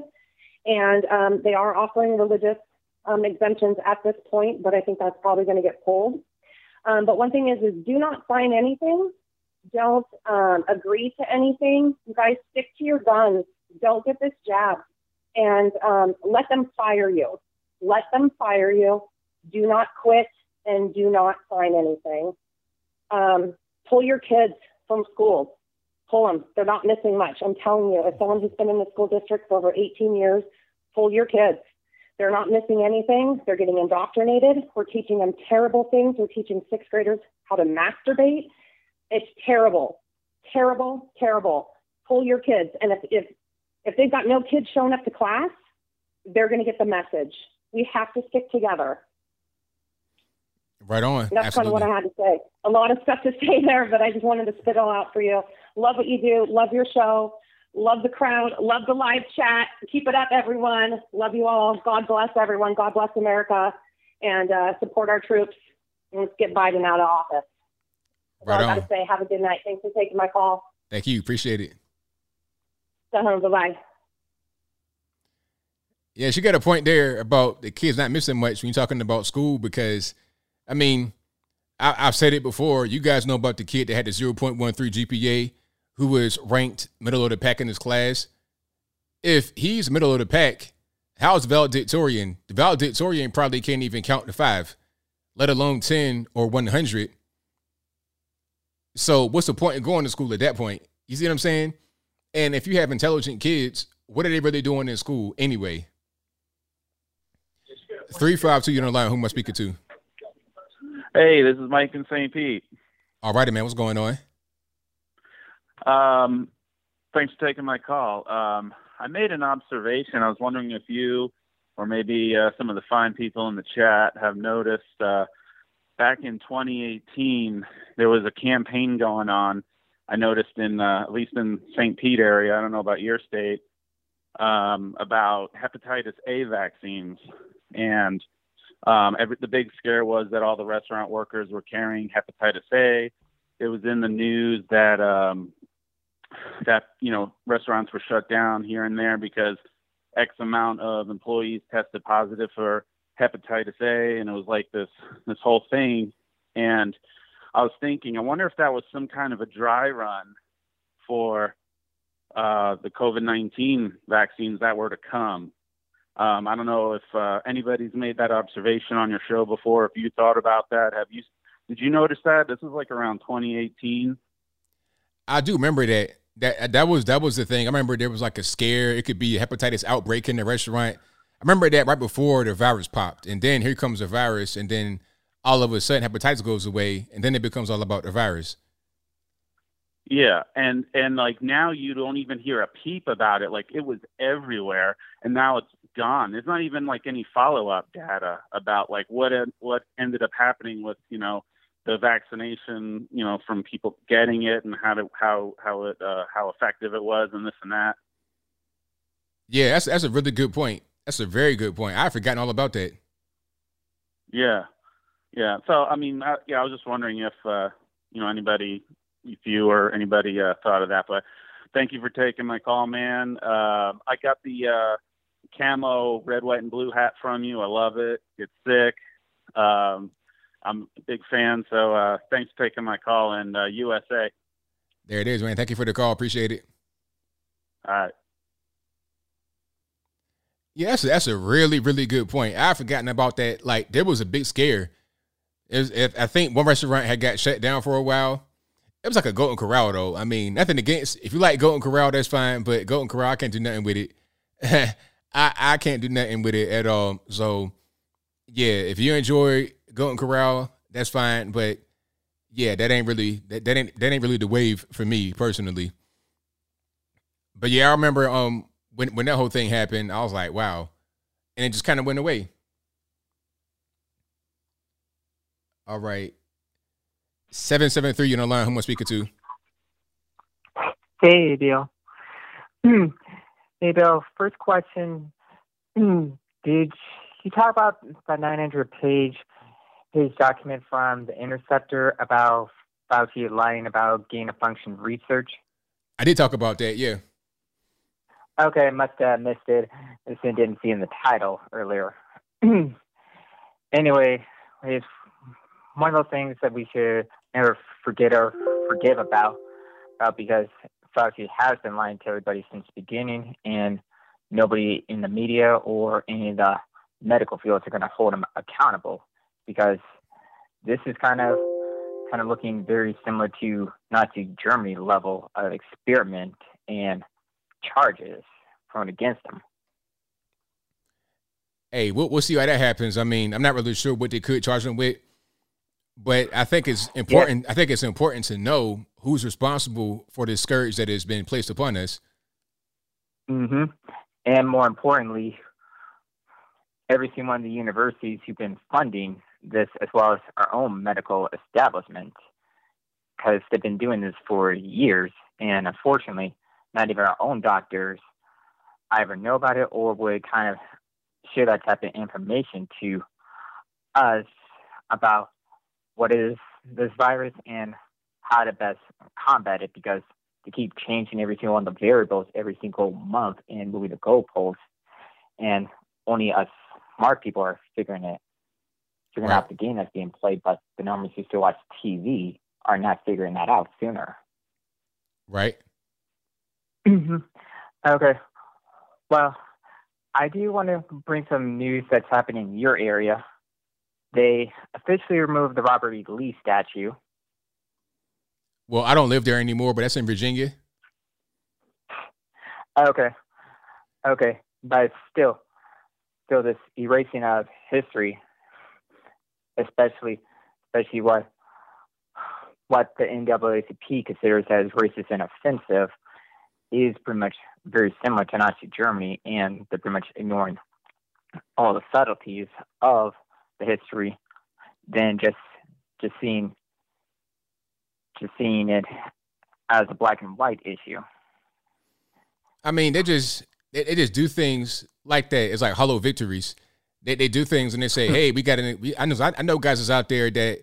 And um, they are offering religious um, exemptions at this point, but I think that's probably going to get pulled. Um, but one thing is, is do not sign anything. Don't um, agree to anything. You guys stick to your guns. Don't get this jab, and um, let them fire you. Let them fire you. Do not quit and do not sign anything. Um, pull your kids from school. Pull them. They're not missing much. I'm telling you, as someone who's been in the school district for over 18 years, pull your kids. They're not missing anything. They're getting indoctrinated. We're teaching them terrible things. We're teaching sixth graders how to masturbate. It's terrible, terrible, terrible. Pull your kids. And if, if, if they've got no kids showing up to class, they're going to get the message. We have to stick together. Right on. That's Absolutely. kind of what I had to say. A lot of stuff to say there, but I just wanted to spit it all out for you. Love what you do. Love your show. Love the crowd. Love the live chat. Keep it up, everyone. Love you all. God bless everyone. God bless America. And uh, support our troops. And let's get Biden out of office. Right all I say. Have a good night. Thanks for taking my call. Thank you. Appreciate it. Bye bye. Yeah, she got a point there about the kids not missing much when you're talking about school because, I mean, I, have said it before. You guys know about the kid that had the 0.13 GPA who was ranked middle of the pack in his class, if he's middle of the pack, how's valedictorian? The valedictorian probably can't even count to five, let alone 10 or 100. So what's the point in going to school at that point? You see what I'm saying? And if you have intelligent kids, what are they really doing in school anyway? 352, you're on the line. Who am I speaking to? Hey, this is Mike in St. Pete. All righty, man. What's going on? Um, thanks for taking my call. Um, I made an observation. I was wondering if you or maybe uh, some of the fine people in the chat have noticed uh, back in 2018 there was a campaign going on. I noticed in uh, at least in St. Pete area. I don't know about your state um, about hepatitis A vaccines, and um, every, the big scare was that all the restaurant workers were carrying hepatitis A. It was in the news that um, that you know restaurants were shut down here and there because X amount of employees tested positive for hepatitis A, and it was like this this whole thing. And I was thinking, I wonder if that was some kind of a dry run for uh, the COVID nineteen vaccines that were to come. Um, I don't know if uh, anybody's made that observation on your show before. If you thought about that, have you? Did you notice that? This was like around 2018. I do remember that. That that was that was the thing. I remember there was like a scare. It could be a hepatitis outbreak in the restaurant. I remember that right before the virus popped, and then here comes the virus, and then all of a sudden hepatitis goes away, and then it becomes all about the virus. Yeah, and and like now you don't even hear a peep about it. Like it was everywhere, and now it's gone. There's not even like any follow up data about like what what ended up happening with you know the vaccination, you know, from people getting it and how to how how it uh, how effective it was and this and that. Yeah, that's that's a really good point. That's a very good point. I've forgotten all about that. Yeah, yeah. So I mean, I, yeah, I was just wondering if uh, you know anybody, if you or anybody uh, thought of that. But thank you for taking my call, man. Uh, I got the uh, camo red, white, and blue hat from you. I love it. It's sick. Um, I'm a big fan. So uh, thanks for taking my call and uh, USA. There it is, man. Thank you for the call. Appreciate it. All right. Yeah, that's a, that's a really really good point. I've forgotten about that. Like there was a big scare. Was, if, I think one restaurant had got shut down for a while. It was like a Golden Corral though. I mean, nothing against. If you like Golden Corral, that's fine. But Golden Corral, I can't do nothing with it. I I can't do nothing with it at all. So yeah, if you enjoy Golden Corral, that's fine. But yeah, that ain't really that, that ain't that ain't really the wave for me personally. But yeah, I remember um when when that whole thing happened, I was like, wow. And it just kind of went away. All right. 773 you're on the line. Who am I speaking to? Hey, Bill. hey, Bill. First question. Hmm. Did you talk about the 900 page his document from the Interceptor about Fauci lying about gain of function research? I did talk about that, yeah. Okay, must have missed it. I didn't see in the title earlier. anyway, it's one of those things that we should never forget or forgive about, uh, because Fauci has been lying to everybody since the beginning, and nobody in the media or any of the medical fields are going to hold him accountable because this is kind of kind of looking very similar to Nazi Germany level of experiment and charges thrown against him. Hey, we'll, we'll see how that happens. I mean, I'm not really sure what they could charge him with, but I think it's important. Yeah. I think it's important to know who's responsible for this scourge that has been placed upon us. Mm-hmm. And more importantly, every single one of the universities who've been funding this, as well as our own medical establishment, because they've been doing this for years. And unfortunately, not even our own doctors either know about it or would kind of share that type of information to us about what is this virus and how to best combat it because to keep changing every single one of the variables every single month and moving the goalposts and only us smart people are figuring it figuring right. out the game that's being played, but the normals who still watch TV are not figuring that out sooner. Right. Mm-hmm. Okay. Well, I do want to bring some news that's happening in your area. They officially removed the Robert E. Lee statue. Well, I don't live there anymore, but that's in Virginia. Okay. Okay. But still, still this erasing of history, especially, especially what what the NAACP considers as racist and offensive, is pretty much very similar to Nazi Germany, and they're pretty much ignoring all the subtleties of the history than just just seeing just seeing it as a black and white issue. I mean, they just they, they just do things like that. It's like hollow victories. They they do things and they say, "Hey, we got an." I know I know guys is out there that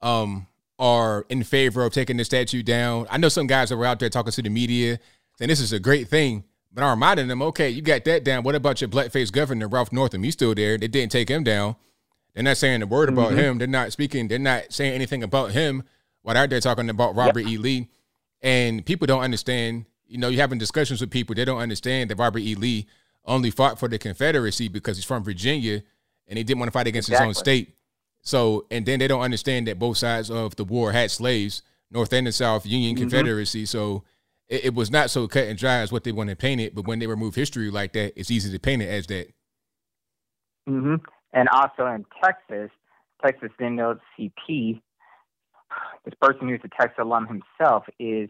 um are in favor of taking the statue down. I know some guys that were out there talking to the media saying this is a great thing. But I'm reminding them, okay, you got that down. What about your blackface governor, Ralph Northam? He's still there. They didn't take him down. They're not saying a word about mm-hmm. him. They're not speaking. They're not saying anything about him. What are they talking about Robert. E. Lee? And people don't understand. You know, you're having discussions with people. They don't understand that Robert E. Lee only fought for the Confederacy because he's from Virginia and he didn't want to fight against exactly. his own state. So, and then they don't understand that both sides of the war had slaves, North and the South, Union, mm-hmm. Confederacy. So it, it, was not so cut and dry as what they want to paint it. But when they remove history like that, it's easy to paint it as that. Mm-hmm. And also in Texas, Texas NAACP, this person who's a Texas alum himself is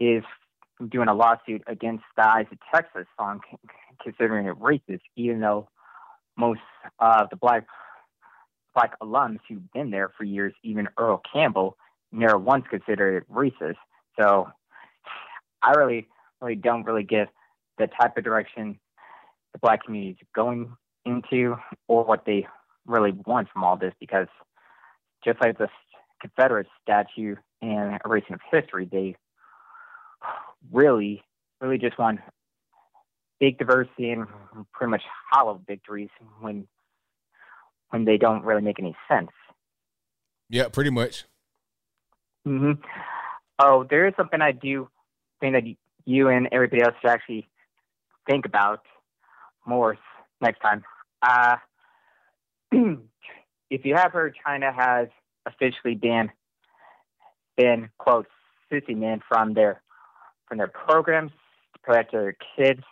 is doing a lawsuit against the Eyes of Texas song, considering it racist, even though most of the black black alums who've been there for years, even Earl Campbell, never once considered it racist. So I really, really don't really get the type of direction the black community is going into or what they really want from all this because just like the Confederate statue and erasing of history, they really, really just want big diversity and pretty much hollow victories when when they don't really make any sense. Yeah, pretty much. hmm Oh, there is something I do think that you and everybody else should actually think about more next time. Uh, if you have heard, China has officially banned banned quote sissy men from their from their programs to protect their kids.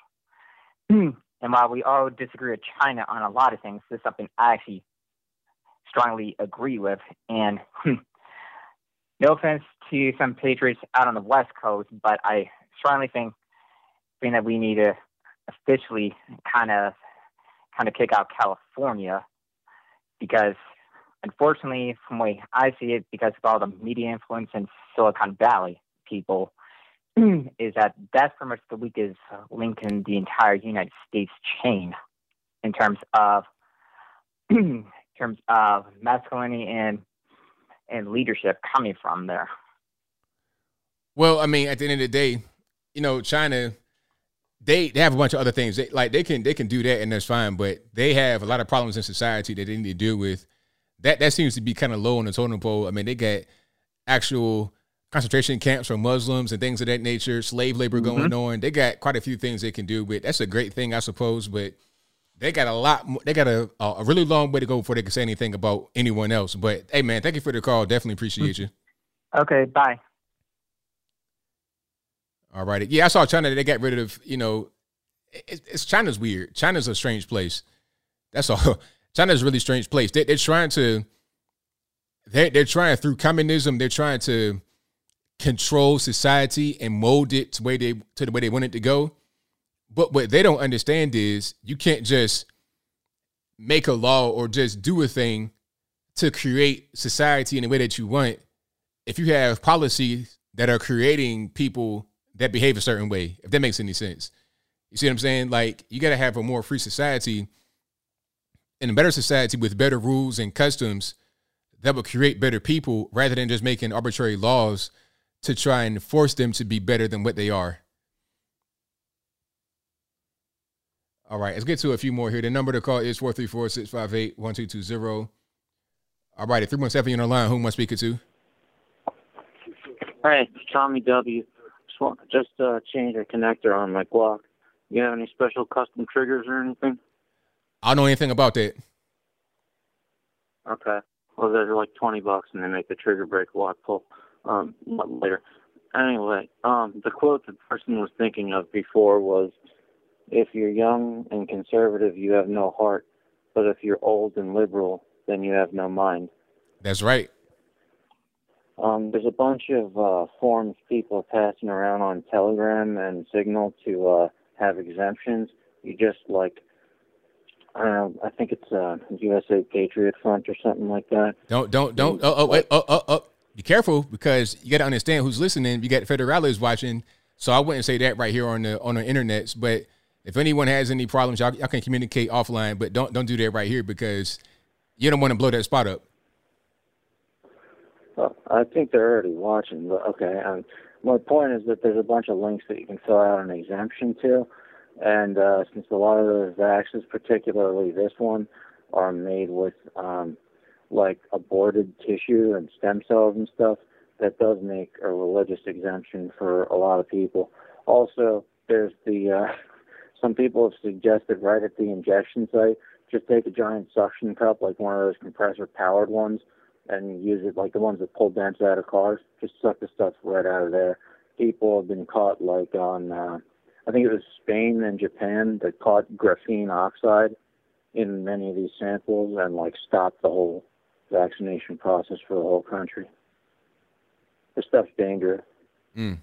and while we all disagree with China on a lot of things, this is something I actually strongly agree with. And no offense to some patriots out on the West Coast, but I strongly think, think that we need to officially kind of kind of kick out California because unfortunately, from the way I see it, because of all the media influence in Silicon Valley people, is that that's pretty much the weakest link in the entire United States chain in terms of in terms of masculinity and and leadership coming from there. Well, I mean, at the end of the day, you know, China they they have a bunch of other things. They, like they can they can do that and that's fine, but they have a lot of problems in society that they need to deal with. That that seems to be kind of low on the totem pole. I mean, they got actual concentration camps for Muslims and things of that nature, slave labor Mm-hmm. going on. They got quite a few things they can do, but that's a great thing, I suppose. But they got a lot. More, they got a a really long way to go before they can say anything about anyone else. But hey, man, thank you for the call. Definitely appreciate you. Okay, bye. All right. Yeah, I saw China. They got rid of, you know, it, it's China's weird. China's a strange place. That's all. China's a really strange place. They, they're trying to, they're, they're trying through communism, they're trying to control society and mold it to, way they, to the way they want it to go. But what they don't understand is you can't just make a law or just do a thing to create society in the way that you want if you have policies that are creating people that behave a certain way, if that makes any sense. You see what I'm saying? Like you got to have a more free society and a better society with better rules and customs that will create better people rather than just making arbitrary laws to try and force them to be better than what they are. All right, let's get to a few more here. The number to call is 434 658 1220. All right, at 317 on the line, who am I speaking to? Hey, Tommy W. Just want just uh, change a connector on my Glock. You have any special custom triggers or anything? I don't know anything about that. Okay. Well, they're like twenty bucks, and they make the trigger break lock pull um later. Anyway, um, the quote the person was thinking of before was, "If you're young and conservative, you have no heart, but if you're old and liberal, then you have no mind." That's right. Um, there's a bunch of uh, forms people are passing around on Telegram and Signal to uh, have exemptions. You just like, I don't know, I think it's uh, USA Patriot Front or something like that. Don't don't don't. Oh oh wait oh oh oh. Be careful because you got to understand who's listening. You got federales watching, so I wouldn't say that right here on the on the internet. But if anyone has any problems, y'all, y'all can communicate offline. But don't don't do that right here because you don't want to blow that spot up. Well, I think they're already watching, but okay. Um, my point is that there's a bunch of links that you can fill out an exemption to, and uh, since a lot of those vaccines, particularly this one, are made with um, like aborted tissue and stem cells and stuff, that does make a religious exemption for a lot of people. Also, there's the uh, some people have suggested right at the injection site, just take a giant suction cup, like one of those compressor powered ones, and use it like the ones that pull dents out of cars. Just suck the stuff right out of there. People have been caught like on, uh, I think it was Spain and Japan that caught graphene oxide in many of these samples and like stopped the whole vaccination process for the whole country. This stuff's dangerous. Mm.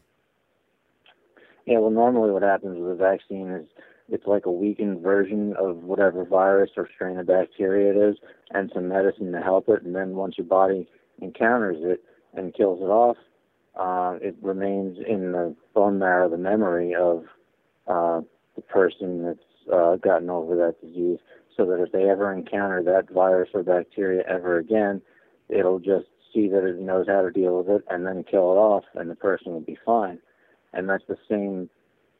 Yeah, well, normally what happens with a vaccine is it's like a weakened version of whatever virus or strain of bacteria it is, and some medicine to help it. And then once your body encounters it and kills it off, uh, it remains in the bone marrow, the memory of uh, the person that's uh, gotten over that disease, so that if they ever encounter that virus or bacteria ever again, it'll just see that it knows how to deal with it and then kill it off, and the person will be fine. And that's the same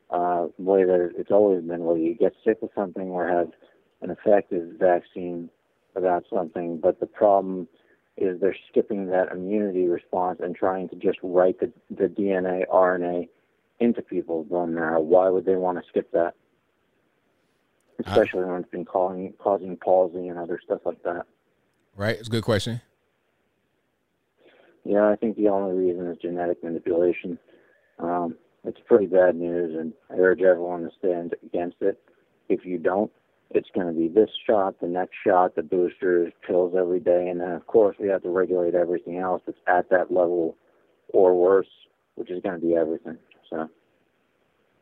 uh, way that it's always been, whether you get sick with something or have an effective vaccine about something. But the problem is they're skipping that immunity response and trying to just write the, the DNA, RNA into people's bone marrow. Why would they want to skip that? Especially when it's been causing, causing palsy and other stuff like that. Right, it's a good question. Yeah, I think the only reason is genetic manipulation. Um, it's pretty bad news, and I urge everyone to stand against it. If you don't, it's going to be this shot, the next shot, the boosters, pills every day, and then of course we have to regulate everything else that's at that level or worse, which is going to be everything. So,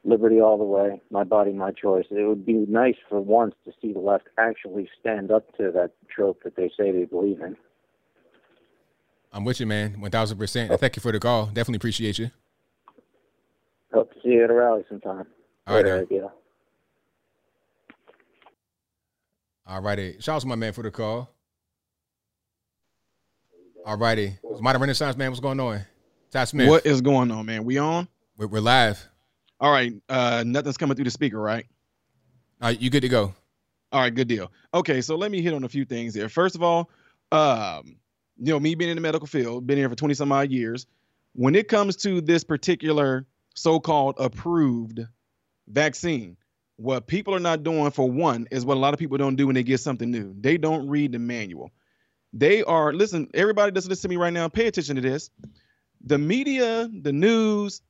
liberty all the way, my body, my choice. It would be nice for once to see the left actually stand up to that trope that they say they believe in. I'm with you, man. One thousand percent. Thank you for the call. Definitely appreciate you. Hope to see you at a rally sometime. All right, Later, Aaron. Abigail. All righty. Shout out to my man for the call. All righty. Modern Renaissance man, what's going on? Ty Smith. What is going on, man? We on? We're, we're live. All right. Uh, nothing's coming through the speaker, right? All right, you good to go. All right, good deal. Okay, so let me hit on a few things here. First of all, um, you know, me being in the medical field, been here for 20 some odd years. When it comes to this particular so-called approved vaccine, what people are not doing for one is what a lot of people don't do when they get something new. They don't read the manual. They are listen, everybody that's listening to me right now, pay attention to this. The media, the news,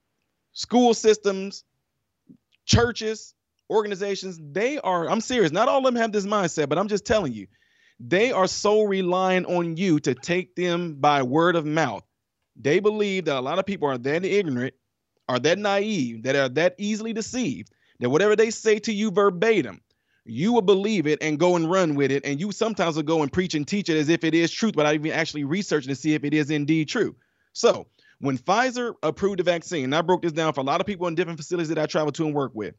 school systems, churches, organizations, they are, I'm serious, not all of them have this mindset, but I'm just telling you, they are so relying on you to take them by word of mouth. They believe that a lot of people are that ignorant, are that naive, that are that easily deceived, that whatever they say to you verbatim, you will believe it and go and run with it. And you sometimes will go and preach and teach it as if it is truth without even actually researching to see if it is indeed true. So when Pfizer approved the vaccine, and I broke this down for a lot of people in different facilities that I travel to and work with,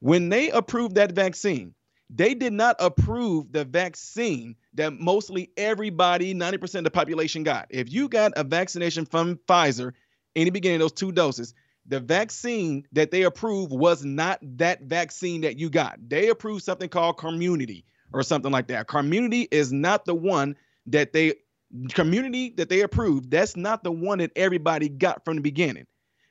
when they approved that vaccine, they did not approve the vaccine that mostly everybody, 90% of the population got. If you got a vaccination from Pfizer in the beginning, those two doses, the vaccine that they approved was not that vaccine that you got. They approved something called Comirnaty or something like that. Comirnaty is not the one that they Comirnaty that they approved. That's not the one that everybody got from the beginning.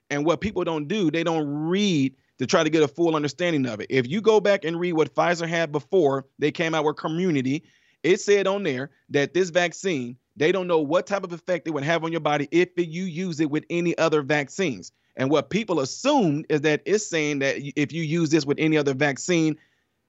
And what people don't do, they don't read to try to get a full understanding of it. If you go back and read what Pfizer had before they came out with Comirnaty, it said on there that this vaccine, they don't know what type of effect it would have on your body if you use it with any other vaccines. And what people assume is that it's saying that if you use this with any other vaccine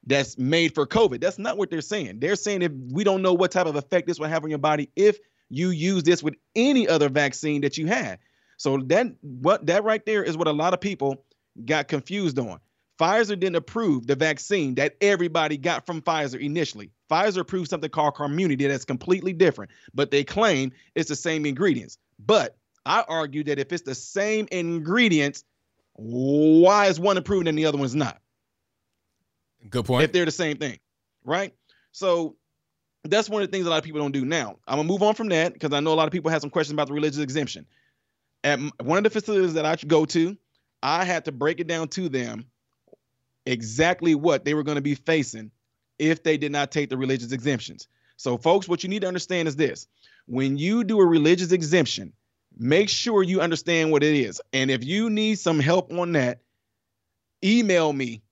that's made for COVID, that's not what they're saying. They're saying if we don't know what type of effect this will have on your body if you use this with any other vaccine that you had. So that what that right there is what a lot of people got confused on. Pfizer didn't approve the vaccine that everybody got from Pfizer initially. Pfizer approved something called Comirnaty that's completely different, but they claim it's the same ingredients. But I argue that if it's the same ingredients, why is one approved and the other one's not? Good point. If they're the same thing, right? So that's one of the things a lot of people don't do now. I'm gonna move on from that because I know a lot of people have some questions about the religious exemption. At one of the facilities that I go to, I had to break it down to them exactly what they were going to be facing if they did not take the religious exemptions. So, folks, what you need to understand is this when you do a religious exemption, make sure you understand what it is. And if you need some help on that, email me.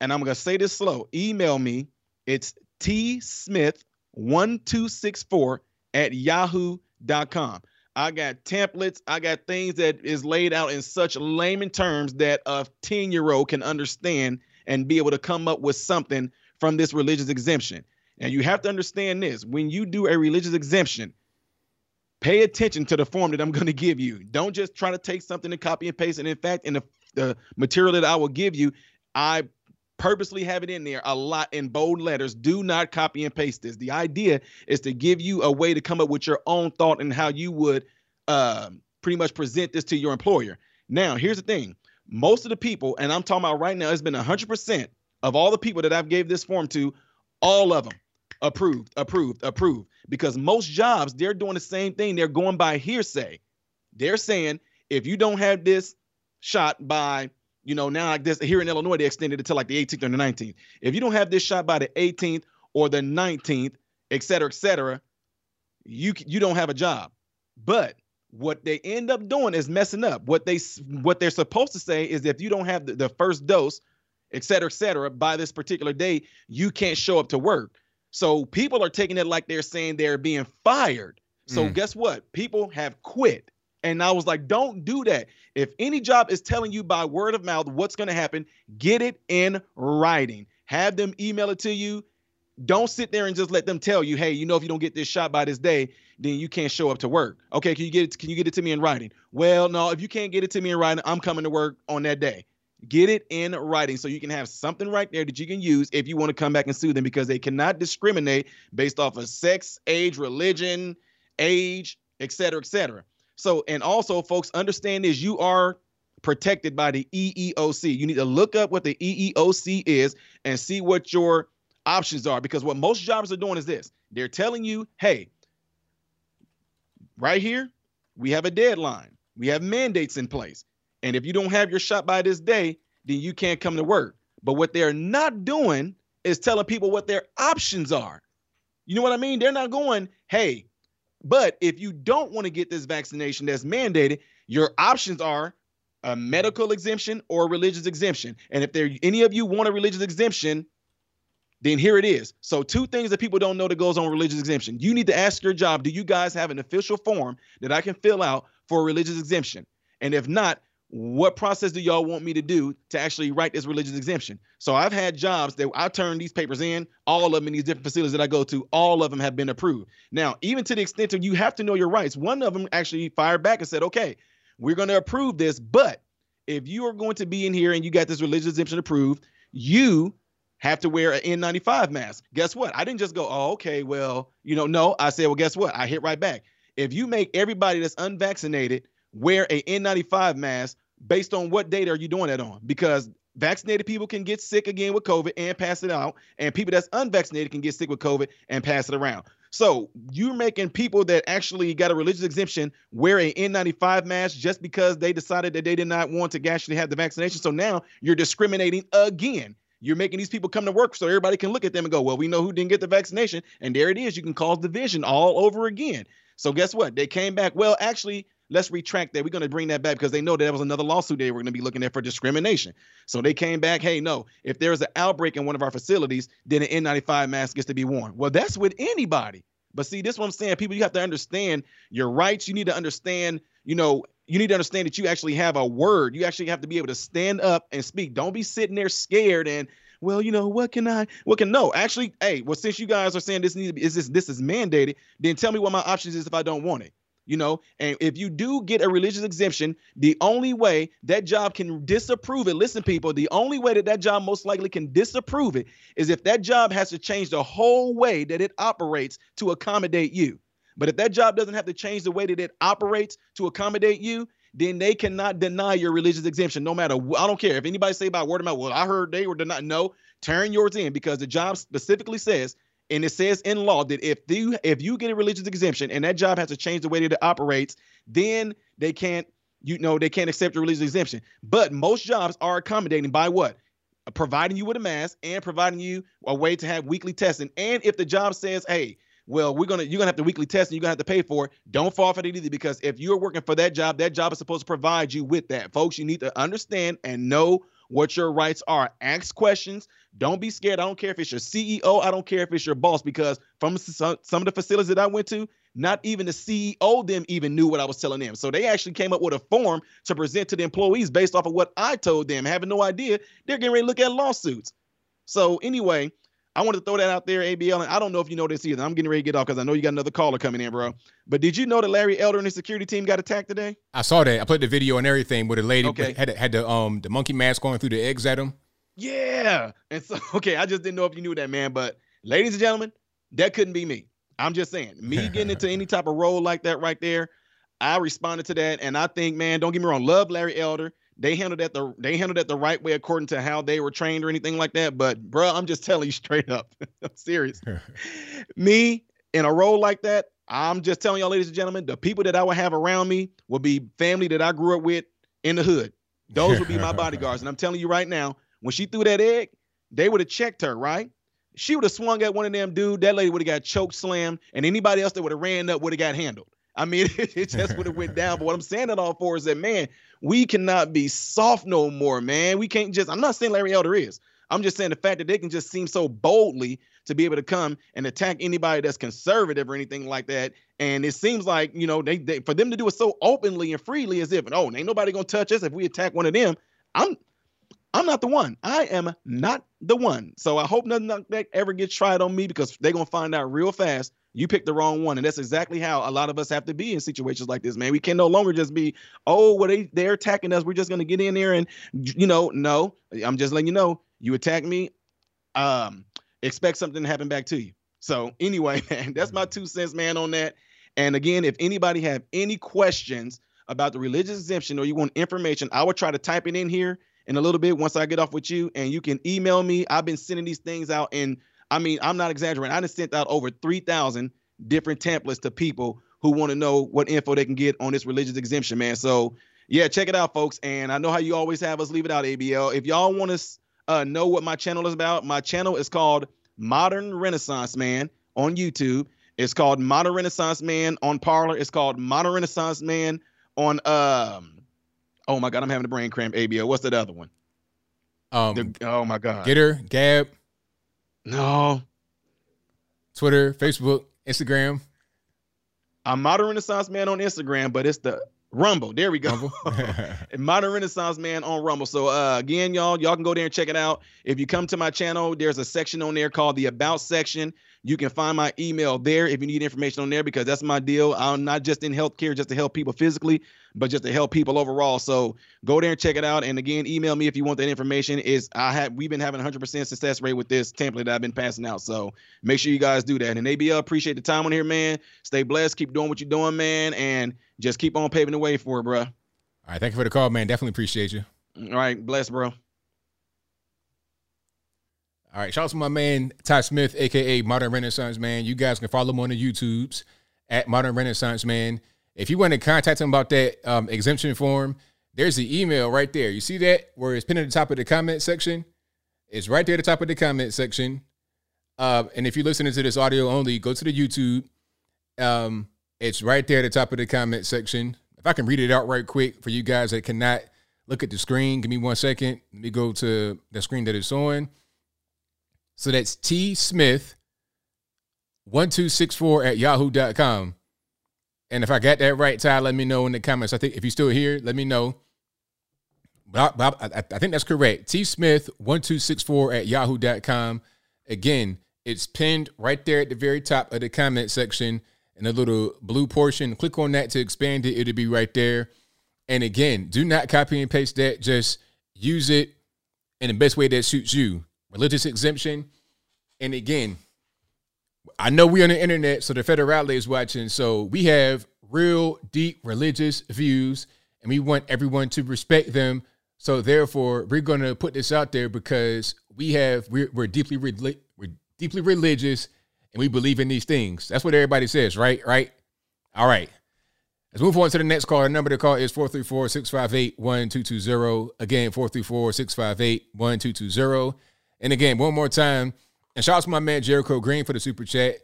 And I'm going to say this slow email me. It's tsmith1264 at yahoo.com. I got templates. I got things that is laid out in such layman terms that a 10 year old can understand and be able to come up with something from this religious exemption. And you have to understand this when you do a religious exemption, pay attention to the form that I'm going to give you. Don't just try to take something and copy and paste. And in fact, in the, the material that I will give you, I purposely have it in there a lot in bold letters. Do not copy and paste this. The idea is to give you a way to come up with your own thought and how you would uh, pretty much present this to your employer. Now, here's the thing. Most of the people, and I'm talking about right now, it's been 100% of all the people that I've gave this form to, all of them approved, approved, approved. Because most jobs, they're doing the same thing. They're going by hearsay. They're saying if you don't have this shot by you know, now like this here in Illinois, they extended it to like the 18th or the 19th. If you don't have this shot by the 18th or the 19th, et cetera, et cetera, you you don't have a job. But what they end up doing is messing up. What they what they're supposed to say is if you don't have the, the first dose, et cetera, et cetera, by this particular day, you can't show up to work. So people are taking it like they're saying they're being fired. So mm. guess what? People have quit. And I was like, don't do that. If any job is telling you by word of mouth what's going to happen, get it in writing. Have them email it to you. Don't sit there and just let them tell you, hey, you know, if you don't get this shot by this day, then you can't show up to work. Okay, can you get it? Can you get it to me in writing? Well, no, if you can't get it to me in writing, I'm coming to work on that day. Get it in writing so you can have something right there that you can use if you want to come back and sue them because they cannot discriminate based off of sex, age, religion, age, et cetera, et cetera. So, and also, folks, understand is you are protected by the EEOC. You need to look up what the EEOC is and see what your options are because what most jobs are doing is this they're telling you, hey, right here, we have a deadline, we have mandates in place. And if you don't have your shot by this day, then you can't come to work. But what they're not doing is telling people what their options are. You know what I mean? They're not going, hey, but if you don't want to get this vaccination that's mandated, your options are a medical exemption or a religious exemption. And if there any of you want a religious exemption, then here it is. So two things that people don't know that goes on religious exemption. You need to ask your job, do you guys have an official form that I can fill out for a religious exemption? And if not, what process do y'all want me to do to actually write this religious exemption? So I've had jobs that I turn these papers in, all of them in these different facilities that I go to, all of them have been approved. Now, even to the extent of you have to know your rights, one of them actually fired back and said, okay, we're going to approve this, but if you are going to be in here and you got this religious exemption approved, you have to wear an N95 mask. Guess what? I didn't just go, oh, okay, well, you know, no. I said, well, guess what? I hit right back. If you make everybody that's unvaccinated wear a N95 mask, based on what data are you doing that on? Because vaccinated people can get sick again with COVID and pass it out, and people that's unvaccinated can get sick with COVID and pass it around. So you're making people that actually got a religious exemption wear a N95 mask just because they decided that they did not want to actually have the vaccination. So now you're discriminating again. You're making these people come to work so everybody can look at them and go, well, we know who didn't get the vaccination. And there it is. You can cause division all over again. So guess what? They came back. Well, actually, let's retract that. We're going to bring that back because they know that, that was another lawsuit they were going to be looking at for discrimination. So they came back, hey, no, if there's an outbreak in one of our facilities, then an N95 mask gets to be worn. Well, that's with anybody. But see, this is what I'm saying. People, you have to understand your rights. You need to understand, you know, you need to understand that you actually have a word. You actually have to be able to stand up and speak. Don't be sitting there scared and well, you know, what can I, what can no? Actually, hey, well, since you guys are saying this needs to be, is this this is mandated, then tell me what my options is if I don't want it you know and if you do get a religious exemption the only way that job can disapprove it listen people the only way that that job most likely can disapprove it is if that job has to change the whole way that it operates to accommodate you. But if that job doesn't have to change the way that it operates to accommodate you then they cannot deny your religious exemption no matter i don't care if anybody say about word of mouth well i heard they were denied no turn yours in because the job specifically says and it says in law that if you if you get a religious exemption and that job has to change the way that it operates, then they can't you know they can't accept your religious exemption. But most jobs are accommodating by what? Providing you with a mask and providing you a way to have weekly testing. And if the job says, hey, well, we're gonna you're gonna have to weekly test and you're gonna have to pay for it. Don't fall for it either because if you're working for that job, that job is supposed to provide you with that. Folks, you need to understand and know what your rights are. Ask questions. Don't be scared. I don't care if it's your CEO. I don't care if it's your boss because from some, some of the facilities that I went to, not even the CEO them even knew what I was telling them. So they actually came up with a form to present to the employees based off of what I told them, having no idea they're getting ready to look at lawsuits. So anyway, I want to throw that out there, ABL. And I don't know if you know this either. I'm getting ready to get off because I know you got another caller coming in, bro. But did you know that Larry Elder and his security team got attacked today? I saw that. I played the video and everything with a lady okay. had had the um the monkey mask going through the eggs at him. Yeah. And so okay, I just didn't know if you knew that, man. But ladies and gentlemen, that couldn't be me. I'm just saying, me getting into any type of role like that right there, I responded to that, and I think, man, don't get me wrong, love Larry Elder. They handled that the they handled that the right way according to how they were trained or anything like that. But bro, I'm just telling you straight up, I'm serious. me in a role like that, I'm just telling y'all, ladies and gentlemen, the people that I would have around me would be family that I grew up with in the hood. Those would be my bodyguards. And I'm telling you right now, when she threw that egg, they would have checked her, right? She would have swung at one of them dude. That lady would have got choke slammed, and anybody else that would have ran up would have got handled. I mean, it just would have went down. But what I'm saying it all for is that, man, we cannot be soft no more, man. We can't just, I'm not saying Larry Elder is. I'm just saying the fact that they can just seem so boldly to be able to come and attack anybody that's conservative or anything like that. And it seems like, you know, they, they for them to do it so openly and freely as if, oh, ain't nobody gonna touch us if we attack one of them. I'm I'm not the one. I am not the one. So I hope nothing like that ever gets tried on me because they're gonna find out real fast you picked the wrong one. And that's exactly how a lot of us have to be in situations like this, man. We can no longer just be, oh, well, they, they're attacking us. We're just to get in there and, you know, no, I'm just letting you know, you attack me, um, expect something to happen back to you. So anyway, man, that's my two cents, man, on that. And again, if anybody have any questions about the religious exemption or you want information, I will try to type it in here in a little bit once I get off with you. And you can email me. I've been sending these things out in I mean, I'm not exaggerating. I just sent out over 3,000 different templates to people who want to know what info they can get on this religious exemption, man. So yeah, check it out, folks. And I know how you always have us leave it out, ABL. If y'all want to uh, know what my channel is about, my channel is called Modern Renaissance Man on YouTube. It's called Modern Renaissance Man on Parler. It's called Modern Renaissance Man on um. Oh my God, I'm having a brain cramp. ABL. What's that other one? Um. The- oh my God. Gettr, Gab, No, Twitter, Facebook, Instagram. I'm Modern Renaissance Man on Instagram, but it's the Rumble. There we go. Modern Renaissance Man on Rumble. So uh, again, y'all, y'all can go there and check it out. If you come to my channel, there's a section on there called the About section. You can find my email there if you need information on there because that's my deal. I'm not just in healthcare just to help people physically, but just to help people overall. So go there and check it out. And again, email me if you want that information. Is I have we've been having 100% success rate with this template that I've been passing out. So make sure you guys do that. And ABL, appreciate the time on here, man. Stay blessed. Keep doing what you're doing, man, and just keep on paving the way for it, bro. All right, thank you for the call, man. Definitely appreciate you. All right, bless, bro. All right, shout out to my man Ty Smith, aka Modern Renaissance Man. You guys can follow him on the YouTubes at Modern Renaissance Man. If you want to contact him about that um, exemption form, there's the email right there. You see that where it's pinned at the top of the comment section? It's right there at the top of the comment section. Uh, and if you're listening to this audio only, go to the YouTube. Um, it's right there at the top of the comment section. If I can read it out right quick for you guys that cannot look at the screen, give me one second. Let me go to the screen that it's on. So that's T Smith 1264 at yahoo.com. And if I got that right, Ty, let me know in the comments. I think if you're still here, let me know. But I, I, I think that's correct. T Smith 1264 at yahoo.com. Again, it's pinned right there at the very top of the comment section in a little blue portion. Click on that to expand it. It'll be right there. And again, do not copy and paste that. Just use it in the best way that suits you. Religious exemption. And again, I know we're on the internet, so the federale is watching. So we have real deep religious views, and we want everyone to respect them. So therefore, we're going to put this out there because we have we're, we're deeply we're deeply religious, and we believe in these things. That's what everybody says, right? Right. All right. Let's move on to the next call. The number to call is 434-658-1220. Again, 434-658-1220. And again, one more time, and shout out to my man Jericho Green for the super chat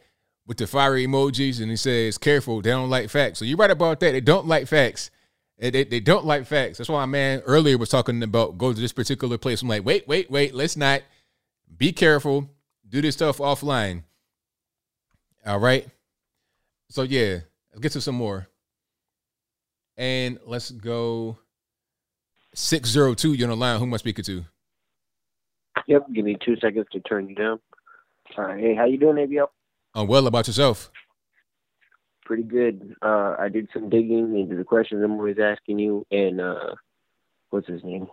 with the fire emojis. And he says, careful, they don't like facts. So you're right about that. They don't like facts. They, they, they don't like facts. That's why my man earlier was talking about go to this particular place. I'm like, wait, wait, wait, let's not. Be careful. Do this stuff offline. All right. So yeah, let's get to some more. And let's go 602. You're on the line. Who am I speaking to? Yep, give me two seconds to turn you down. All right, hey, how you doing, ABL? I'm well about yourself. Pretty good. Uh, I did some digging into the questions I'm always asking you, and uh, what's his name?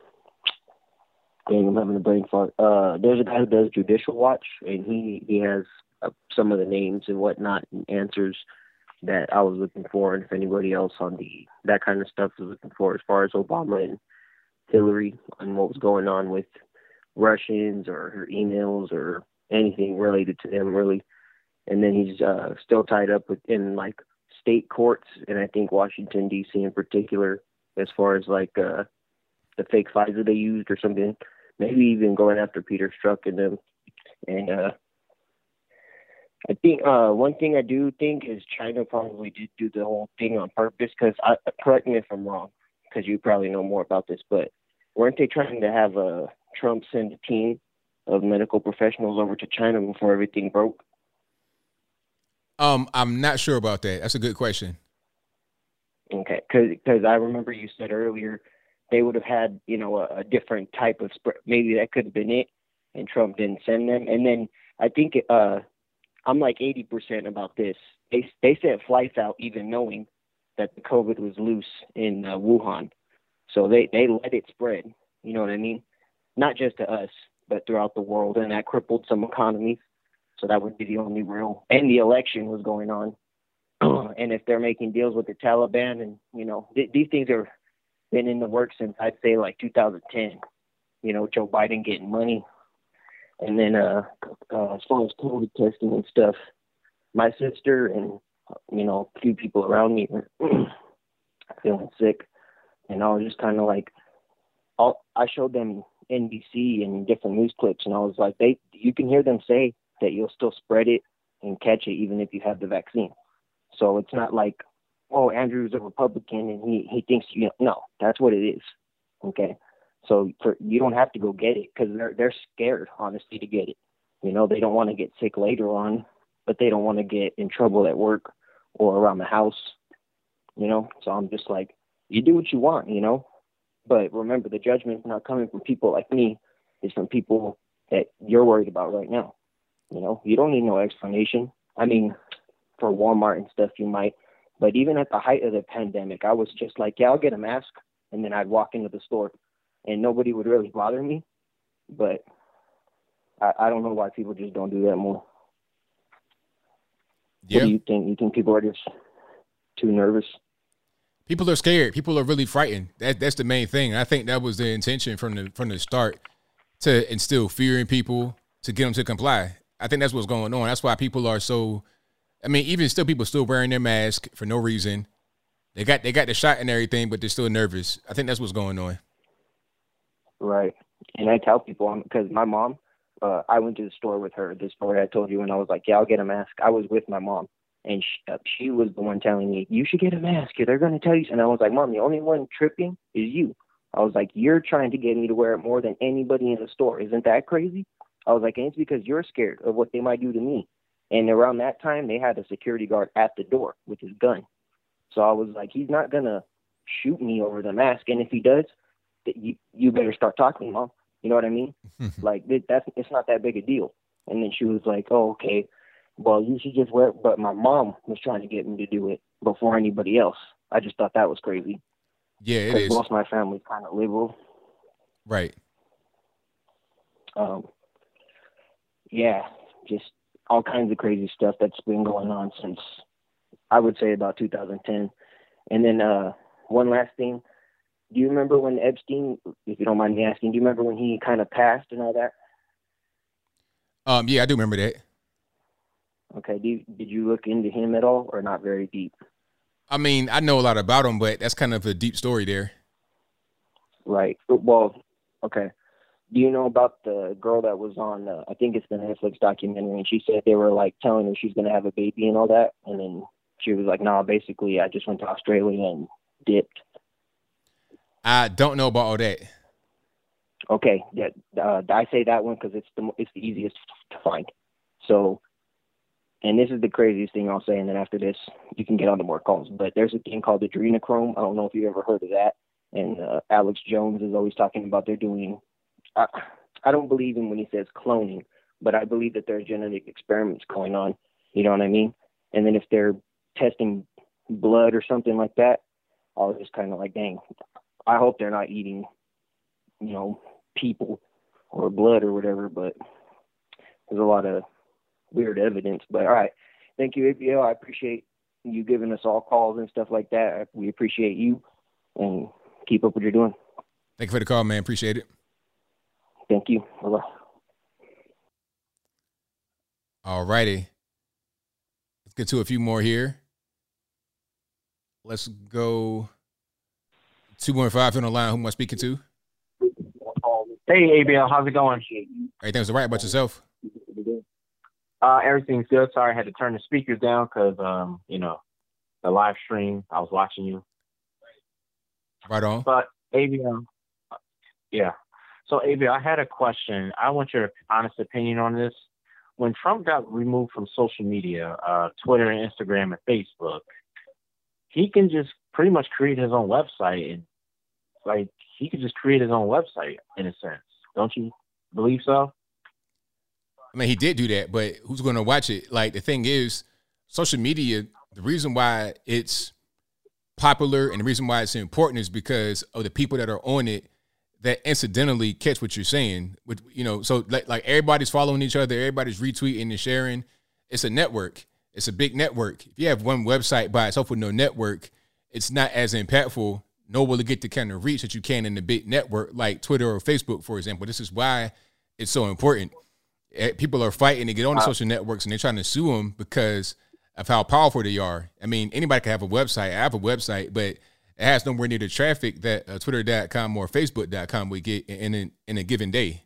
Dang, I'm having a brain fart. Uh, there's a guy who does Judicial Watch, and he he has some of the names and whatnot and answers that I was looking for, and if anybody else on the that kind of stuff is looking for, as far as Obama and Hillary and what was going on with Russians or her emails or anything related to them really. And then he's uh, still tied up within like state courts, and I think Washington D.C. in particular, as far as like uh, the fake FISA they used or something. Maybe even going after Peter Strzok and them. And uh, I think uh, one thing I do think is China probably did do the whole thing on purpose. Because I correct me if I'm wrong, because you probably know more about this, but weren't they trying to have a Trump send a team of medical professionals over to China before everything broke? Um, I'm not sure about that. That's a good question. Okay, because I remember you said earlier they would have had you know a, a different type of spread. Maybe that could have been it, and Trump didn't send them. And then I think uh, I'm like 80% about this. They they sent flights out even knowing that the COVID was loose in uh, Wuhan, so they they let it spread. You know what I mean? Not just to us, but throughout the world, and that crippled some economies. So that would be the only real. And the election was going on, and if they're making deals with the Taliban, and you know th- these things are been in the works since I'd say like 2010. You know, Joe Biden getting money, and then uh, uh as far as COVID testing and stuff, my sister and you know a few people around me were feeling sick, and I was just kind of like, I'll, I showed them NBC and different news clips, and I was like, they, you can hear them say that you'll still spread it and catch it even if you have the vaccine. So it's not like, oh, Andrew's a Republican and he he thinks you know. No, that's what it is. Okay, so for you don't have to go get it because they're they're scared, honestly, to get it. You know, they don't want to get sick later on, but they don't want to get in trouble at work or around the house. You know, so I'm just like, you do what you want, you know. But remember, the judgment's not coming from people like me. It's from people that you're worried about right now. You know, you don't need no explanation. I mean, for Walmart and stuff, you might. But even at the height of the pandemic, I was just like, yeah, I'll get a mask. And then I'd walk into the store and nobody would really bother me. But I, I don't know why people just don't do that more. Yeah. What do you think? You think people are just too nervous? People are scared. People are really frightened. That that's the main thing. I think that was the intention from the from the start to instill fear in people to get them to comply. I think that's what's going on. That's why people are so. I mean, even still, people still wearing their mask for no reason. They got they got the shot and everything, but they're still nervous. I think that's what's going on. Right. And I tell people because my mom, uh, I went to the store with her. The story I told you, and I was like, "Yeah, I'll get a mask." I was with my mom, and she, uh, she was the one telling me, "You should get a mask. They're going to tell you." And I was like, "Mom, the only one tripping is you." I was like, "You're trying to get me to wear it more than anybody in the store. Isn't that crazy?" I was like, "And it's because you're scared of what they might do to me." And around that time, they had a security guard at the door with his gun. So I was like, "He's not gonna shoot me over the mask, and if he does, you you better start talking, mom. You know what I mean? like that's it's not that big a deal. And then she was like, "Oh, okay. Well, you should just wear." It. But my mom was trying to get me to do it before anybody else. I just thought that was crazy. Yeah, it is. Most of my family's kind of liberal. Right. Um, yeah, just all kinds of crazy stuff that's been going on since I would say about 2010. And then uh, one last thing, do you remember when Epstein, if you don't mind me asking, do you remember when he kind of passed and all that? Um. Yeah, I do remember that. Okay, do you, did you look into him at all, or not very deep? I mean, I know a lot about him, but that's kind of a deep story there. Right. Well, okay. Do you know about the girl that was on? Uh, I think it's the Netflix documentary, and she said they were like telling her she's gonna have a baby and all that, and then she was like, "Nah, basically, I just went to Australia and dipped." I don't know about all that. Okay, yeah, uh, I say that one because it's the it's the easiest to find. So, and this is the craziest thing I'll say, and then after this, you can get on to more calls. But there's a thing called adrenochrome. I don't know if you've ever heard of that. And uh, Alex Jones is always talking about they're doing. I, I don't believe him when he says cloning, but I believe that there's genetic experiments going on. You know what I mean? And then if they're testing blood or something like that, I was just kind of like, dang, I hope they're not eating, you know, people or blood or whatever. But there's a lot of weird evidence. But all right, thank you, ABL. I appreciate you giving us all calls and stuff like that. We appreciate you and keep up what you're doing. Thank you for the call, man. Appreciate it. Thank you. Bye-bye. All righty. Let's get to a few more here. Let's go 215 on the line. Who am I speaking to? Hey, ABL, how's it going? Everything's all right about yourself? Uh, everything's good. Sorry, I had to turn the speakers down because, um, you know, the live stream. I was watching you. Right on. But ABL, yeah. So ABL, I had a question. I want your honest opinion on this. When Trump got removed from social media, uh, Twitter and Instagram and Facebook, he can just pretty much create his own website and like he could just create his own website in a sense. Don't you believe so? I mean, he did do that, but who's going to watch it? Like the thing is, social media. The reason why it's popular and the reason why it's important is because of the people that are on it that incidentally catch what you're saying. With you know, so like like everybody's following each other, everybody's retweeting and sharing. It's a network. It's a big network. If you have one website by itself with no network, it's not as impactful. Will it get the kind of reach that you can in the big network like Twitter or Facebook, for example. This is why it's so important. Eh, People are fighting to get on the social networks and they're trying to sue them because of how powerful they are. I mean, anybody can have a website. I have a website, but it has nowhere near the traffic that uh, Twitter.com or Facebook.com would get in in, in a given day.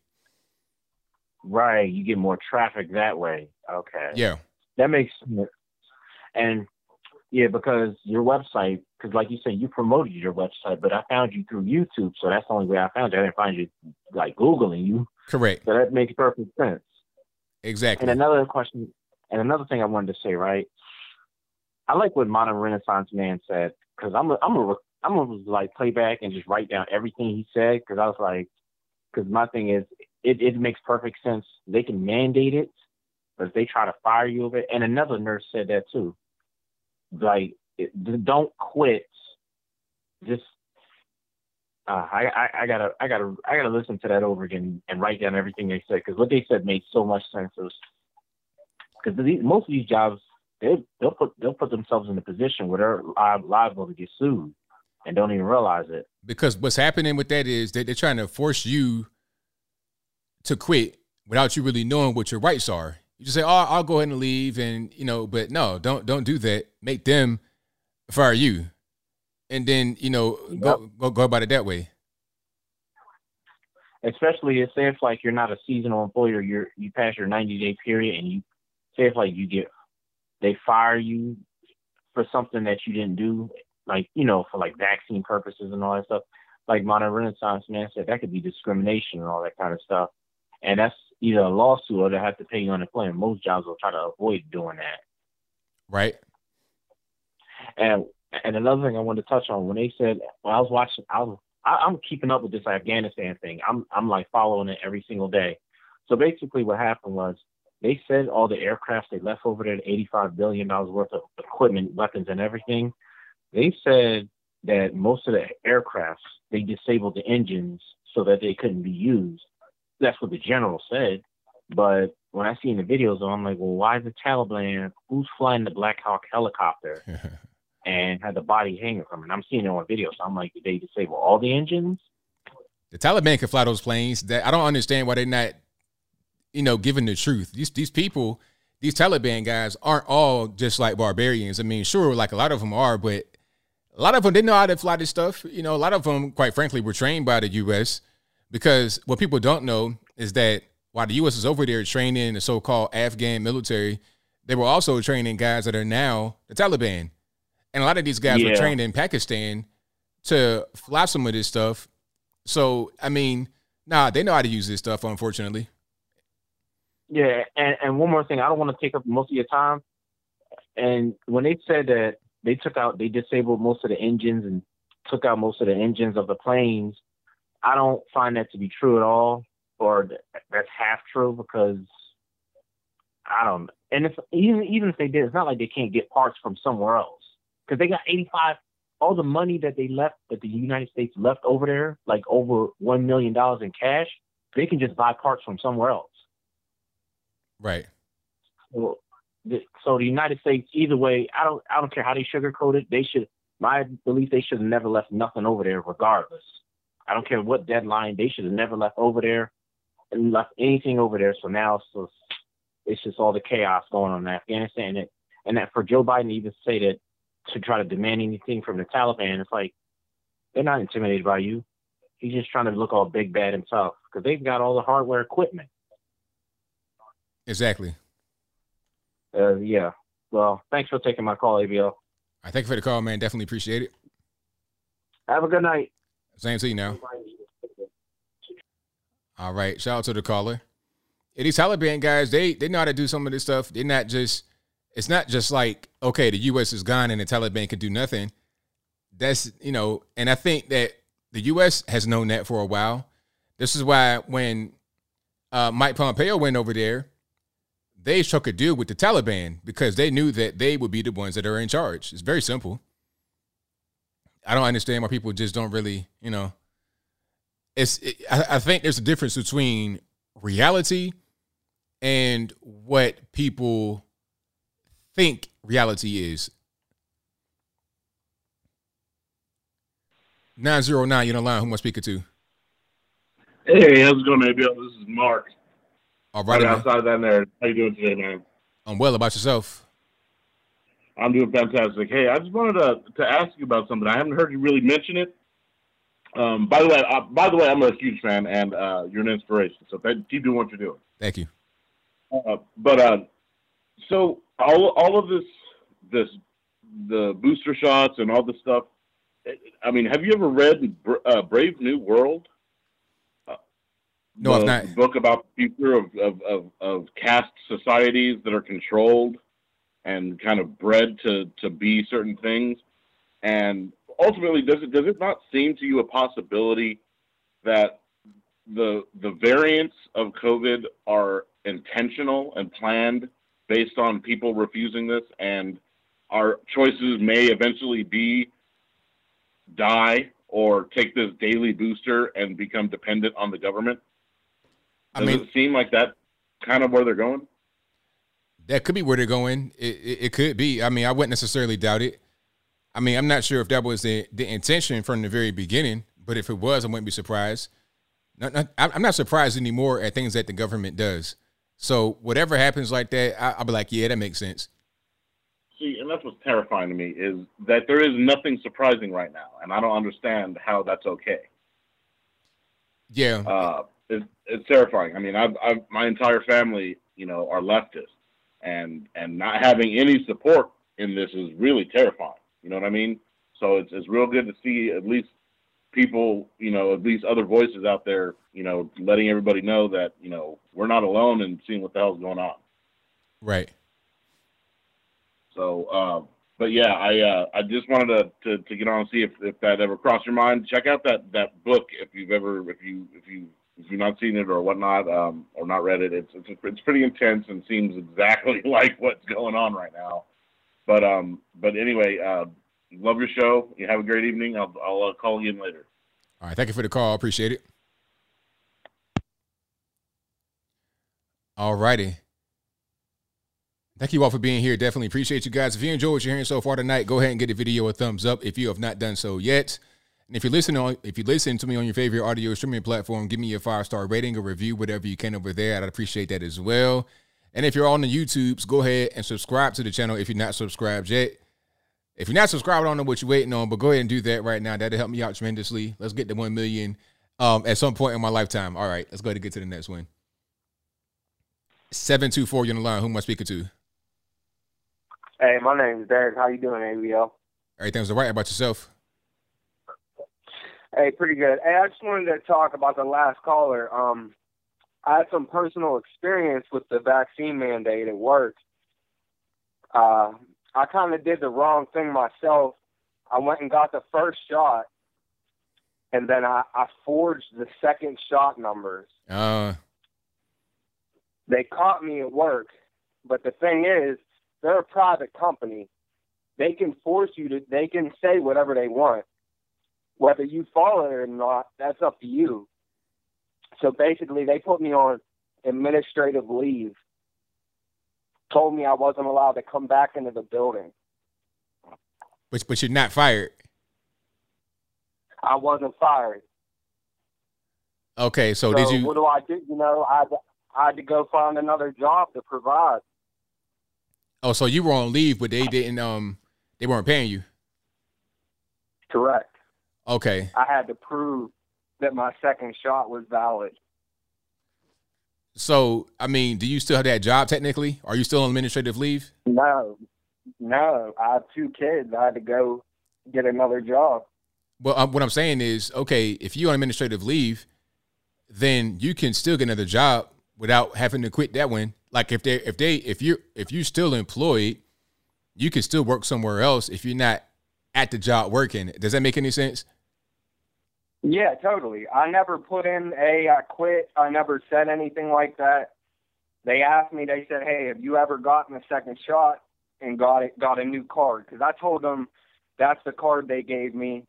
Right, you get more traffic that way. Okay. Yeah. That makes sense. And yeah, because your website, because like you said, you promoted your website, but I found you through YouTube, so that's the only way I found you. I didn't find you like googling you. Correct. So that makes perfect sense. Exactly. And another question, and another thing I wanted to say, right? I like what Modern Renaissance Man said because I'm a, I'm a, I'm gonna like play back and just write down everything he said because I was like, because my thing is, it, it makes perfect sense. They can mandate it, but if they try to fire you of it, and another nurse said that too like don't quit. Just uh, I, I, I gotta I gotta I gotta listen to that over again and write down everything they said because what they said made so much sense. Because most of these jobs they they'll put they'll put themselves in a position where they're liable to get sued and don't even realize it. Because what's happening with that is that they're trying to force you to quit without you really knowing what your rights are. You just say, "Oh, I'll go ahead and leave," and you know, but no, don't don't do that. Make them fire you, and then you know, yep. go, go go about it that way. Especially if say if like you're not a seasonal employer, you're you pass your 90 day period, and you say if like you get they fire you for something that you didn't do, like you know, for like vaccine purposes and all that stuff. Like Modern Renaissance man said, that could be discrimination and all that kind of stuff, and that's either a lawsuit or they have to pay you unemployment. Most jobs will try to avoid doing that. Right. And and another thing I wanted to touch on when they said when I was watching, I was I, I'm keeping up with this Afghanistan thing. I'm I'm like following it every single day. So basically, what happened was they said all the aircraft they left over there, 85 billion dollars worth of equipment, weapons, and everything. They said that most of the aircrafts they disabled the engines so that they couldn't be used that's what the general said. But when I see in the videos, I'm like, well, why is the Taliban? Who's flying the Black Hawk helicopter and had the body hanging from it? And I'm seeing it on video, so I'm like, did they disable all the engines? The Taliban can fly those planes. That I don't understand why they're not, you know, giving the truth. These these people, these Taliban guys aren't all just like barbarians. I mean, sure, like a lot of them are, but a lot of them didn't know how to fly this stuff. You know, a lot of them, quite frankly, were trained by the U.S. Because what people don't know is that while the U.S. is over there training the so-called Afghan military, they were also training guys that are now the Taliban, and a lot of these guys yeah. were trained in Pakistan to fly some of this stuff. So I mean, nah, they know how to use this stuff. Unfortunately. Yeah, and, and one more thing, I don't want to take up most of your time. And when they said that they took out, they disabled most of the engines and took out most of the engines of the planes, I don't find that to be true at all, or that's half true because I don't. And if even even if they did, it's not like they can't get parts from somewhere else because they got 85. All the money that they left that the United States left over there, like over one million dollars in cash, they can just buy parts from somewhere else. Right. So, so the United States, either way, I don't I don't care how they sugarcoat it. They should. My belief, they should have never left nothing over there, regardless. I don't care what deadline. They should have never left over there and left anything over there. So now it's just, it's just all the chaos going on in Afghanistan. And, and that for Joe Biden to even say that to try to demand anything from the Taliban, it's like they're not intimidated by you. He's just trying to look all big bad himself because they've got all the hardware equipment. Exactly. Uh, yeah. Well, thanks for taking my call, ABL. I thank you for the call, man. Definitely appreciate it. Have a good night. Same to you now. All right. Shout out to the caller. Yeah, these Taliban guys, they they know how to do some of this stuff. They're not just it's not just like, okay, the US is gone and the Taliban can do nothing. That's you know, and I think that the US has known that for a while. This is why when uh, Mike Pompeo went over there, they struck a deal with the Taliban because they knew that they would be the ones that are in charge. It's very simple. I don't understand why people just don't really, you know. It's it, I, I think there's a difference between reality and what people think reality is. 909, you're on the line. Who am I speaking to? Hey, how's it going, ABL? This is Mark. All right, right outside that there. How you doing today, man? I'm well about yourself. I'm doing fantastic. Hey, I just wanted to to ask you about something. I haven't heard you really mention it. Um, by the way, uh, by the way, I'm a huge fan, and uh, you're an inspiration. So th- keep doing what you're doing. Thank you. Uh, but uh, so all all of this this the booster shots and all this stuff. I mean, have you ever read uh, Brave New World? No, I've not. book about the future of, of, of, of caste societies that are controlled and kind of bred to, to be certain things. And ultimately, does it does it not seem to you a possibility that the the variants of COVID are intentional and planned based on people refusing this, and our choices may eventually be die or take this daily booster and become dependent on the government? I Does mean- it seem like that kind of where they're going? That could be where they're going. It, it, it could be. I mean, I wouldn't necessarily doubt it. I mean, I'm not sure if that was the, the intention from the very beginning, but if it was, I wouldn't be surprised. Not, not, I'm not surprised anymore at things that the government does. So whatever happens like that, I, I'll be like, yeah, that makes sense. See, and that's what's terrifying to me is that there is nothing surprising right now, and I don't understand how that's okay. Yeah. Uh, it, it's terrifying. I mean, I've, I've my entire family, you know, are leftists, and and not having any support in this is really terrifying. You know what I mean? So it's it's real good to see at least people, you know, at least other voices out there, you know, letting everybody know that you know we're not alone and seeing what the hell's going on. Right. So, uh, but yeah, I uh, I just wanted to, to, to get on and see if, if that ever crossed your mind. Check out that, that book if you've ever if you if you if you've not seen it or whatnot um, or not read it. It's, it's it's pretty intense and seems exactly like what's going on right now. But um but anyway, uh, love your show. You have a great evening. I'll I'll uh, call you in later. All right. Thank you for the call. Appreciate it. All righty. Thank you all for being here. Definitely appreciate you guys. If you enjoy what you're hearing so far tonight, go ahead and give the video a thumbs up if you have not done so yet. And if you're listening on, if you listen to me on your favorite audio streaming platform, give me a five star rating or review, whatever you can over there. I'd appreciate that as well. And if you're on the YouTubes, go ahead and subscribe to the channel if you're not subscribed yet. If you're not subscribed, I don't know what you're waiting on, but go ahead and do that right now. That'll help me out tremendously. Let's get to one million um, at some point in my lifetime. All right, let's go ahead and get to the next one. Seven two four. You're on the line. Who am I speaking to? Hey, my name is Derek. How you doing, ABL? Everything's all right about yourself. Hey, pretty good. Hey, I just wanted to talk about the last caller. Um, I had some personal experience with the vaccine mandate at work. Uh, I kind of did the wrong thing myself. I went and got the first shot, and then I, I forged the second shot numbers. Uh, They caught me at work, but the thing is, they're a private company. They can force you to. They can say whatever they want. Whether you follow it or not, that's up to you. So basically, they put me on administrative leave. Told me I wasn't allowed to come back into the building. but but you're not fired. I wasn't fired. Okay, so, did you? What do I do? You know, I I had to go find another job to provide. Oh, so you were on leave, but they didn't. Um, they weren't paying you. Correct. Okay. I had to prove that my second shot was valid. So I mean, do you still have that job technically? Are you still on administrative leave? No, no. I have two kids. I had to go get another job. Well, um, what I'm saying is, okay, if you're on administrative leave, then you can still get another job without having to quit that one. Like if they if they if you if you're still employed, you can still work somewhere else if you're not at the job working. Does that make any sense? Yeah, totally. I never put in a I quit. I never said anything like that. They asked me. They said, "Hey, have you ever gotten a second shot and got it got a new card?" Because I told them that's the card they gave me.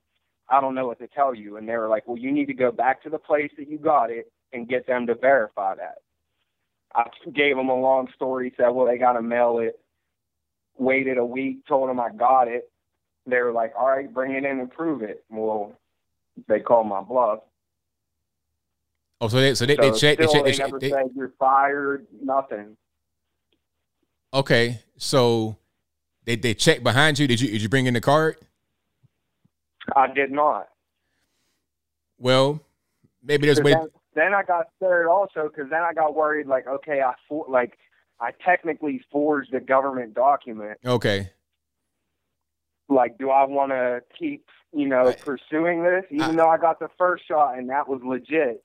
I don't know what to tell you. And they were like, "Well, you need to go back to the place that you got it and get them to verify that." I gave them a long story. Said, "Well, they got to mail it." Waited a week. Told them I got it. They were like, "All right, bring it in and prove it." Well, they called my bluff. Oh, so they so they, they check they check they, they check never they, said you're fired. Nothing. Okay, so they they checked behind you. Did you did you bring in the card? I did not. Well, maybe there's way. Then, then I got scared also because then I got worried. Like, okay, I for, like I technically forged a government document. Okay. Like, do I want to keep you know pursuing this, even though I got the first shot and that was legit?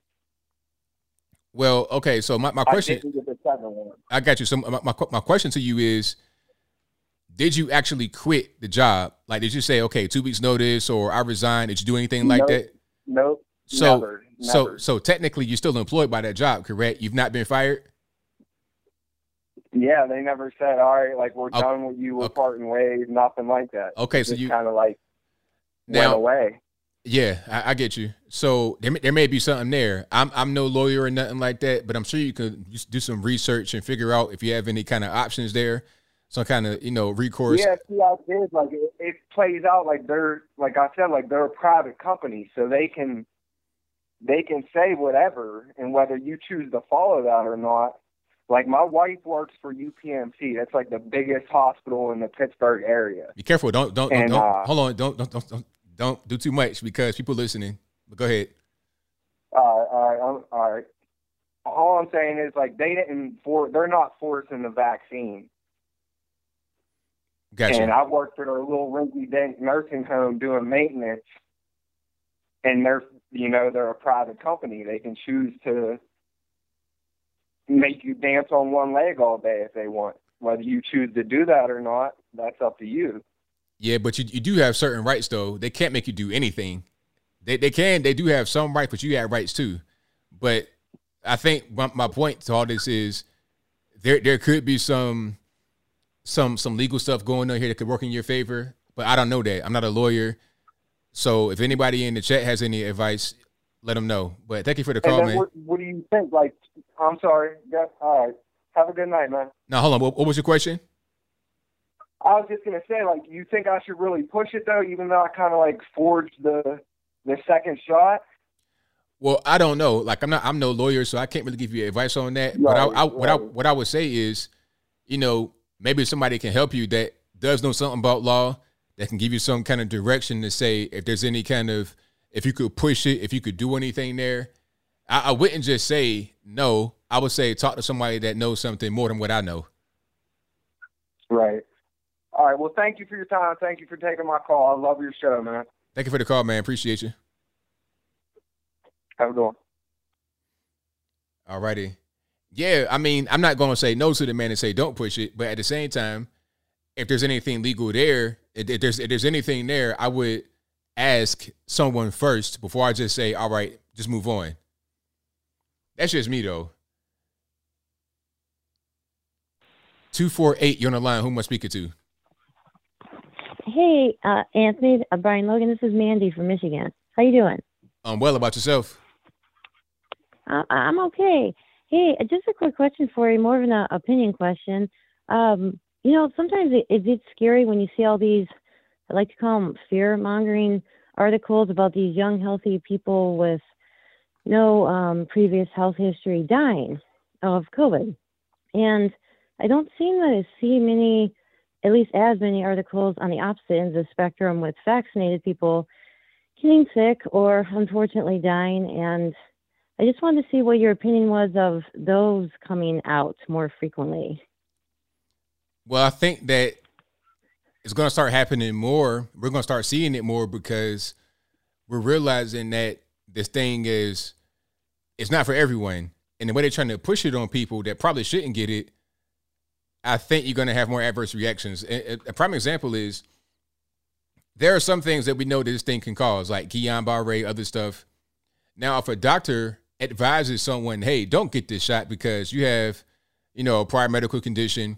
Well, okay. So my, my question. I get the one. I got you. So my, my my question to you is, did you actually quit the job? Like, did you say, okay, two weeks notice, or I resign? Did you do anything like Nope. that? Nope. So, never, so, never. so technically, you're still employed by that job, correct? You've not been fired. Yeah, they never said, all right, like we're Okay. done with you, we're parting ways, nothing like that. Okay, so you- kind of like Now- went away. Yeah, I, I get you. So there, may- there may be something there. I'm I'm no lawyer or nothing like that, but I'm sure you could just do some research and figure out if you have any kind of options there, some kind of you know recourse. Yeah, see, I did. Like it, it plays out like they're, like I said, like they're a private company, so they can, they can say whatever, and whether you choose to follow that or not. Like my wife works for UPMC. That's like the biggest hospital in the Pittsburgh area. Be careful. Don't don't don't, And, don't uh, hold on. Don't don't don't don't don't too much because people listening. But go ahead. Uh, all right, I'm, all right. All I'm saying is like they didn't for they're not forcing the vaccine. Gotcha. And I worked at a little rinky-dink nursing home doing maintenance, and they're you know they're a private company. They can choose to make you dance on one leg all day if they want. Whether you choose to do that or not, that's up to you. Yeah, but you you do have certain rights though. They can't make you do anything. They they can they do have some rights, but you have rights too. But I think my, my point to all this is there there could be some some some legal stuff going on here that could work in your favor. But I don't know that. I'm not a lawyer. So if anybody in the chat has any advice, let them know. But thank you for the call, man. what, what do you think? Like, I'm sorry. Yeah, all right. Have a good night, man. Now hold on. What, what was your question? I was just gonna say, like, you think I should really push it though, even though I kind of like forged the the second shot. Well, I don't know. Like I'm not I'm no lawyer, so I can't really give you advice on that. but I, Right, what I what I would say is, you know, maybe somebody can help you that does know something about law that can give you some kind of direction to say if there's any kind of if you could push it, if you could do anything there. I, I wouldn't just say no. I would say talk to somebody that knows something more than what I know. Right. All right. Well, thank you for your time. Thank you for taking my call. I love your show, man. Thank you for the call, man. Appreciate you. Have a good one. All righty. Yeah, I mean, I'm not going to say no to the man and say don't push it, but at the same time, if there's anything legal there, if, there's if there's anything there, I would ask someone first before I just say, "All right, just move on." That's just me though. Two four eight, you're on the line. Who am I speaking to? Hey, uh, Anthony, uh, Brian Logan. This is Mandy from Michigan. How you doing? I'm um, well about yourself. Uh, I'm okay. Hey, uh, just a quick question for you, more of an uh, opinion question. Um, you know, sometimes it, it gets scary when you see all these, I like to call them fear mongering articles about these young, healthy people with no um, previous health history dying of COVID. And I don't seem to see many, at least as many articles on the opposite ends of the spectrum with vaccinated people getting sick or unfortunately dying. And I just wanted to see what your opinion was of those coming out more frequently. Well, I think that it's going to start happening more. We're going to start seeing it more because we're realizing that this thing is it's not for everyone. And the way they're trying to push it on people that probably shouldn't get it, I think you're going to have more adverse reactions. A, a- a prime example is there are some things that we know that this thing can cause, like Guillain-Barré, other stuff. Now, if a doctor advises someone, "Hey, don't get this shot because you have, you know, a prior medical condition,"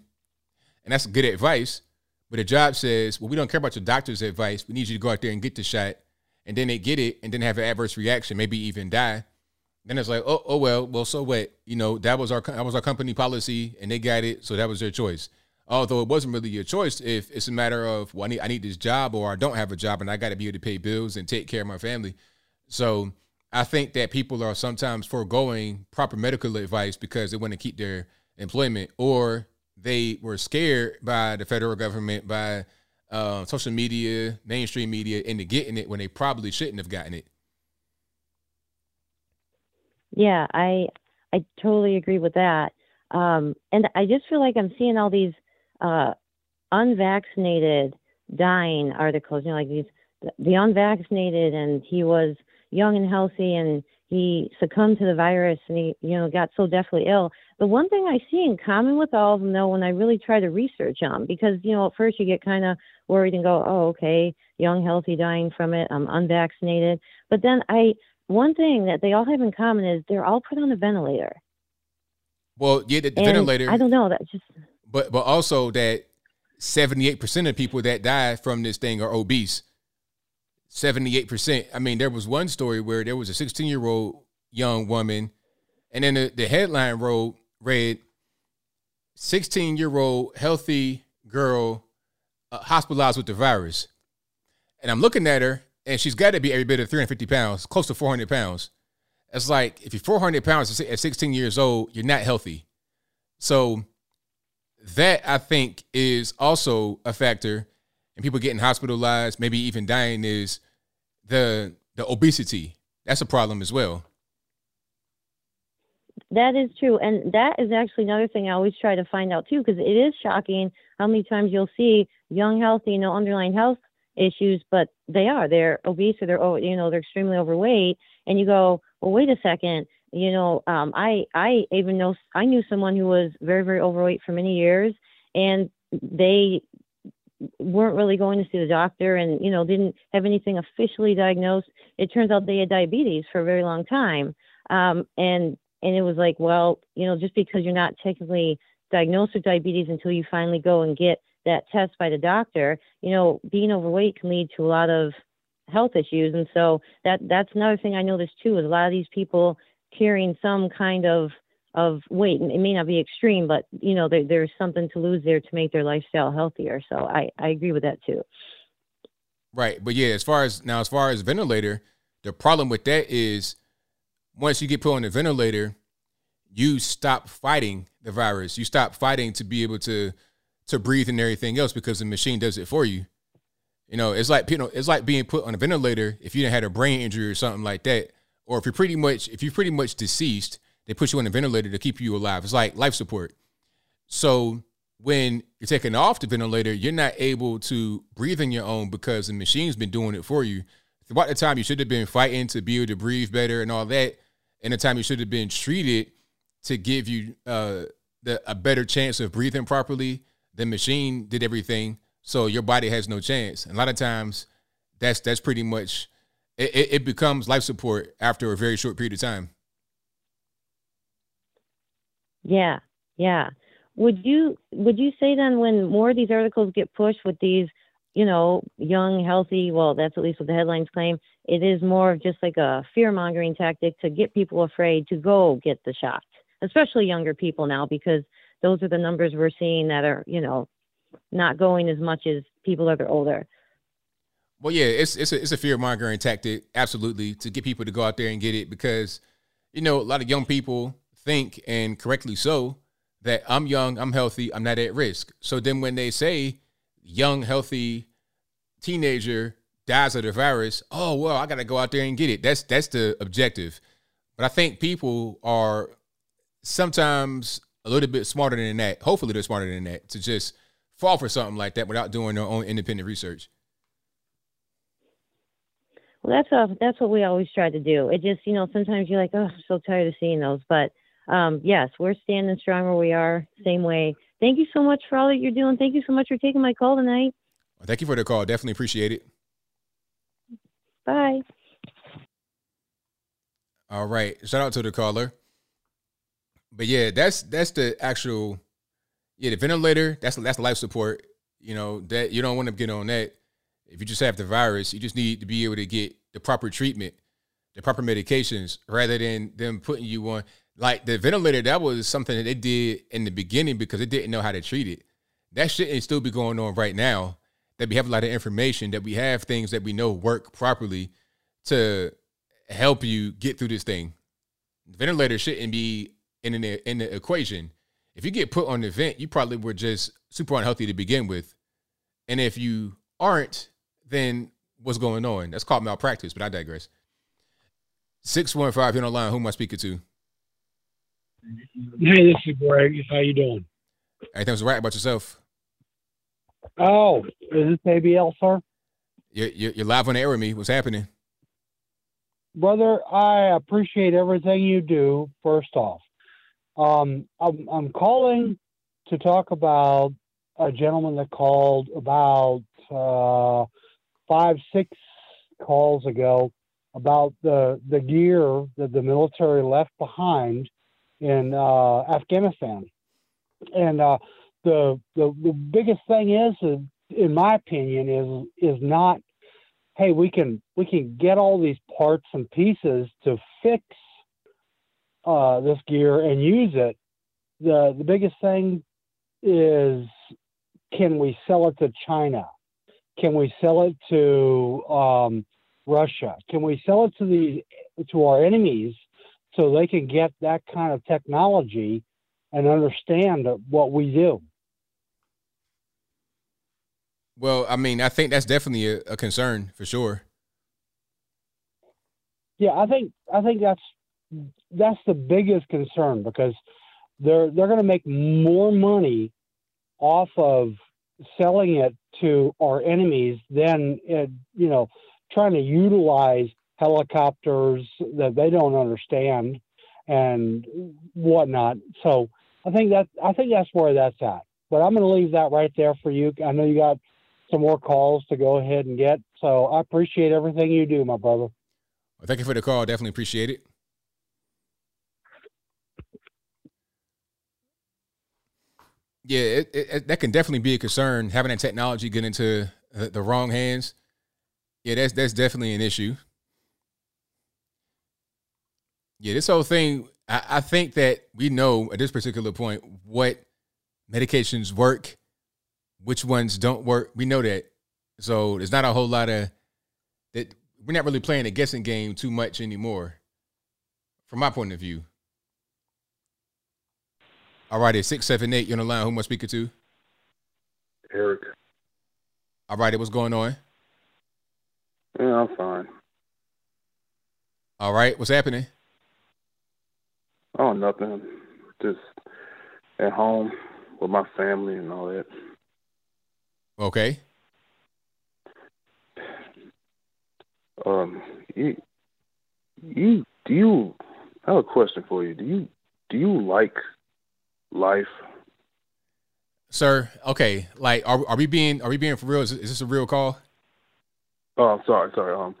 and that's good advice, but the job says, "Well, we don't care about your doctor's advice. We need you to go out there and get the shot," and then they get it and then have an adverse reaction, maybe even die. Then it's like, oh, oh well, well, so what? You know, that was our that was our company policy, and they got it, so that was their choice. Although it wasn't really your choice, if it's a matter of, well, I need I need this job, or I don't have a job, and I got to be able to pay bills and take care of my family. So I think that people are sometimes foregoing proper medical advice because they want to keep their employment, or they were scared by the federal government, by uh, social media, mainstream media, into getting it when they probably shouldn't have gotten it. Yeah, I I totally agree with that. Um, and I just feel like I'm seeing all these uh, unvaccinated dying articles. You know, like these the unvaccinated, and he was young and healthy, and he succumbed to the virus, and he you know got so deathly ill. The one thing I see in common with all of them, though, when I really try to research them, because you know at first you get kind of worried and go, oh okay, young, healthy, dying from it, I'm unvaccinated, but then I one thing that they all have in common is they're all put on a ventilator. Well, yeah, the, the ventilator. I don't know. That just but but also that 78% of people that die from this thing are obese 78% i mean there was one story where there was a 16 year old young woman and then the, the headline wrote read 16 year old healthy girl uh, hospitalized with the virus and i'm looking at her and she's got to be every bit of 350 pounds close to 400 pounds it's like if you're 400 pounds at 16 years old you're not healthy so that I think is also a factor and people getting hospitalized, maybe even dying is the the obesity. That's a problem as well. That is true. And that is actually another thing I always try to find out too, because it is shocking how many times you'll see young, healthy, no underlying health issues, but they are. They're obese or they're, oh, you know, they're extremely overweight. And you go, well, wait a second. You know, um, I, I even know, I knew someone who was very, very overweight for many years and they weren't really going to see the doctor and, you know, didn't have anything officially diagnosed. It turns out they had diabetes for a very long time. Um, and and it was like, well, you know, just because you're not technically diagnosed with diabetes until you finally go and get that test by the doctor, you know, being overweight can lead to a lot of health issues. And so that that's another thing I noticed too is a lot of these people carrying some kind of of weight. It may not be extreme, but you know, there, there's something to lose there to make their lifestyle healthier. So I, I agree with that too. Right. But yeah, as far as now, as far as ventilator, the problem with that is once you get put on the ventilator, you stop fighting the virus. You stop fighting to be able to to breathe and everything else because the machine does it for you. You know, it's like you know, it's like being put on a ventilator if you had a brain injury or something like that, or if you're pretty much if you're pretty much deceased, they put you on a ventilator to keep you alive. It's like life support. So when you're taken off the ventilator, you're not able to breathe on your own because the machine's been doing it for you. Throughout the time you should have been fighting to be able to breathe better and all that, and the time you should have been treated to give you uh, the, a better chance of breathing properly, the machine did everything, so your body has no chance. And a lot of times, that's that's pretty much it, it, becomes life support after a very short period of time. Yeah, yeah. Would you would you say then when more of these articles get pushed with these, you know, young, healthy, well, that's at least what the headlines claim, it is more of just like a fear mongering tactic to get people afraid to go get the shot, especially younger people now, because those are the numbers we're seeing that are, you know, not going as much as people that are older. Well, yeah, it's it's a, it's a fear mongering tactic, absolutely, to get people to go out there and get it because, you know, a lot of young people think, and correctly so, that I'm young, I'm healthy, I'm not at risk. So then when they say young, healthy teenager dies of the virus, oh well, I gotta go out there and get it. That's that's the objective. But I think people are sometimes a little bit smarter than that. Hopefully they're smarter than that to just fall for something like that without doing their own independent research. Well, that's a, that's what we always try to do. It just, you know, sometimes you're like, oh, I'm so tired of seeing those. But um, yes, we're standing strong where we are, same way. Thank you so much for all that you're doing. Thank you so much for taking my call tonight. Well, thank you for the call. Definitely appreciate it. Bye. All right. Shout out to the caller. But yeah, that's that's the actual yeah, the ventilator, that's that's life support. You know, that you don't want to get on that. If you just have the virus, you just need to be able to get the proper treatment, the proper medications, rather than them putting you on like the ventilator, that was something that they did in the beginning because they didn't know how to treat it. That shouldn't still be going on right now. That we have a lot of information, that we have things that we know work properly to help you get through this thing. Ventilator shouldn't be in the in the equation. if you get put on the event, you probably were just super unhealthy to begin with. And if you aren't, then what's going on? That's called malpractice, but I digress. 615 here on the line. Who am I speaking to? Hey, this is Greg. How you doing? Everything's right about yourself. Oh, is this ABL, sir? You're, you're live on the air with me. What's happening? Brother, I appreciate everything you do, first off. Um, I'm, I'm calling to talk about a gentleman that called about uh, five, six calls ago about the, the gear that the military left behind in uh, Afghanistan. And uh, the, the the biggest thing is, is, in my opinion, is is not, hey, we can we can get all these parts and pieces to fix uh, this gear and use it. The the biggest thing is, can we sell it to China? Can we sell it to um, Russia? Can we sell it to the to our enemies so they can get that kind of technology and understand what we do? Well, I mean, I think that's definitely a, a concern for sure. Yeah, I think I think that's that's the biggest concern because they're they're going to make more money off of selling it to our enemies than it, you know trying to utilize helicopters that they don't understand and whatnot. So I think that I think that's where that's at. But I'm going to leave that right there for you. I know you got some more calls to go ahead and get. So I appreciate everything you do, my brother. Well, thank you for the call. Definitely appreciate it. Yeah, it, it, that can definitely be a concern. Having that technology get into the, the wrong hands, yeah, that's that's definitely an issue. Yeah, this whole thing, I, I think that we know at this particular point what medications work, which ones don't work. We know that. So there's not a whole lot of that. We're not really playing a guessing game too much anymore, from my point of view. All righty, six seven eight. You're on the line. Who am I speaking to? Eric. All righty, what's going on? Yeah, I'm fine. All right, what's happening? Oh, nothing. Just at home with my family and all that. Okay. Um, you, you, do you? I have a question for you. Do you, do you like life? Sir, okay. Like, are are we being are we being for real? Is, is this a real call? Oh, I'm sorry, sorry. Um,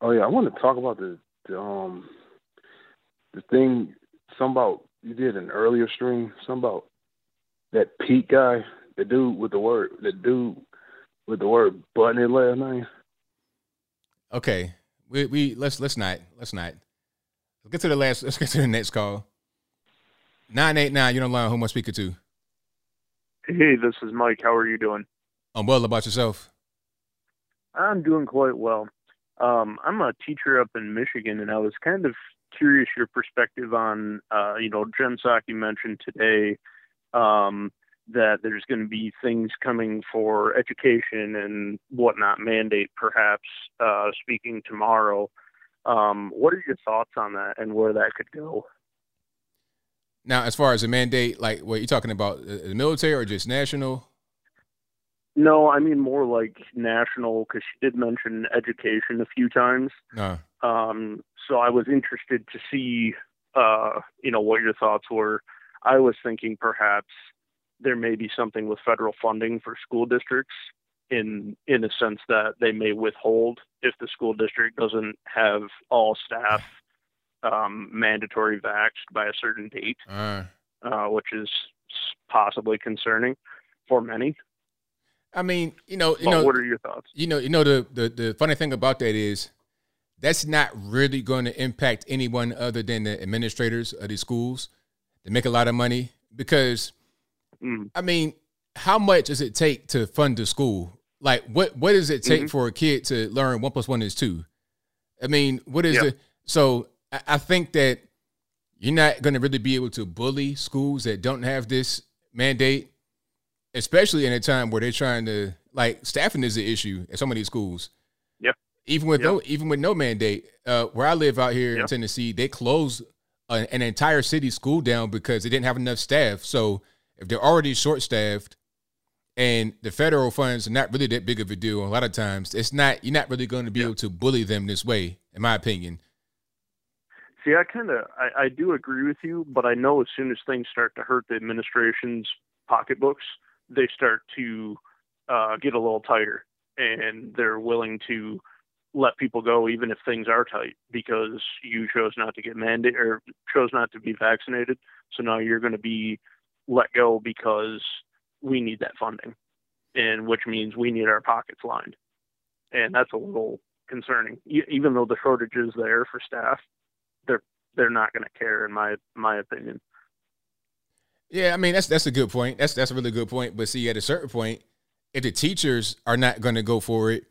oh yeah, I want to talk about the, the um the thing. Some about you did an earlier stream. Some about that Pete guy, the dude with the word, the dude with the word button in last name. Okay, we we let's let's not let's not. Let's get to the last. Let's get to the next call. Nine eight nine. You don't line. Who am I speaking to? Hey, this is Mike. How are you doing? I'm well about yourself. I'm doing quite well. Um, I'm a teacher up in Michigan, and I was kind of curious your perspective on, uh, you know, Jen Psaki mentioned today um, that there's going to be things coming for education and whatnot, mandate perhaps, uh, speaking tomorrow. Um, what are your thoughts on that and where that could go? Now, as far as a mandate, like what you're talking about, the military or just national? No, I mean more like national because she did mention education a few times. No. Um, so I was interested to see, uh, you know, what your thoughts were. I was thinking perhaps there may be something with federal funding for school districts in in a sense that they may withhold if the school district doesn't have all staff um, mandatory vaxxed by a certain date, uh, uh, which is possibly concerning for many. I mean, you know, you But know, what are your thoughts? You know, you know the, the the funny thing about that is that's not really going to impact anyone other than the administrators of these schools. They make a lot of money because, Mm. I mean, how much does it take to fund the school? Like, what what does it take Mhm. for a kid to learn one plus one is two? I mean, what is Yeah. the so? I, think that you're not going to really be able to bully schools that don't have this mandate, especially in a time where they're trying to like staffing is an issue at some of these schools. Yep. Even with Yep. no even with no mandate, uh, where I live out here in Tennessee, they closed an, an entire city school down because they didn't have enough staff. So if they're already short staffed, and the federal funds are not really that big of a deal, a lot of times it's not. You're not really going to be able to bully them this way, in my opinion. See, I kind of I, I do agree with you, but I know as soon as things start to hurt the administration's pocketbooks, they start to uh, get a little tighter, and they're willing to let people go even if things are tight because you chose not to get mandated or chose not to be vaccinated. So now you're going to be let go because we need that funding, and which means we need our pockets lined, and that's a little concerning. E- Even though the shortage is there for staff, they're they're not going to care in my my opinion. Yeah, I mean that's that's a good point. That's that's a really good point. But see, at a certain point, if the teachers are not going to go for it,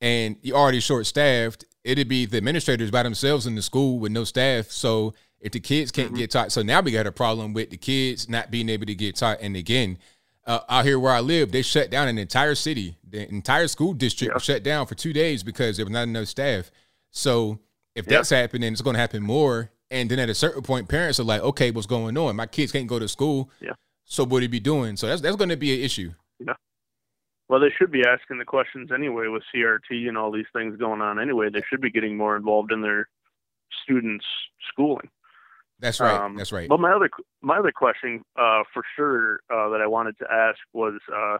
and you're already short staffed, it'd be the administrators by themselves in the school with no staff. So if the kids can't get taught, so now we got a problem with the kids not being able to get taught. And again, uh, out here where I live, they shut down an entire city, the entire school district was shut down for two days because there was not enough staff. So if Yeah. that's happening, it's going to happen more. And then at a certain point, parents are like, "Okay, what's going on? My kids can't go to school. Yeah. So what are you be doing? So that's that's going to be an issue. Yeah. Well, they should be asking the questions anyway with CRT and all these things going on. Anyway, they should be getting more involved in their students' schooling. That's right. Um, that's right. But my other my other question, uh, for sure, uh, that I wanted to ask was, uh,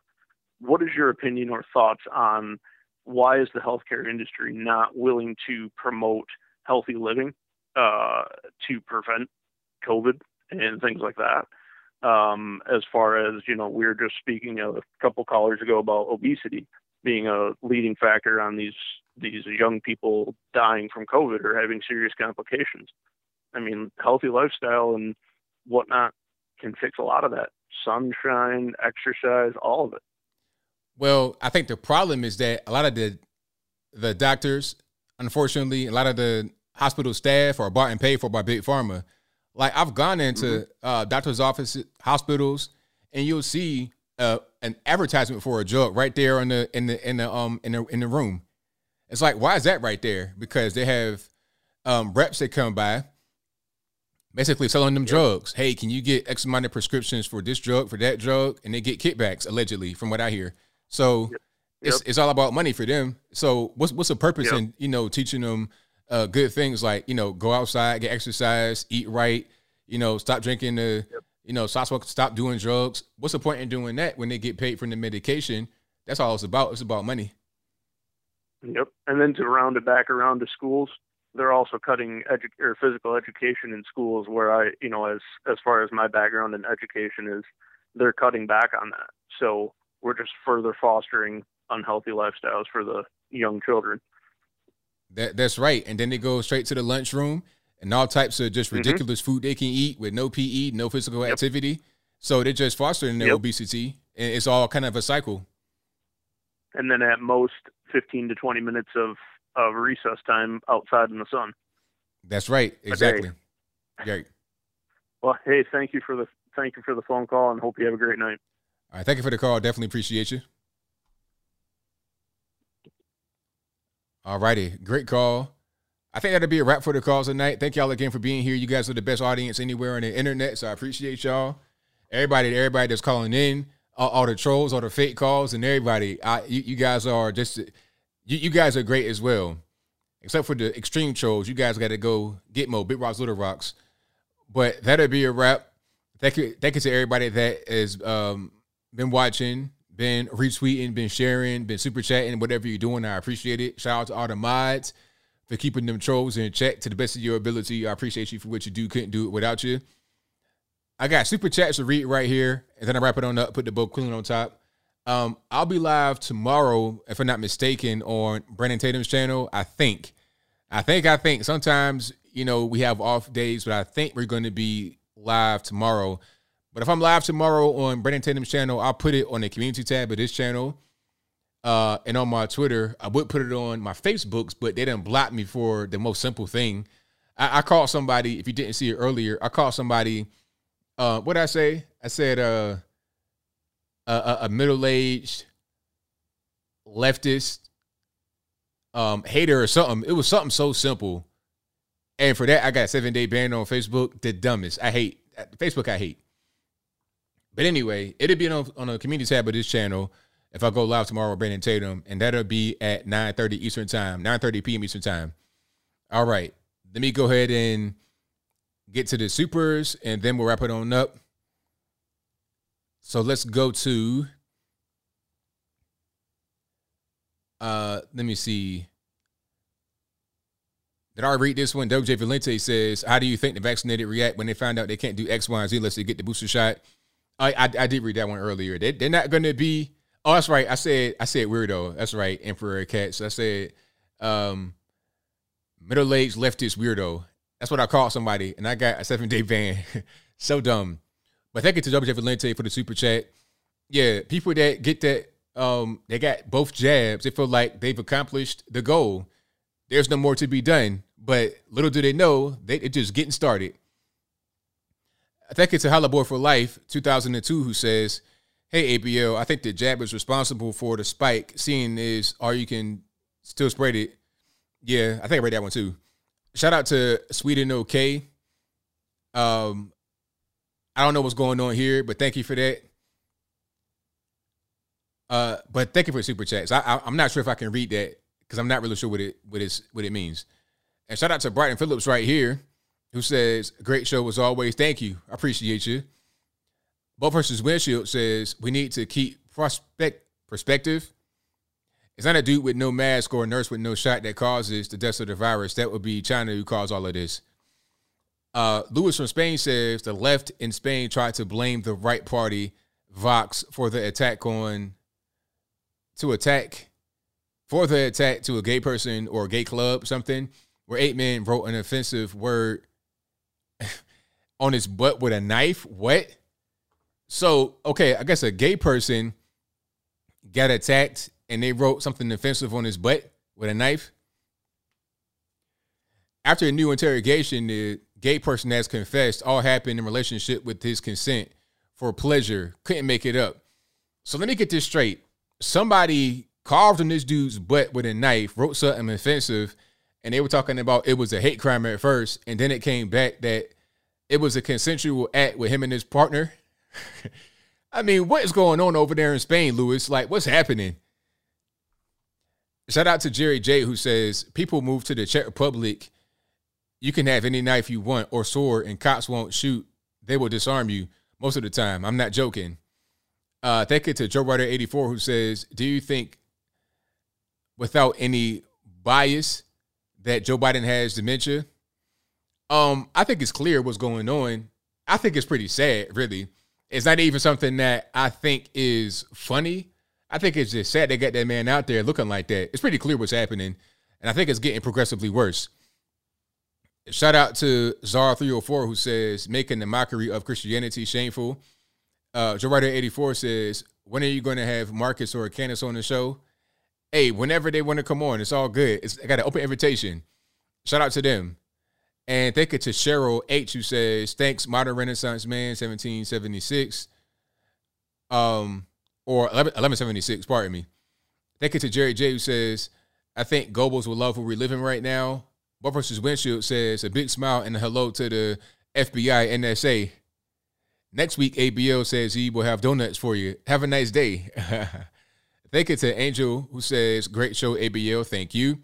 what is your opinion or thoughts on why is the healthcare industry not willing to promote healthy living uh, to prevent COVID and things like that? Um, as far as you know, we were just speaking a couple callers ago about obesity being a leading factor on these these young people dying from COVID or having serious complications. I mean, healthy lifestyle and whatnot can fix a lot of that. Sunshine, exercise, all of it. Well, I think the problem is that a lot of the the doctors, unfortunately, a lot of the hospital staff or bought and paid for by big pharma. Like I've gone into uh, doctors' offices, hospitals, and you'll see uh, an advertisement for a drug right there in the in the in the um in the in the room. It's like, why is that right there? Because they have um, reps that come by, basically selling them drugs. Hey, can you get X amount of prescriptions for this drug, for that drug, and they get kickbacks allegedly, from what I hear. So it's it's all about money for them. So what's what's the purpose Yep. in you know teaching them uh, good things like you know go outside, get exercise, eat right, you know stop drinking the you know stop stop doing drugs. What's the point in doing that when they get paid for the medication? That's all it's about. It's about money. Yep. And then to round it back around to schools, they're also cutting edu- or physical education in schools where I, you know, as as far as my background in education is, they're cutting back on that. So we're just further fostering unhealthy lifestyles for the young children. That that's right. And then they go straight to the lunchroom and all types of just Mhm. ridiculous food they can eat with no PE, no physical activity. So they're just fostering their Yep. obesity, and it's all kind of a cycle. And then at most 15 to 20 minutes of of recess time outside in the sun. That's right. Exactly. Great. Well, hey, thank you for the thank you for the phone call, and hope you have a great night. All right. Thank you for the call. Definitely appreciate you. All righty. Great call. I think that'll be a wrap for the calls tonight. Thank y'all again for being here. You guys are the best audience anywhere on the internet, so I appreciate y'all. Everybody, everybody that's calling in, all, all the trolls, all the fake calls, and everybody. I, you, you guys are just, you, you guys are great as well. Except for the extreme trolls, you guys got to go get more big rocks, little rocks. But that'll be a wrap. Thank you, thank you to everybody that has um, been watching, been retweeting, been sharing, been super chatting, whatever you're doing. I appreciate it. Shout out to all the mods for keeping them trolls in check to the best of your ability. I appreciate you for what you do. Couldn't do it without you. I got super chats to read right here, and then I wrap it on up. Put the book clean on top. Um, I'll be live tomorrow, if I'm not mistaken, on Brandon Tatum's channel. I think, I think, I think. Sometimes you know we have off days, but I think we're going to be live tomorrow. But if I'm live tomorrow on Brandon Tatum's channel, I'll put it on the community tab of this channel. Uh, and on my Twitter, I would put it on my Facebooks, but they didn't block me for the most simple thing. I, I called somebody. If you didn't see it earlier, I called somebody. Uh, what did I say? I said uh, a, a, middle aged leftist um, hater or something. It was something so simple. And for that, I got seven day ban on Facebook. The dumbest. I hate Facebook. I hate. But anyway, it'll be on, on a community tab of this channel if I go live tomorrow with Brandon Tatum, and that'll be at 9:30 Eastern Time, 9:30 p.m. Eastern Time. All right, let me go ahead and get to the supers, and then we'll wrap it on up. So let's go to. Uh, let me see. Did I read this one? WJ Valente says, "How do you think the vaccinated react when they find out they can't do X, Y, and Z unless they get the booster shot?" I I, I did read that one earlier. They, they're not to be. Oh, that's right. I said I said weirdo. That's right. Emperor Cats. I said um, middle aged leftist weirdo. That's what I called somebody, and I got a seven day ban. so dumb. But thank you to WJ Valente for the super chat. Yeah, people that get that um they got both jabs, they feel like they've accomplished the goal. There's no more to be done. But little do they know, they, they're just getting started. Thank you to Halliboy for Life 2002, who says, Hey, ABL, I think the jab is responsible for the spike, seeing is or you can still spread it. Yeah, I think I read that one too. Shout out to Sweden OK. Um, I don't know what's going on here, but thank you for that. Uh, but thank you for super chats. I, I, am not sure if I can read that because I'm not really sure what it what is what it means. And shout out to Brighton Phillips right here, who says, "Great show as always. Thank you. I appreciate you." Both versus Windshield says we need to keep prospect perspective. It's not a dude with no mask or a nurse with no shot that causes the death of the virus. That would be China who caused all of this. Uh, Lewis from Spain says the left in Spain tried to blame the right party, Vox, for the attack on to attack for the attack to a gay person or a gay club, something where eight men wrote an offensive word on his butt with a knife. What? So, okay, I guess a gay person got attacked and they wrote something offensive on his butt with a knife. After a new interrogation, the gay person has confessed all happened in relationship with his consent for pleasure. Couldn't make it up. So let me get this straight. Somebody carved on this dude's butt with a knife, wrote something offensive, and they were talking about it was a hate crime at first, and then it came back that it was a consensual act with him and his partner. I mean, what is going on over there in Spain, Lewis? Like, what's happening? Shout out to Jerry J, who says people move to the Czech Republic you can have any knife you want or sword, and cops won't shoot. They will disarm you most of the time. I'm not joking. Uh, thank you to Joe Ryder 84 who says, Do you think, without any bias, that Joe Biden has dementia? Um, I think it's clear what's going on. I think it's pretty sad, really. It's not even something that I think is funny. I think it's just sad they got that man out there looking like that. It's pretty clear what's happening. And I think it's getting progressively worse. Shout out to Zara304 who says, making the mockery of Christianity shameful. Uh, Joe Ryder 84 says, when are you going to have Marcus or Candace on the show? Hey, whenever they want to come on, it's all good. It's, I got an open invitation. Shout out to them. And thank you to Cheryl H who says, thanks, modern Renaissance man, 1776. Um, or 11, 1176, pardon me. Thank you to Jerry J who says, I think Goebbels will love who we're living right now. Buff versus Windshield says a big smile and a hello to the FBI NSA. Next week, ABL says he will have donuts for you. Have a nice day. Thank you to Angel who says, Great show, ABL. Thank you.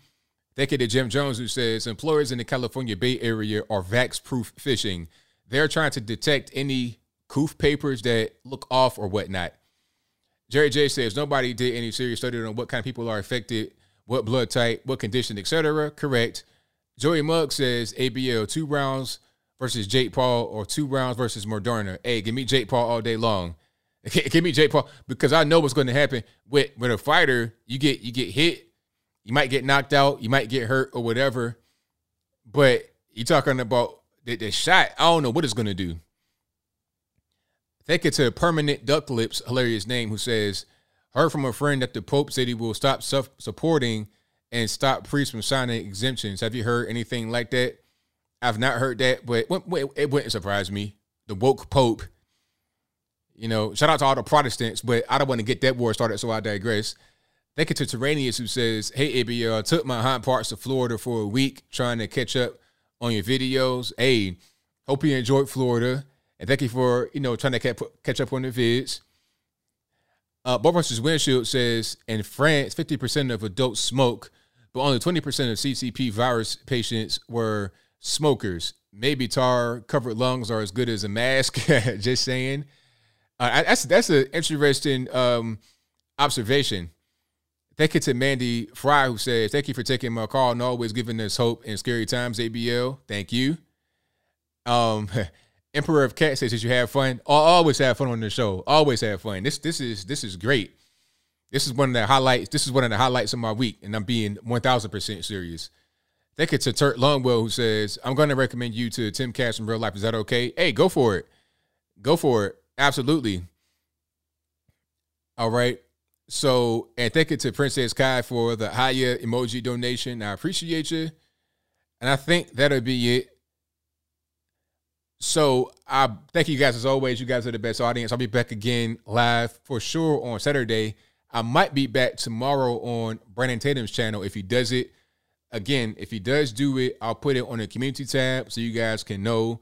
Thank you to Jim Jones who says, Employers in the California Bay Area are vax proof phishing. They're trying to detect any coof papers that look off or whatnot. Jerry J says, Nobody did any serious study on what kind of people are affected, what blood type, what condition, etc. Correct. Joey Mugg says ABL two rounds versus Jake Paul or two rounds versus Moderna. Hey, give me Jake Paul all day long. give me Jake Paul because I know what's going to happen with with a fighter. You get you get hit, you might get knocked out, you might get hurt or whatever. But you talking about the, the shot. I don't know what it's to do. Thank you to Permanent Duck Lips, hilarious name, who says, heard from a friend that the Pope said he will stop supporting and stop priests from signing exemptions. Have you heard anything like that? I've not heard that, but it wouldn't surprise me. The woke pope. You know, shout out to all the Protestants, but I don't want to get that war started, so I digress. Thank you to Terranius who says, Hey ABL, I took my hot parts to Florida for a week trying to catch up on your videos. Hey, hope you enjoyed Florida. And thank you for, you know, trying to catch up on the vids. Uh, Bob Windshield says in France, 50% of adults smoke, but only 20% of CCP virus patients were smokers. Maybe tar covered lungs are as good as a mask. Just saying. Uh, that's that's an interesting um, observation. Thank you to Mandy Fry who says, "Thank you for taking my call and always giving us hope in scary times." ABL, thank you. Um, Emperor of Cat says, "Did you have fun? I always have fun on the show. Always have fun. This this is this is great. This is one of the highlights. This is one of the highlights of my week, and I'm being one thousand percent serious." Thank you to Turt Longwell who says, "I'm going to recommend you to Timcast in real life. Is that okay? Hey, go for it. Go for it. Absolutely. All right. So, and thank you to Princess Kai for the higher emoji donation. I appreciate you. And I think that'll be it. So, I thank you guys as always. You guys are the best audience. I'll be back again live for sure on Saturday. I might be back tomorrow on Brandon Tatum's channel if he does it. Again, if he does do it, I'll put it on the community tab so you guys can know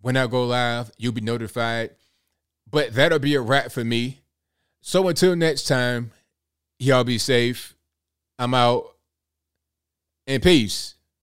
when I go live. You'll be notified. But that'll be a wrap for me. So until next time, y'all be safe. I'm out. And peace.